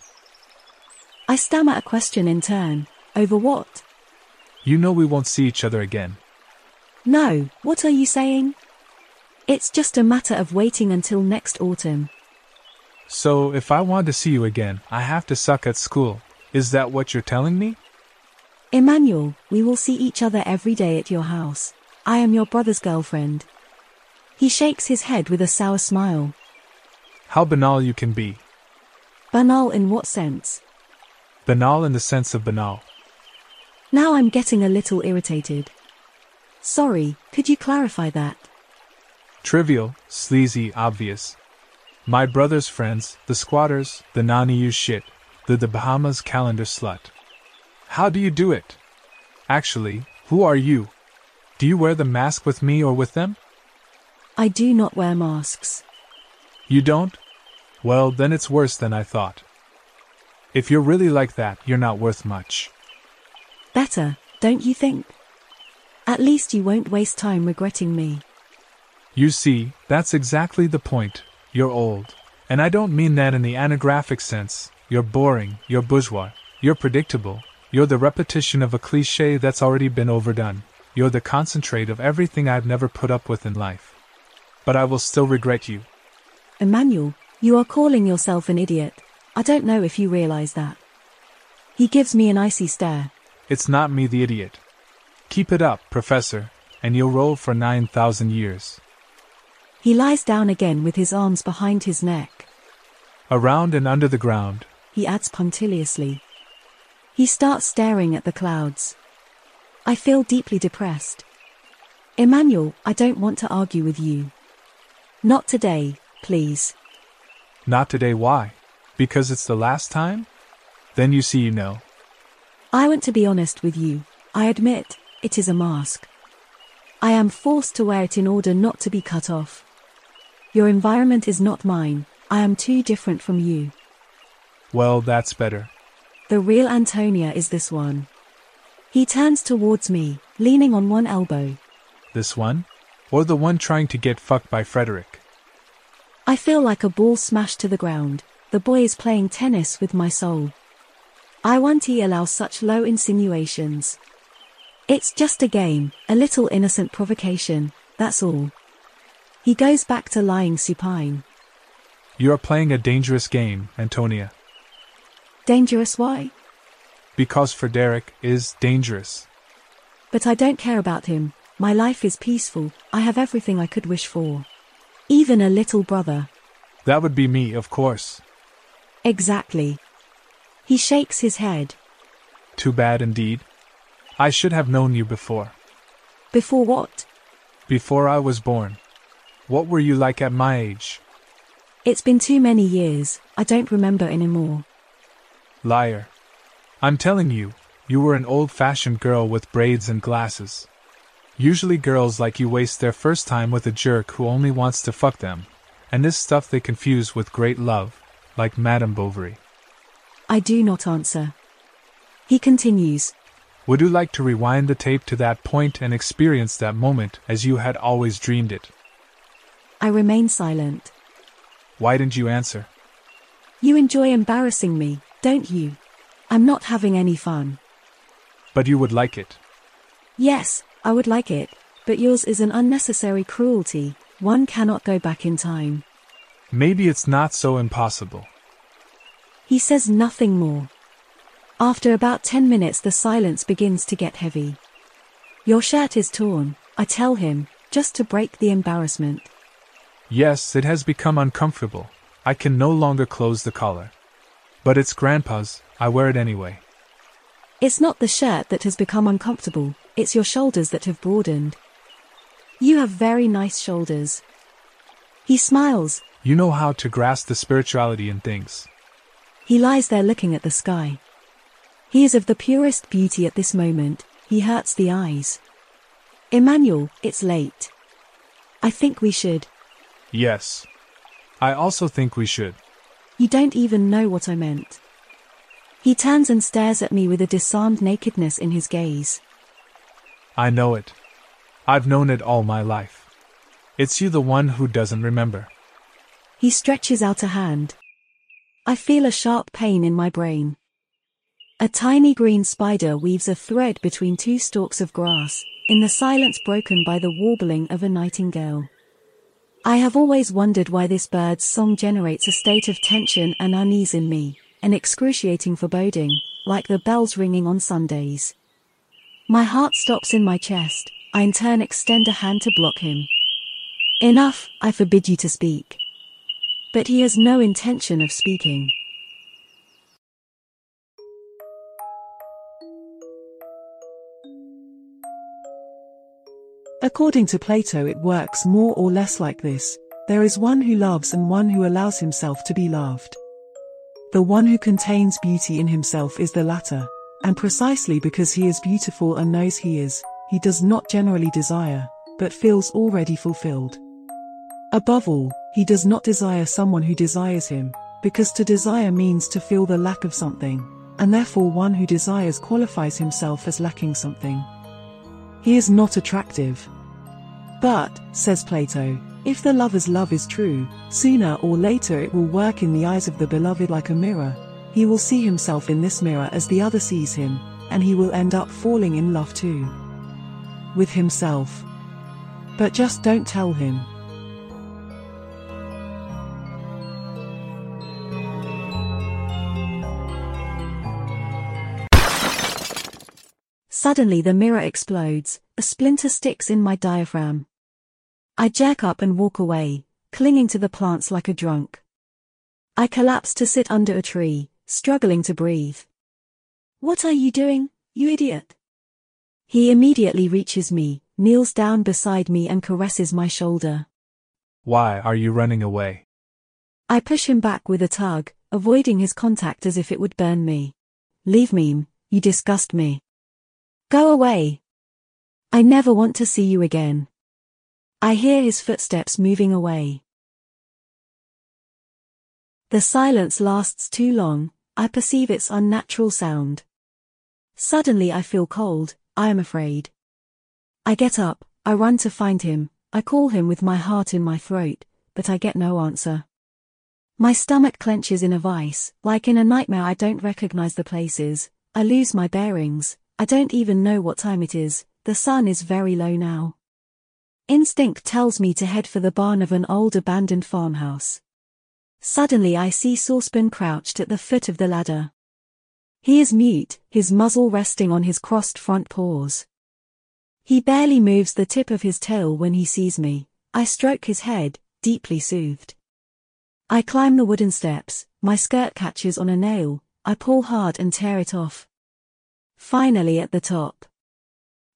I stammer a question in turn. Over what? You know we won't see each other again. No, what are you saying? It's just a matter of waiting until next autumn. So, if I want to see you again, I have to suck at school. Is that what you're telling me? Emmanuel, we will see each other every day at your house. I am your brother's girlfriend. He shakes his head with a sour smile. How banal you can be. Banal in what sense? Banal in the sense of banal. Now I'm getting a little irritated. Sorry, could you clarify that? Trivial, sleazy, obvious. My brother's friends, the squatters, the non EU shit, the the Bahamas calendar slut. How do you do it? Actually, who are you? Do you wear the mask with me or with them? I do not wear masks. You don't? Well, then it's worse than I thought. If you're really like that, you're not worth much. Better, don't you think? At least you won't waste time regretting me. You see, that's exactly the point. You're old. And I don't mean that in the anagraphic sense. You're boring, you're bourgeois, you're predictable, you're the repetition of a cliche that's already been overdone, you're the concentrate of everything I've never put up with in life. But I will still regret you. Emmanuel, you are calling yourself an idiot. I don't know if you realize that. He gives me an icy stare. It's not me the idiot. Keep it up, Professor, and you'll roll for 9,000 years. He lies down again with his arms behind his neck. Around and under the ground, he adds punctiliously. He starts staring at the clouds. I feel deeply depressed. Emmanuel, I don't want to argue with you. Not today, please. Not today, why? Because it's the last time? Then you see, you know. I want to be honest with you. I admit, it is a mask. I am forced to wear it in order not to be cut off. Your environment is not mine, I am too different from you. Well, that's better. The real Antonia is this one. He turns towards me, leaning on one elbow. This one? Or the one trying to get fucked by Frédéric? I feel like a ball smashed to the ground. The boy is playing tennis with my soul. I want he allow such low insinuations. It's just a game, a little innocent provocation, that's all. He goes back to lying supine. You are playing a dangerous game, Antonia. Dangerous why? Because Frédéric is dangerous. But I don't care about him. My life is peaceful. I have everything I could wish for. Even a little brother. That would be me, of course. Exactly. He shakes his head. Too bad indeed. I should have known you before. Before what? Before I was born. What were you like at my age? It's been too many years, I don't remember anymore. Liar. I'm telling you, you were an old fashioned girl with braids and glasses. Usually girls like you waste their first time with a jerk who only wants to fuck them, and this stuff they confuse with great love, like Madame Bovary. I do not answer. He continues. Would you like to rewind the tape to that point and experience that moment as you had always dreamed it? I remain silent. Why didn't you answer? You enjoy embarrassing me, don't you? I'm not having any fun. But you would like it. Yes, I would like it, but yours is an unnecessary cruelty. One cannot go back in time. Maybe it's not so impossible. He says nothing more. After about ten minutes, the silence begins to get heavy. Your shirt is torn, I tell him, just to break the embarrassment. Yes, it has become uncomfortable. I can no longer close the collar. But it's Grandpa's, I wear it anyway. It's not the shirt that has become uncomfortable, it's your shoulders that have broadened. You have very nice shoulders. He smiles. You know how to grasp the spirituality in things. He lies there looking at the sky. He is of the purest beauty at this moment, he hurts the eyes. Emmanuel, it's late. I think we should. Yes. I also think we should. You don't even know what I meant. He turns and stares at me with a disarmed nakedness in his gaze. I know it. I've known it all my life. It's you the one who doesn't remember. He stretches out a hand. I feel a sharp pain in my brain. A tiny green spider weaves a thread between two stalks of grass, in the silence broken by the warbling of a nightingale. I have always wondered why this bird's song generates a state of tension and unease in me, an excruciating foreboding, like the bells ringing on Sundays. My heart stops in my chest, I in turn extend a hand to block him. Enough, I forbid you to speak. But he has no intention of speaking. According to Plato, it works more or less like this there is one who loves and one who allows himself to be loved. The one who contains beauty in himself is the latter, and precisely because he is beautiful and knows he is, he does not generally desire, but feels already fulfilled. Above all, he does not desire someone who desires him, because to desire means to feel the lack of something, and therefore one who desires qualifies himself as lacking something. He is not attractive. But, says Plato, if the lover's love is true, sooner or later it will work in the eyes of the beloved like a mirror. He will see himself in this mirror as the other sees him, and he will end up falling in love too. With himself. But just don't tell him. Suddenly the mirror explodes, a splinter sticks in my diaphragm. I jerk up and walk away, clinging to the plants like a drunk. I collapse to sit under a tree, struggling to breathe. What are you doing, you idiot? He immediately reaches me, kneels down beside me and caresses my shoulder. Why are you running away? I push him back with a tug, avoiding his contact as if it would burn me. Leave me, you disgust me. Go away. I never want to see you again. I hear his footsteps moving away. The silence lasts too long, I perceive its unnatural sound. Suddenly I feel cold, I am afraid. I get up, I run to find him, I call him with my heart in my throat, but I get no answer. My stomach clenches in a vice, like in a nightmare I don't recognize the places, I lose my bearings, I don't even know what time it is, the sun is very low now. Instinct tells me to head for the barn of an old abandoned farmhouse. Suddenly I see Saucepan crouched at the foot of the ladder. He is mute, his muzzle resting on his crossed front paws. He barely moves the tip of his tail when he sees me. I stroke his head, deeply soothed. I climb the wooden steps, my skirt catches on a nail, I pull hard and tear it off. Finally at the top.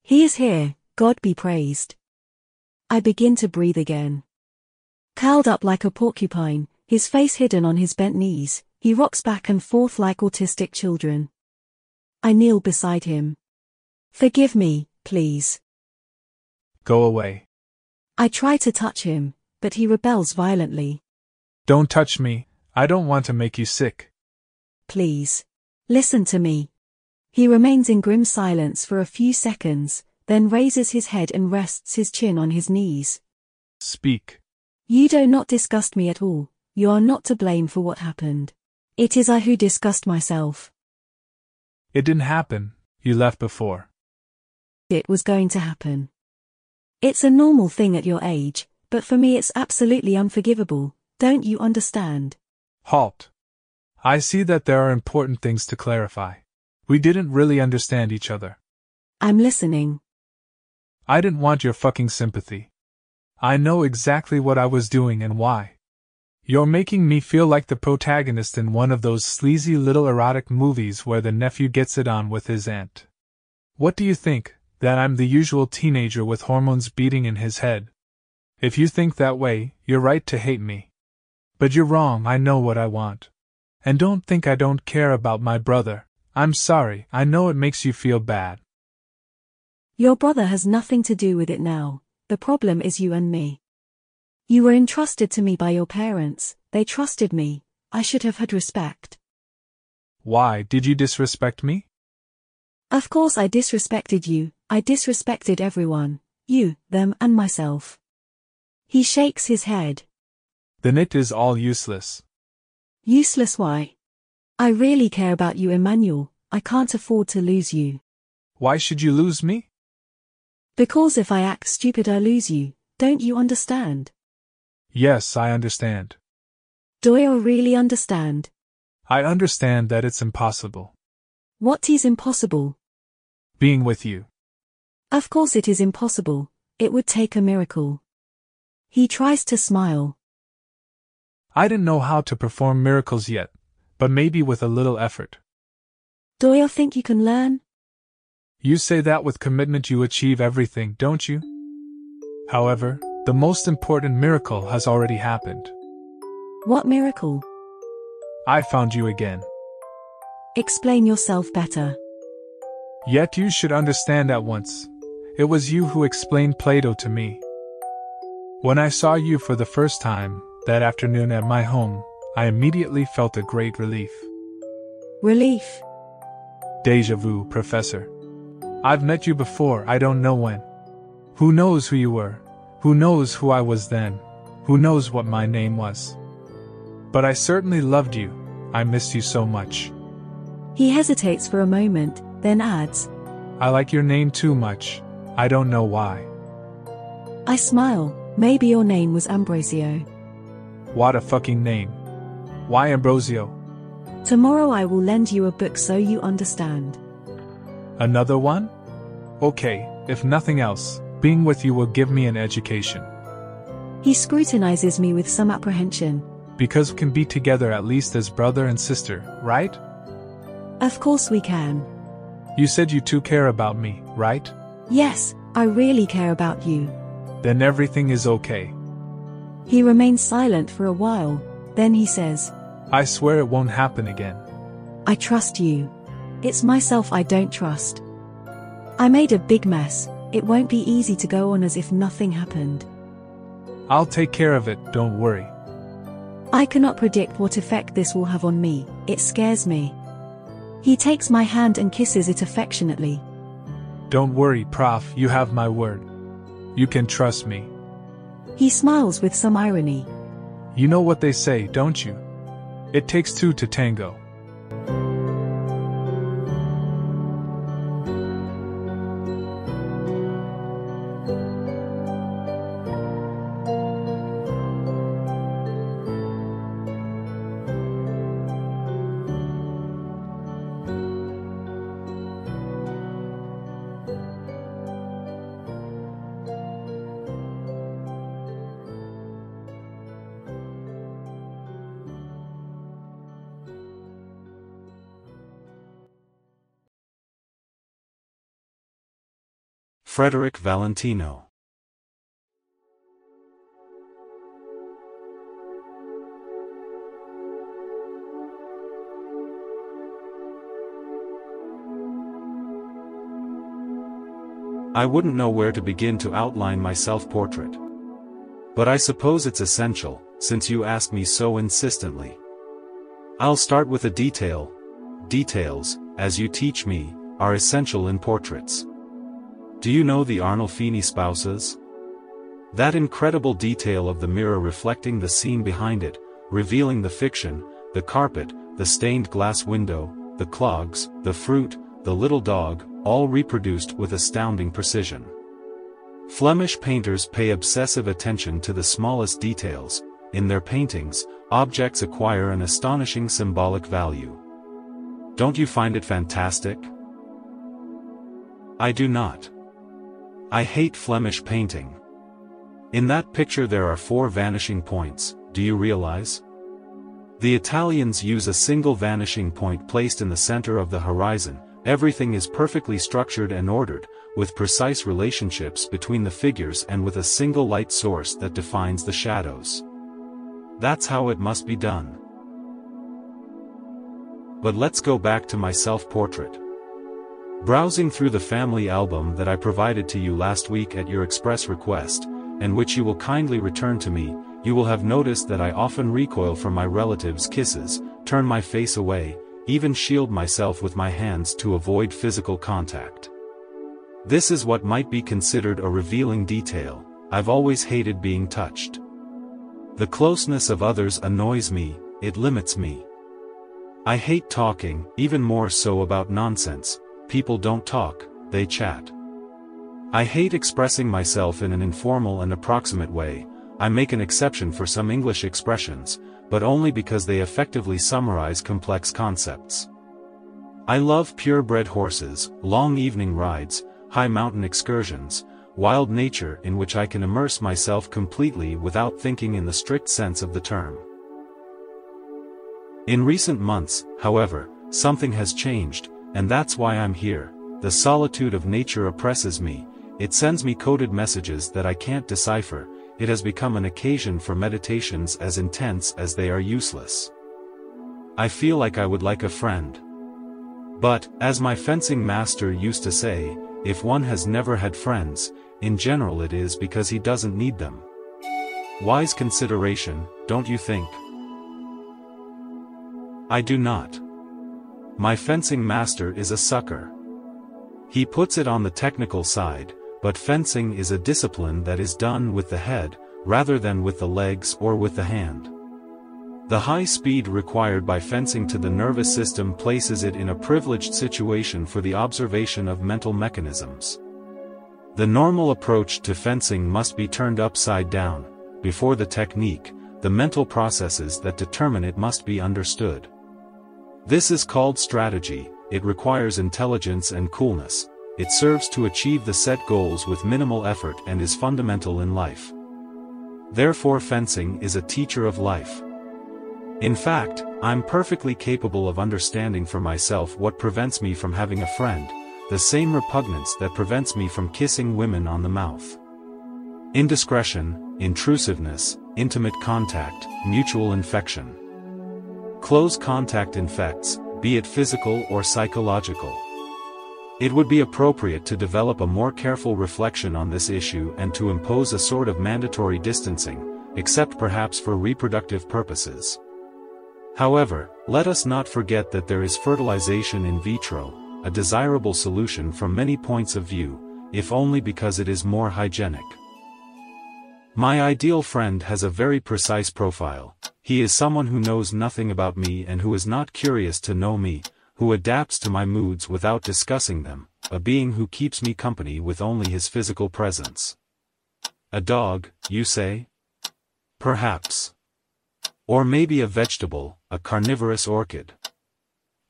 He is here, God be praised. I begin to breathe again. Curled up like a porcupine, his face hidden on his bent knees, he rocks back and forth like autistic children. I kneel beside him. Forgive me, please. Go away. I try to touch him, but he rebels violently. Don't touch me, I don't want to make you sick. Please. Listen to me. He remains in grim silence for a few seconds, then raises his head and rests his chin on his knees. Speak. You do not disgust me at all, you are not to blame for what happened. It is I who disgust myself. It didn't happen, you left before. It was going to happen. It's a normal thing at your age, but for me it's absolutely unforgivable, don't you understand? Halt. I see that there are important things to clarify. We didn't really understand each other. I'm listening. I didn't want your fucking sympathy. I know exactly what I was doing and why. You're making me feel like the protagonist in one of those sleazy little erotic movies where the nephew gets it on with his aunt. What do you think, that I'm the usual teenager with hormones beating in his head? If you think that way, you're right to hate me. But you're wrong, I know what I want. And don't think I don't care about my brother. I'm sorry, I know it makes you feel bad. Your brother has nothing to do with it now, the problem is you and me. You were entrusted to me by your parents, they trusted me, I should have had respect. Why did you disrespect me? Of course I disrespected you, I disrespected everyone, you, them, and myself. He shakes his head. Then it is all useless. Useless why? I really care about you, Emmanuel, I can't afford to lose you. Why should you lose me? Because if I act stupid, I lose you, don't you understand? Yes, I understand. Do you really understand? I understand that it's impossible. What is impossible? Being with you. Of course it is impossible, it would take a miracle. He tries to smile. I didn't know how to perform miracles yet, but maybe with a little effort. Do you think you can learn? You say that with commitment you achieve everything, don't you? However, the most important miracle has already happened. What miracle? I found you again. Explain yourself better. Yet you should understand at once. It was you who explained Plato to me. When I saw you for the first time, that afternoon at my home, I immediately felt a great relief. Relief? Deja vu, Professor. I've met you before, I don't know when. Who knows who you were? Who knows who I was then? Who knows what my name was? But I certainly loved you, I missed you so much. He hesitates for a moment, then adds, I like your name too much, I don't know why. I smile, maybe your name was Ambrosio. What a fucking name. Why Ambrosio? Tomorrow I will lend you a book so you understand. Another one? Okay, if nothing else, being with you will give me an education. He scrutinizes me with some apprehension. Because we can be together at least as brother and sister, right? Of course we can. You said you too care about me, right? Yes, I really care about you. Then everything is okay. He remains silent for a while, then he says, I swear it won't happen again. I trust you. It's myself I don't trust. I made a big mess, it won't be easy to go on as if nothing happened. I'll take care of it, don't worry. I cannot predict what effect this will have on me, it scares me. He takes my hand and kisses it affectionately. Don't worry, Prof, you have my word. You can trust me. He smiles with some irony. You know what they say, don't you? It takes two to tango. Frédéric Valentino. I wouldn't know where to begin to outline my self-portrait. But I suppose it's essential, since you ask me so insistently. I'll start with a detail. Details, as you teach me, are essential in portraits. Do you know the Arnolfini spouses? That incredible detail of the mirror reflecting the scene behind it, revealing the fiction, the carpet, the stained glass window, the clogs, the fruit, the little dog, all reproduced with astounding precision. Flemish painters pay obsessive attention to the smallest details, in their paintings, objects acquire an astonishing symbolic value. Don't you find it fantastic? I do not. I hate Flemish painting. In that picture there are four vanishing points, do you realize? The Italians use a single vanishing point placed in the center of the horizon, Everything is perfectly structured and ordered, with precise relationships between the figures and with a single light source that defines the shadows. That's how it must be done. But let's go back to my self-portrait. Browsing through the family album that I provided to you last week at your express request, and which you will kindly return to me, you will have noticed that I often recoil from my relatives' kisses, turn my face away, even shield myself with my hands to avoid physical contact. This is what might be considered a revealing detail, I've always hated being touched. The closeness of others annoys me, it limits me. I hate talking, even more so about nonsense, people don't talk, they chat. I hate expressing myself in an informal and approximate way, I make an exception for some English expressions, but only because they effectively summarize complex concepts. I love purebred horses, long evening rides, high mountain excursions, wild nature in which I can immerse myself completely without thinking in the strict sense of the term. In recent months, however, something has changed, and that's why I'm here. The solitude of nature oppresses me, it sends me coded messages that I can't decipher, it has become an occasion for meditations as intense as they are useless. I feel like I would like a friend. But, as my fencing master used to say, if one has never had friends, in general it is because he doesn't need them. Wise consideration, don't you think? I do not. My fencing master is a sucker. He puts it on the technical side, but fencing is a discipline that is done with the head, rather than with the legs or with the hand. The high speed required by fencing to the nervous system places it in a privileged situation for the observation of mental mechanisms. The normal approach to fencing must be turned upside down, before the technique, the mental processes that determine it must be understood. This is called strategy, it requires intelligence and coolness, it serves to achieve the set goals with minimal effort and is fundamental in life. Therefore fencing is a teacher of life. In fact, I'm perfectly capable of understanding for myself what prevents me from having a friend, the same repugnance that prevents me from kissing women on the mouth. Indiscretion, intrusiveness, intimate contact, mutual infection. Close contact infects, be it physical or psychological. It would be appropriate to develop a more careful reflection on this issue and to impose a sort of mandatory distancing, except perhaps for reproductive purposes. However, let us not forget that there is fertilization in vitro, a desirable solution from many points of view, if only because it is more hygienic. My ideal friend has a very precise profile, he is someone who knows nothing about me and who is not curious to know me, who adapts to my moods without discussing them, a being who keeps me company with only his physical presence. A dog, you say? Perhaps. Or maybe a vegetable, a carnivorous orchid.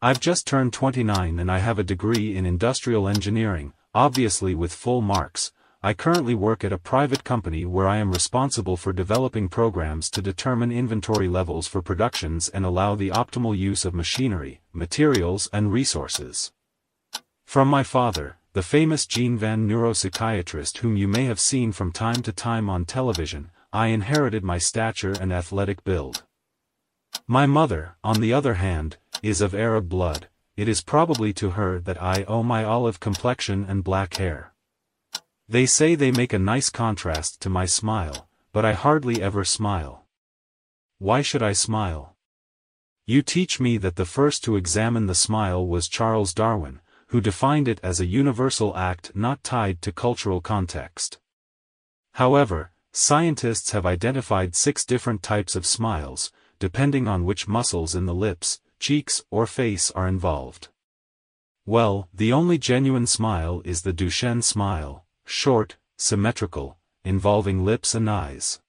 I've just turned 29 and I have a degree in industrial engineering, obviously with full marks, I currently work at a private company where I am responsible for developing programs to determine inventory levels for productions and allow the optimal use of machinery, materials and resources. From my father, the famous Jean Van neuropsychiatrist whom you may have seen from time to time on television, I inherited my stature and athletic build. My mother, on the other hand, is of Arab blood, it is probably to her that I owe my olive complexion and black hair. They say they make a nice contrast to my smile, but I hardly ever smile. Why should I smile? You teach me that the first to examine the smile was Charles Darwin, who defined it as a universal act not tied to cultural context. However, scientists have identified six different types of smiles, depending on which muscles in the lips, cheeks or face are involved. Well, the only genuine smile is the Duchenne smile, short, symmetrical, involving lips and eyes.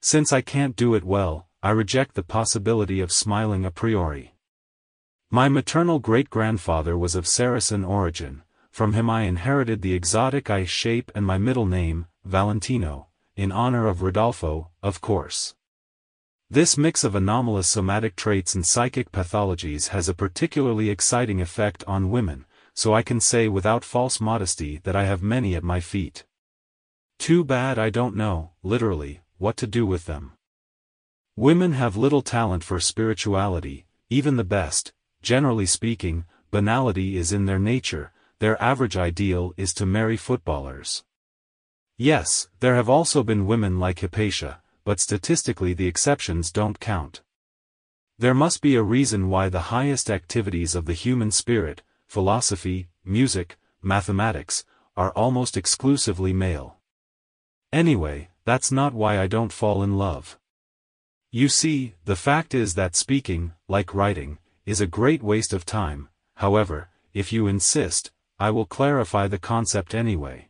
Since I can't do it well, I reject the possibility of smiling a priori. My maternal great-grandfather was of Saracen origin, from him I inherited the exotic eye shape and my middle name, Valentino, in honor of Rodolfo, of course. This mix of anomalous somatic traits and psychic pathologies has a particularly exciting effect on women, so I can say without false modesty that I have many at my feet. Too bad I don't know, literally, what to do with them. Women have little talent for spirituality, even the best, generally speaking, banality is in their nature, their average ideal is to marry footballers. Yes, there have also been women like Hypatia, but statistically the exceptions don't count. There must be a reason why the highest activities of the human spirit, philosophy, music, mathematics, are almost exclusively male. Anyway, that's not why I don't fall in love. You see, the fact is that speaking, like writing, is a great waste of time, however, if you insist, I will clarify the concept anyway.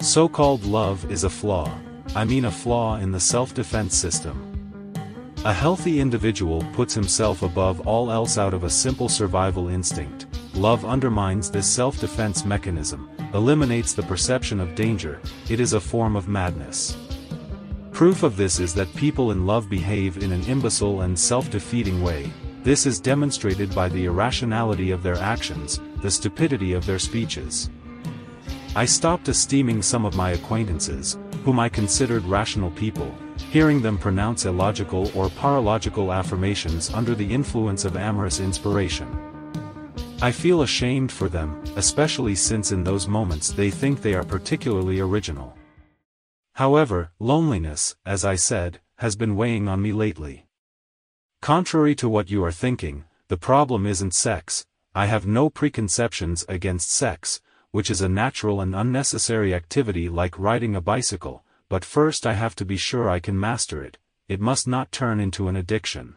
So-called love is a flaw. I mean a flaw in the self-defense system. A healthy individual puts himself above all else out of a simple survival instinct. Love undermines this self-defense mechanism, eliminates the perception of danger, it is a form of madness. Proof of this is that people in love behave in an imbecile and self-defeating way, this is demonstrated by the irrationality of their actions, the stupidity of their speeches. I stopped esteeming some of my acquaintances, whom I considered rational people, hearing them pronounce illogical or paralogical affirmations under the influence of amorous inspiration. I feel ashamed for them, especially since in those moments they think they are particularly original. However, loneliness, as I said, has been weighing on me lately. Contrary to what you are thinking, the problem isn't sex, I have no preconceptions against sex, which is a natural and unnecessary activity like riding a bicycle, but first I have to be sure I can master it, it must not turn into an addiction.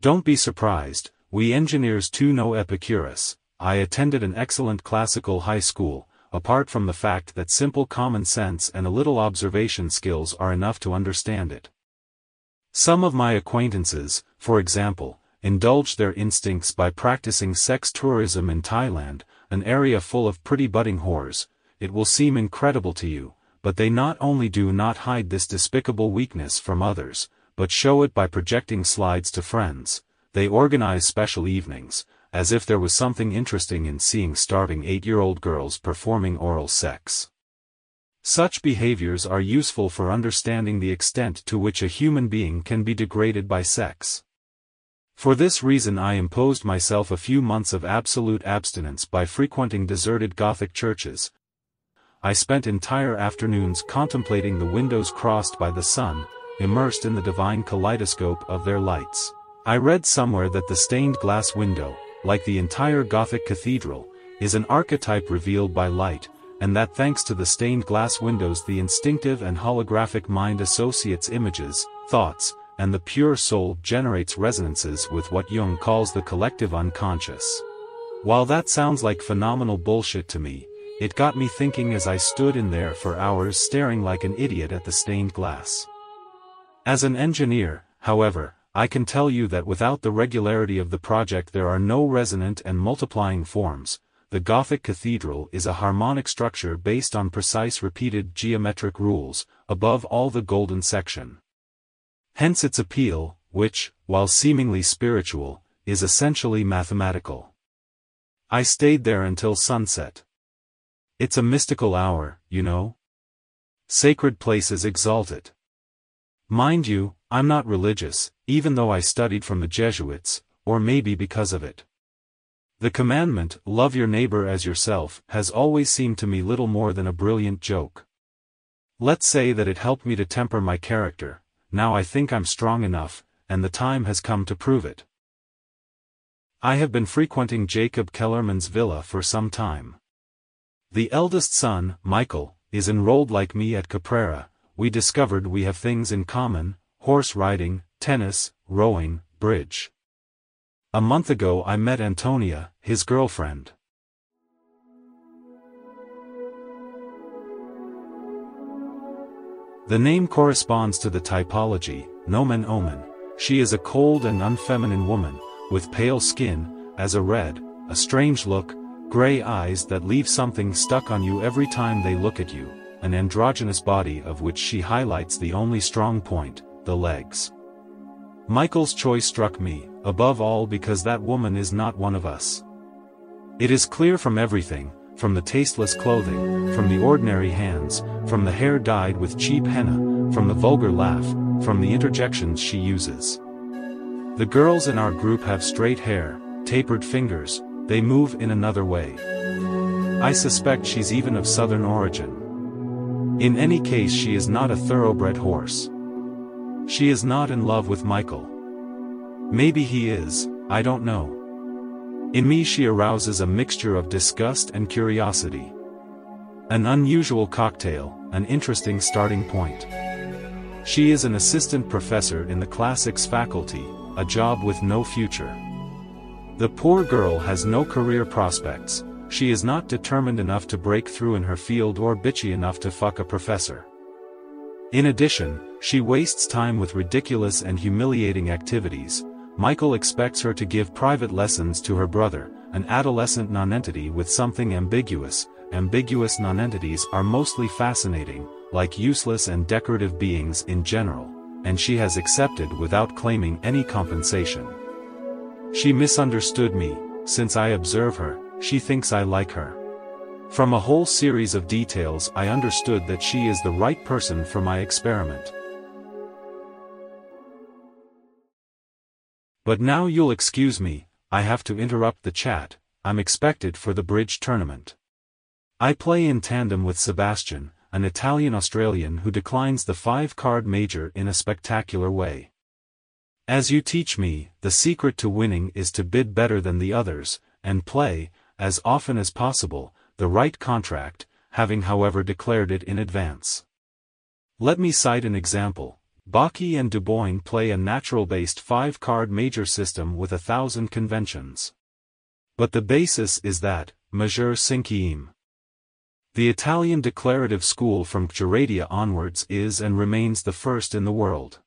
Don't be surprised, we engineers too know Epicurus, I attended an excellent classical high school, apart from the fact that simple common sense and a little observation skills are enough to understand it. Some of my acquaintances, for example, indulge their instincts by practicing sex tourism in Thailand, an area full of pretty budding whores, it will seem incredible to you, but they not only do not hide this despicable weakness from others, but show it by projecting slides to friends, they organize special evenings, as if there was something interesting in seeing starving eight-year-old girls performing oral sex. Such behaviors are useful for understanding the extent to which a human being can be degraded by sex. For this reason I imposed myself a few months of absolute abstinence by frequenting deserted Gothic churches. I spent entire afternoons contemplating the windows crossed by the sun, immersed in the divine kaleidoscope of their lights. I read somewhere that the stained glass window, like the entire Gothic cathedral, is an archetype revealed by light, and that thanks to the stained glass windows the instinctive and holographic mind associates images, thoughts, and the pure soul generates resonances with what Jung calls the collective unconscious. While that sounds like phenomenal bullshit to me, it got me thinking as I stood in there for hours staring like an idiot at the stained glass. As an engineer, however, I can tell you that without the regularity of the project there are no resonant and multiplying forms, the Gothic cathedral is a harmonic structure based on precise repeated geometric rules, above all the golden section. Hence its appeal, which, while seemingly spiritual, is essentially mathematical. I stayed there until sunset. It's a mystical hour, you know? Sacred places exalt it. Mind you, I'm not religious, even though I studied from the Jesuits, or maybe because of it. The commandment, love your neighbor as yourself, has always seemed to me little more than a brilliant joke. Let's say that it helped me to temper my character, now I think I'm strong enough, and the time has come to prove it. I have been frequenting Jacob Kellerman's villa for some time. The eldest son, Michael, is enrolled like me at Caprera, we discovered we have things in common, horse riding, tennis, rowing, bridge. A month ago I met Antonia, his girlfriend. The name corresponds to the typology, nomen omen. She is a cold and unfeminine woman, with pale skin, as a red, a strange look, Gray eyes that leave something stuck on you every time they look at you, an androgynous body of which she highlights the only strong point, the legs. Michael's choice struck me, above all because that woman is not one of us. It is clear from everything, from the tasteless clothing, from the ordinary hands, from the hair dyed with cheap henna, from the vulgar laugh, from the interjections she uses. The girls in our group have straight hair, tapered fingers, they move in another way. I suspect she's even of southern origin. In any case she is not a thoroughbred horse. She is not in love with Michael. Maybe he is, I don't know. In me she arouses a mixture of disgust and curiosity. An unusual cocktail, an interesting starting point. She is an assistant professor in the classics faculty, a job with no future. The poor girl has no career prospects, she is not determined enough to break through in her field or bitchy enough to fuck a professor. In addition, she wastes time with ridiculous and humiliating activities, Michael expects her to give private lessons to her brother, an adolescent nonentity with something ambiguous. Ambiguous nonentities are mostly fascinating, like useless and decorative beings in general, and she has accepted without claiming any compensation. She misunderstood me, since I observe her, she thinks I like her. From a whole series of details I understood that she is the right person for my experiment. But now you'll excuse me, I have to interrupt the chat, I'm expected for the bridge tournament. I play in tandem with Sebastian, an Italian-Australian who declines the five-card major in a spectacular way. As you teach me, the secret to winning is to bid better than the others, and play, as often as possible, the right contract, having however declared it in advance. Let me cite an example. Bocchi and Duboin play a natural-based five-card major system with a thousand conventions. But the basis is that, majeur cinquième. The Italian declarative school from Jaradia onwards is and remains the first in the world.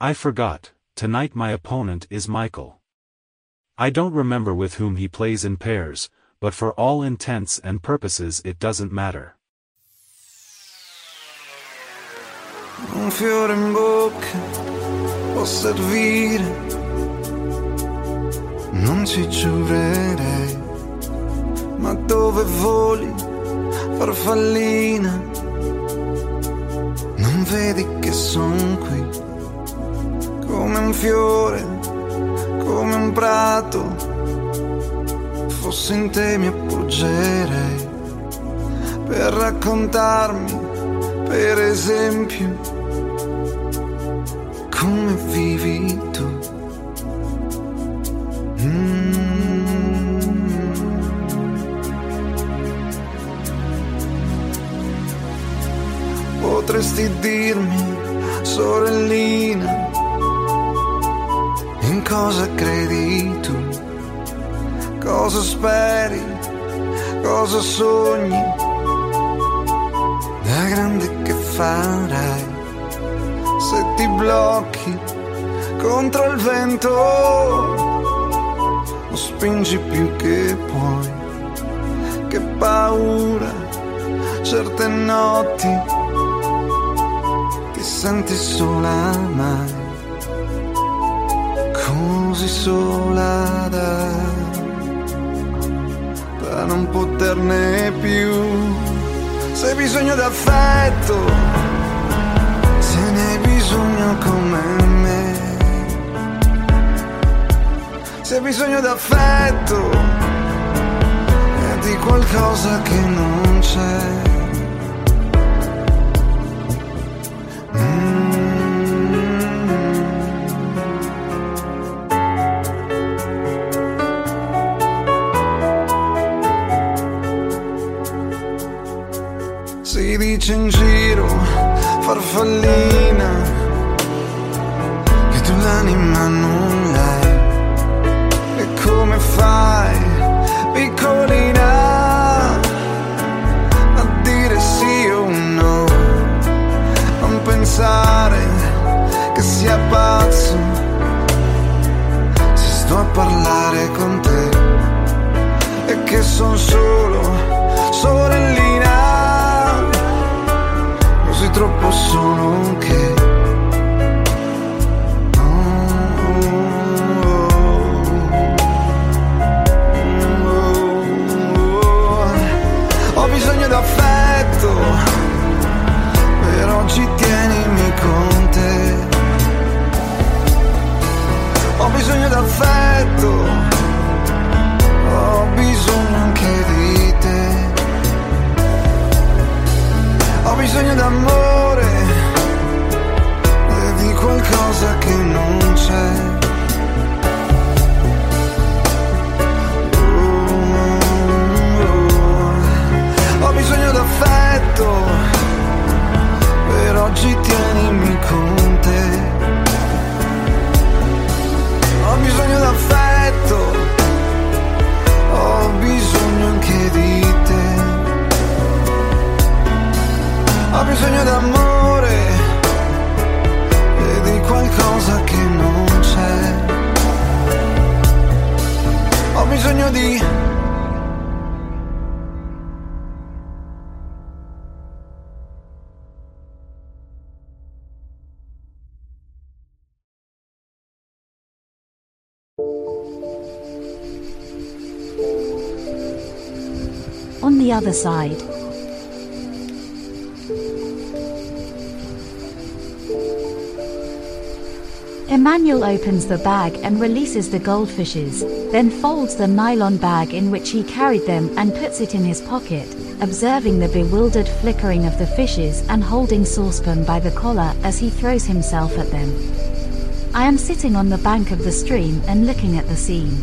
I forgot, tonight my opponent is Michael. I don't remember with whom he plays in pairs, but for all intents and purposes it doesn't matter. Un fiore in bocca può servire, non ci giurerei, ma dove voli, farfallina, non vedi che son qui, come un fiore, come un prato, fossi in te mi appoggerei per raccontarmi per esempio, come vivi tu. Mm. Potresti dirmi, sorellina, in cosa credi tu? Cosa speri? Cosa sogni? Da grande che farai se ti blocchi contro il vento o spingi più che puoi. Che paura, certe notti ti senti sola mai, così sola da, da non poterne più se hai bisogno d'affetto, se ne hai bisogno come me. Se hai bisogno d'affetto e di qualcosa che non c'è. Dice in giro, farfallina, che tu l'anima non l'hai. E come fai, piccolina, a dire sì o no? Non pensare che sia pazzo, se sto a parlare con te e che che son solo sorellina troppo sono che Ho bisogno d'affetto Per oggi tienimi con te. Ho bisogno d'affetto bisogno d'amore. Di qualcosa che non c'è. Ho bisogno d'affetto. Per oggi tienimi con te. Ho bisogno d'affetto. Ho bisogno anche di te Bisogno d'amore E di qualcosa che non c'è Ho bisogno di On the other side. Emmanuel opens the bag and releases the goldfishes, then folds the nylon bag in which he carried them and puts it in his pocket, observing the bewildered flickering of the fishes and holding Saucepan by the collar as he throws himself at them. I am sitting on the bank of the stream and looking at the scene.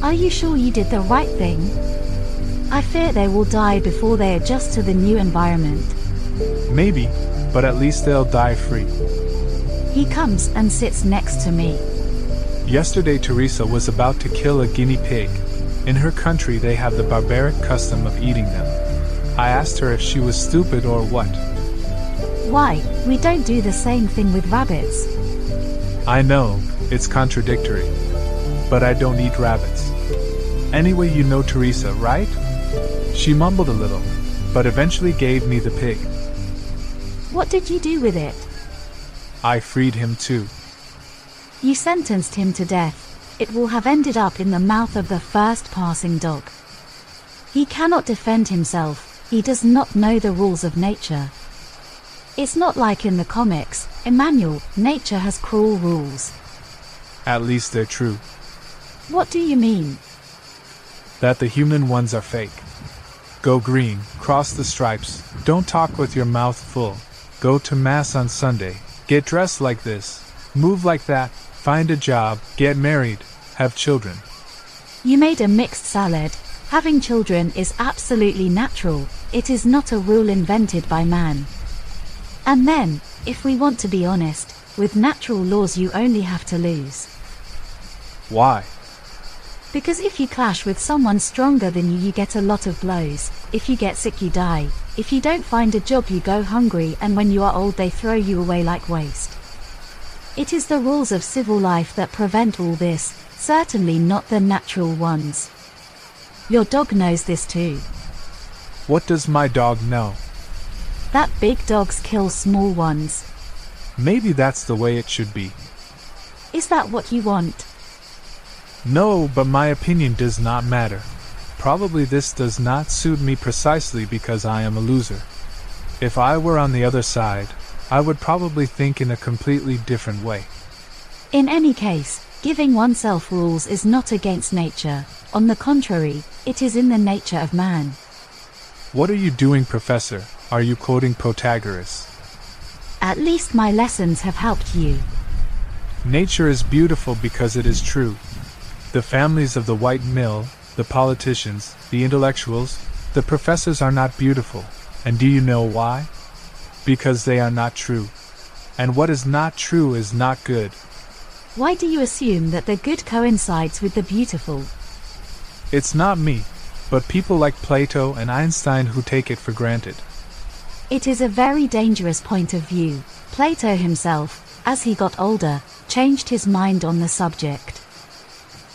Are you sure you did the right thing? I fear they will die before they adjust to the new environment. Maybe, but at least they'll die free. He comes and sits next to me. Yesterday, Teresa was about to kill a guinea pig. In her country, they have the barbaric custom of eating them. I asked her if she was stupid or what. Why, we don't do the same thing with rabbits. I know, it's contradictory. But I don't eat rabbits. Anyway, you know Teresa, right? She mumbled a little, but eventually gave me the pig. What did you do with it? I freed him too. You sentenced him to death. It will have ended up in the mouth of the first passing dog. He cannot defend himself, he does not know the rules of nature. It's not like in the comics, Emmanuel, nature has cruel rules. At least they're true. What do you mean? That the human ones are fake. Go green, cross the stripes, don't talk with your mouth full, go to Mass on Sunday, get dressed like this, move like that, find a job, get married, have children. You made a mixed salad. Having children is absolutely natural, it is not a rule invented by man. And then, if we want to be honest, with natural laws you only have to lose. Why? Because if you clash with someone stronger than you, you get a lot of blows. If you get sick, you die. If you don't find a job, you go hungry, and when you are old, they throw you away like waste. It is the rules of civil life that prevent all this, certainly not the natural ones. Your dog knows this too. What does my dog know? That big dogs kill small ones. Maybe that's the way it should be. Is that what you want? No, but my opinion does not matter. Probably this does not suit me precisely because I am a loser. If I were on the other side, I would probably think in a completely different way. In any case, giving oneself rules is not against nature. On the contrary, it is in the nature of man. What are you doing, Professor? Are you quoting Protagoras? At least my lessons have helped you. Nature is beautiful because it is true. The families of the white mill, the politicians, the intellectuals, the professors are not beautiful. And do you know why? Because they are not true. And what is not true is not good. Why do you assume that the good coincides with the beautiful? It's not me, but people like Plato and Einstein who take it for granted. It is a very dangerous point of view. Plato himself, as he got older, changed his mind on the subject.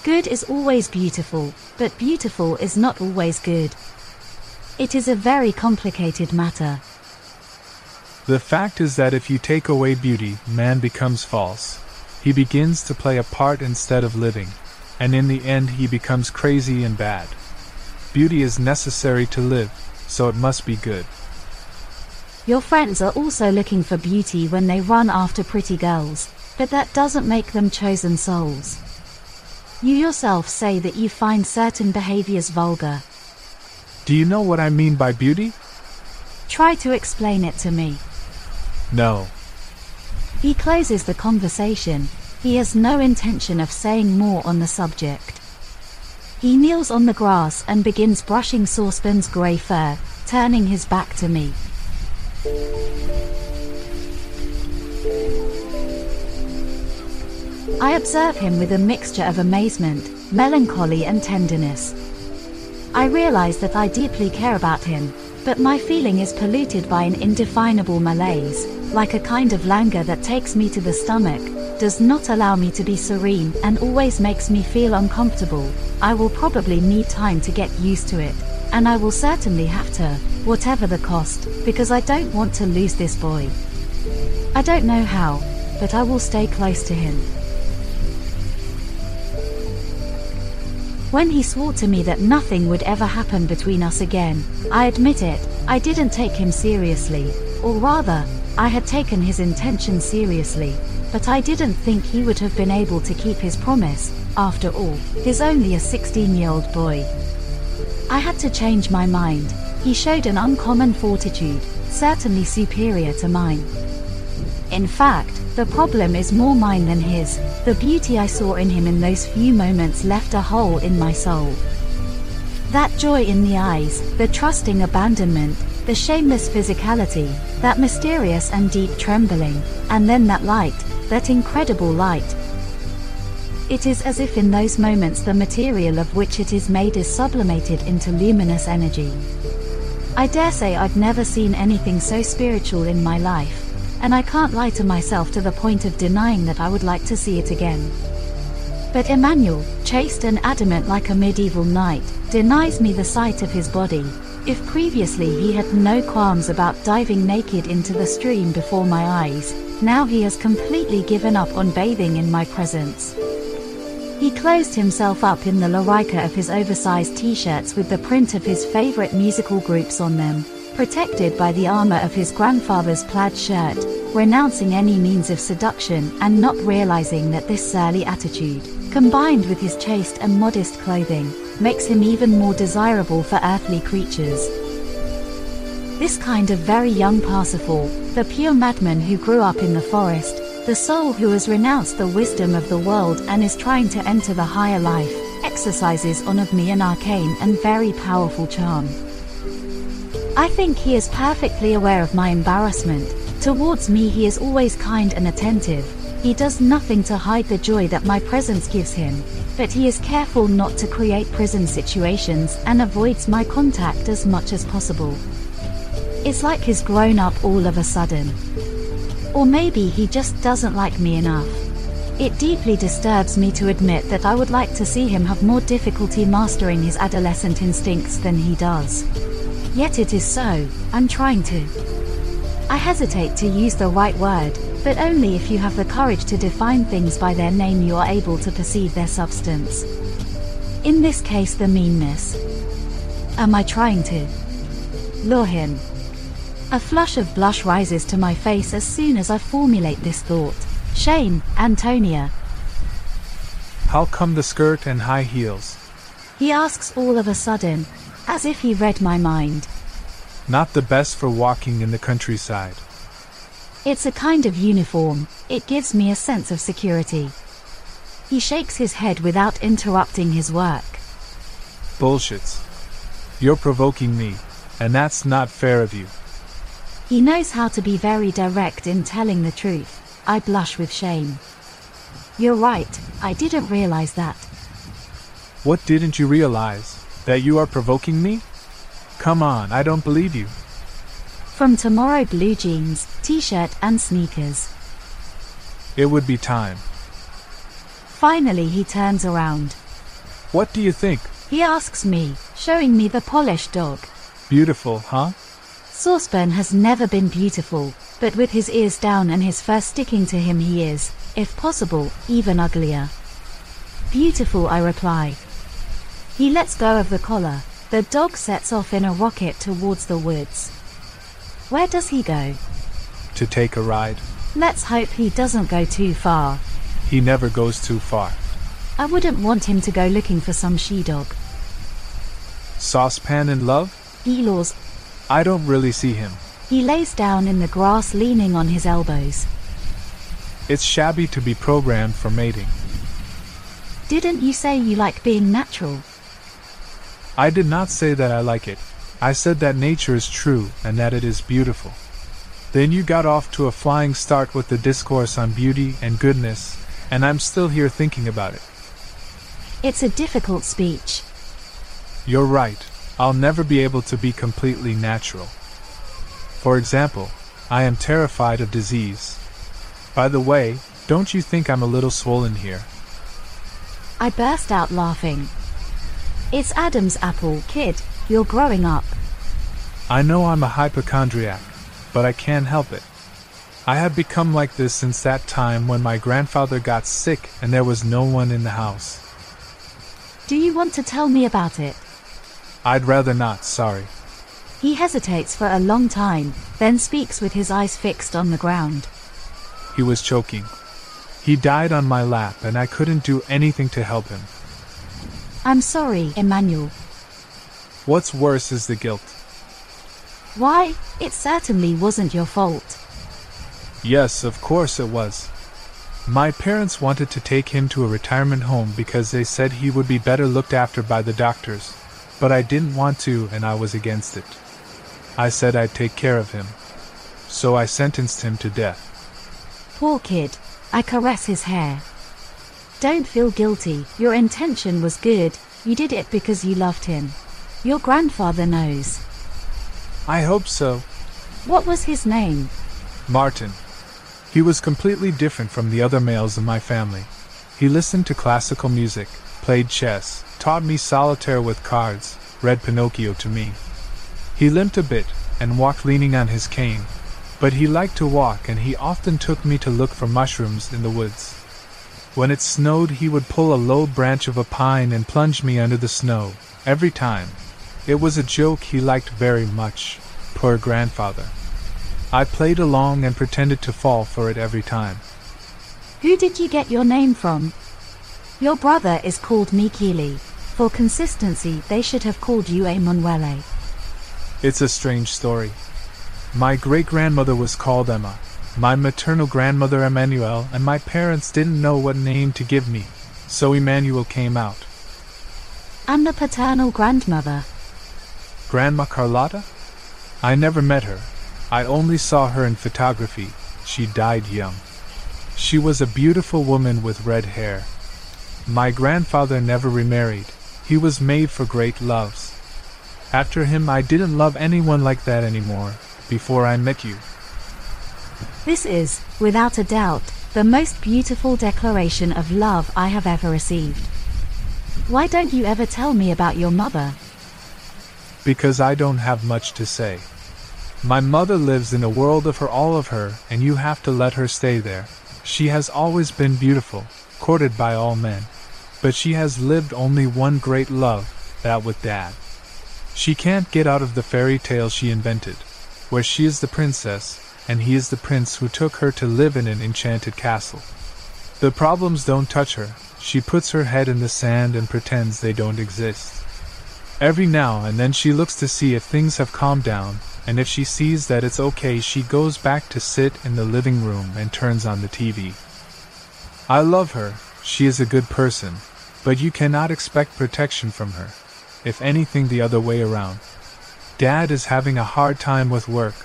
Good is always beautiful, but beautiful is not always good. It is a very complicated matter. The fact is that if you take away beauty, man becomes false. He begins to play a part instead of living, and in the end he becomes crazy and bad. Beauty is necessary to live, so it must be good. Your friends are also looking for beauty when they run after pretty girls, but that doesn't make them chosen souls. You yourself say that you find certain behaviors vulgar. Do you know what I mean by beauty? Try to explain it to me. No. He closes the conversation. He has no intention of saying more on the subject. He kneels on the grass and begins brushing Saucepan's grey fur, turning his back to me. I observe him with a mixture of amazement, melancholy and tenderness. I realize that I deeply care about him, but my feeling is polluted by an indefinable malaise, like a kind of languor that takes me to the stomach, does not allow me to be serene and always makes me feel uncomfortable. I will probably need time to get used to it, and I will certainly have to, whatever the cost, because I don't want to lose this boy. I don't know how, but I will stay close to him. When he swore to me that nothing would ever happen between us again, I admit it, I didn't take him seriously, or rather, I had taken his intention seriously, but I didn't think he would have been able to keep his promise, after all, he's only a 16 year old boy. I had to change my mind, he showed an uncommon fortitude, certainly superior to mine. In fact, the problem is more mine than his. The beauty I saw in him in those few moments left a hole in my soul. That joy in the eyes, the trusting abandonment, the shameless physicality, that mysterious and deep trembling, and then that light, that incredible light. It is as if in those moments the material of which it is made is sublimated into luminous energy. I dare say I've never seen anything so spiritual in my life and I can't lie to myself to the point of denying that I would like to see it again. But Emmanuel, chaste and adamant like a medieval knight, denies me the sight of his body. If previously he had no qualms about diving naked into the stream before my eyes, now he has completely given up on bathing in my presence. He closed himself up in the lorica of his oversized t-shirts with the print of his favorite musical groups on them, protected by the armor of his grandfather's plaid shirt, renouncing any means of seduction and not realizing that this surly attitude, combined with his chaste and modest clothing, makes him even more desirable for earthly creatures. This kind of very young Parsifal, the pure madman who grew up in the forest, the soul who has renounced the wisdom of the world and is trying to enter the higher life, exercises on of me an arcane and very powerful charm. I think he is perfectly aware of my embarrassment. Towards me he is always kind and attentive. He does nothing to hide the joy that my presence gives him, but he is careful not to create prison situations and avoids my contact as much as possible. It's like he's grown up all of a sudden. Or maybe he just doesn't like me enough. It deeply disturbs me to admit that I would like to see him have more difficulty mastering his adolescent instincts than he does. Yet it is so, I'm trying to. I hesitate to use the right word, but only if you have the courage to define things by their name you are able to perceive their substance. In this case the meanness. Am I trying to lure him? A flush of blush rises to my face as soon as I formulate this thought. Shame, Antonia. How come the skirt and high heels? He asks all of a sudden, as if he read my mind. Not the best for walking in the countryside. It's a kind of uniform, it gives me a sense of security. He shakes his head without interrupting his work. Bullshits. You're provoking me, and that's not fair of you. He knows how to be very direct in telling the truth. I blush with shame. You're right, I didn't realize that. What didn't you realize? That you are provoking me? Come on, I don't believe you. From tomorrow blue jeans, t-shirt and sneakers. It would be time. Finally, he turns around. What do you think? He asks me, showing me the polished dog. Beautiful, huh? Saucepan has never been beautiful, but with his ears down and his fur sticking to him, he is, if possible, even uglier. Beautiful, I reply. He lets go of the collar. The dog sets off in a rocket towards the woods. Where does he go? To take a ride. Let's hope he doesn't go too far. He never goes too far. I wouldn't want him to go looking for some she dog. Saucepan in love? Elos. I don't really see him. He lays down in the grass leaning on his elbows. It's shabby to be programmed for mating. Didn't you say you like being natural? I did not say that I like it. I said that nature is true and that it is beautiful. Then you got off to a flying start with the discourse on beauty and goodness, and I'm still here thinking about it. It's a difficult speech. You're right. I'll never be able to be completely natural. For example, I am terrified of disease. By the way, don't you think I'm a little swollen here? I burst out laughing. It's Adam's apple, kid. You're growing up. I know I'm a hypochondriac, but I can't help it. I have become like this since that time when my grandfather got sick and there was no one in the house. Do you want to tell me about it? I'd rather not, sorry. He hesitates for a long time, then speaks with his eyes fixed on the ground. He was choking. He died on my lap and I couldn't do anything to help him. I'm sorry, Emmanuel. What's worse is the guilt. Why, it certainly wasn't your fault. Yes, of course it was. My parents wanted to take him to a retirement home because they said he would be better looked after by the doctors, but I didn't want to and I was against it. I said I'd take care of him. So I sentenced him to death. Poor kid. I caress his hair. Don't feel guilty, your intention was good, you did it because you loved him. Your grandfather knows. I hope so. What was his name? Martin. He was completely different from the other males in my family. He listened to classical music, played chess, taught me solitaire with cards, read Pinocchio to me. He limped a bit, and walked leaning on his cane, but he liked to walk and he often took me to look for mushrooms in the woods. When it snowed, he would pull a low branch of a pine and plunge me under the snow, every time. It was a joke he liked very much, poor grandfather. I played along and pretended to fall for it every time. Who did you get your name from? Your brother is called Michele. For consistency, they should have called you Emanuele. It's a strange story. My great grandmother was called Emma, my maternal grandmother Emmanuel, and my parents didn't know what name to give me, so Emmanuel came out. And the paternal grandmother? Grandma Carlotta? I never met her. I only saw her in photography. She died young. She was a beautiful woman with red hair. My grandfather never remarried. He was made for great loves. After him, I didn't love anyone like that anymore, before I met you. This is, without a doubt, the most beautiful declaration of love I have ever received. Why don't you ever tell me about your mother? Because I don't have much to say. My mother lives in a world of her all of her, and you have to let her stay there. She has always been beautiful, courted by all men. But she has lived only one great love, that with Dad. She can't get out of the fairy tale she invented, where she is the princess, and he is the prince who took her to live in an enchanted castle. The problems don't touch her, she puts her head in the sand and pretends they don't exist. Every now and then she looks to see if things have calmed down, and if she sees that it's okay, she goes back to sit in the living room and turns on the TV. I love her, she is a good person, but you cannot expect protection from her. If anything, the other way around. Dad is having a hard time with work,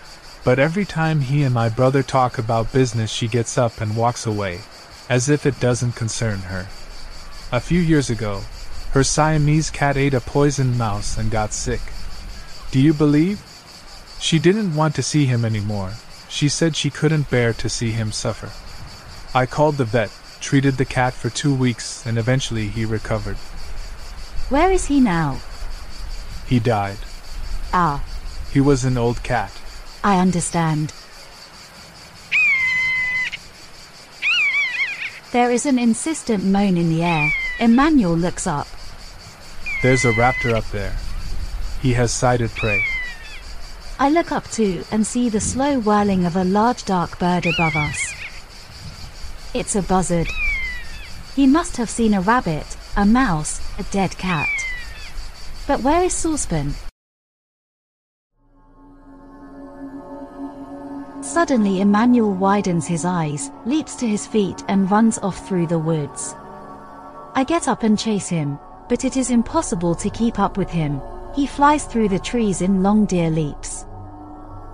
but every time he and my brother talk about business, she gets up and walks away, as if it doesn't concern her. A few years ago, her Siamese cat ate a poisoned mouse and got sick. Do you believe? She didn't want to see him anymore. She said she couldn't bear to see him suffer. I called the vet, treated the cat for two weeks, and eventually he recovered. Where is he now? He died. Ah, He was an old cat. I understand. There is an insistent moan in the air. Emmanuel looks up. There's a raptor up there. He has sighted prey. I look up too and see the slow whirling of a large dark bird above us. It's a buzzard. He must have seen a rabbit, a mouse, a dead cat. But where is Saucepan? Suddenly Emmanuel widens his eyes, leaps to his feet and runs off through the woods. I get up and chase him, but it is impossible to keep up with him. He flies through the trees in long deer leaps.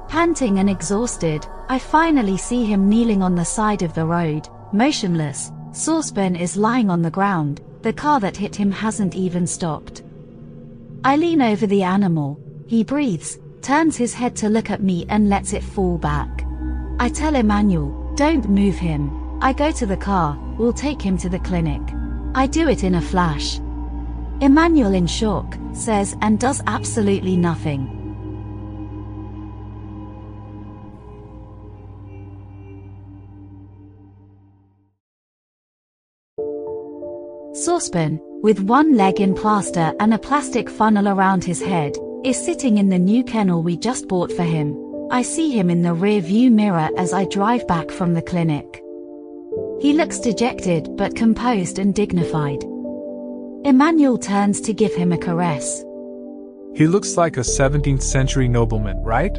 Panting and exhausted, I finally see him kneeling on the side of the road, motionless. Saucepan is lying on the ground, the car that hit him hasn't even stopped. I lean over the animal, he breathes, turns his head to look at me and lets it fall back. I tell Emmanuel, don't move him. I go to the car, we'll take him to the clinic. I do it in a flash. Emmanuel in shock, says and does absolutely nothing. Saucepan, with one leg in plaster and a plastic funnel around his head, is sitting in the new kennel we just bought for him. I see him in the rear view mirror as I drive back from the clinic. He looks dejected but composed and dignified. Emmanuel turns to give him a caress. He looks like a 17th century nobleman, right?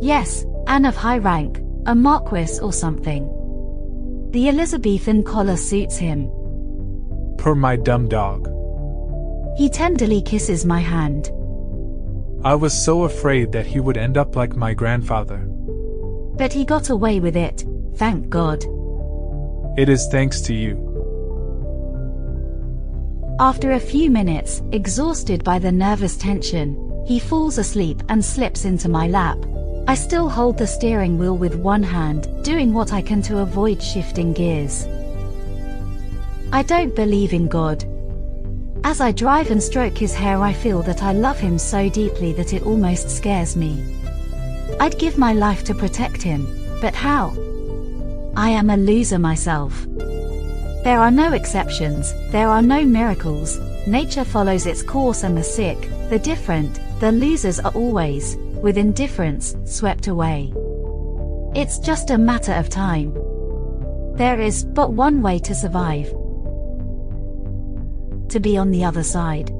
Yes, and of high rank, a marquis or something. The Elizabethan collar suits him. Per my dumb dog. He tenderly kisses my hand. I was so afraid that he would end up like my grandfather. But he got away with it, thank God. It is thanks to you. After a few minutes, exhausted by the nervous tension, he falls asleep and slips into my lap. I still hold the steering wheel with one hand, doing what I can to avoid shifting gears. I don't believe in God. As I drive and stroke his hair, I feel that I love him so deeply that it almost scares me. I'd give my life to protect him, but how? I am a loser myself. There are no exceptions, there are no miracles. Nature follows its course, and the sick, the different, the losers are always, with indifference, swept away. It's just a matter of time. There is but one way to survive to be on the other side.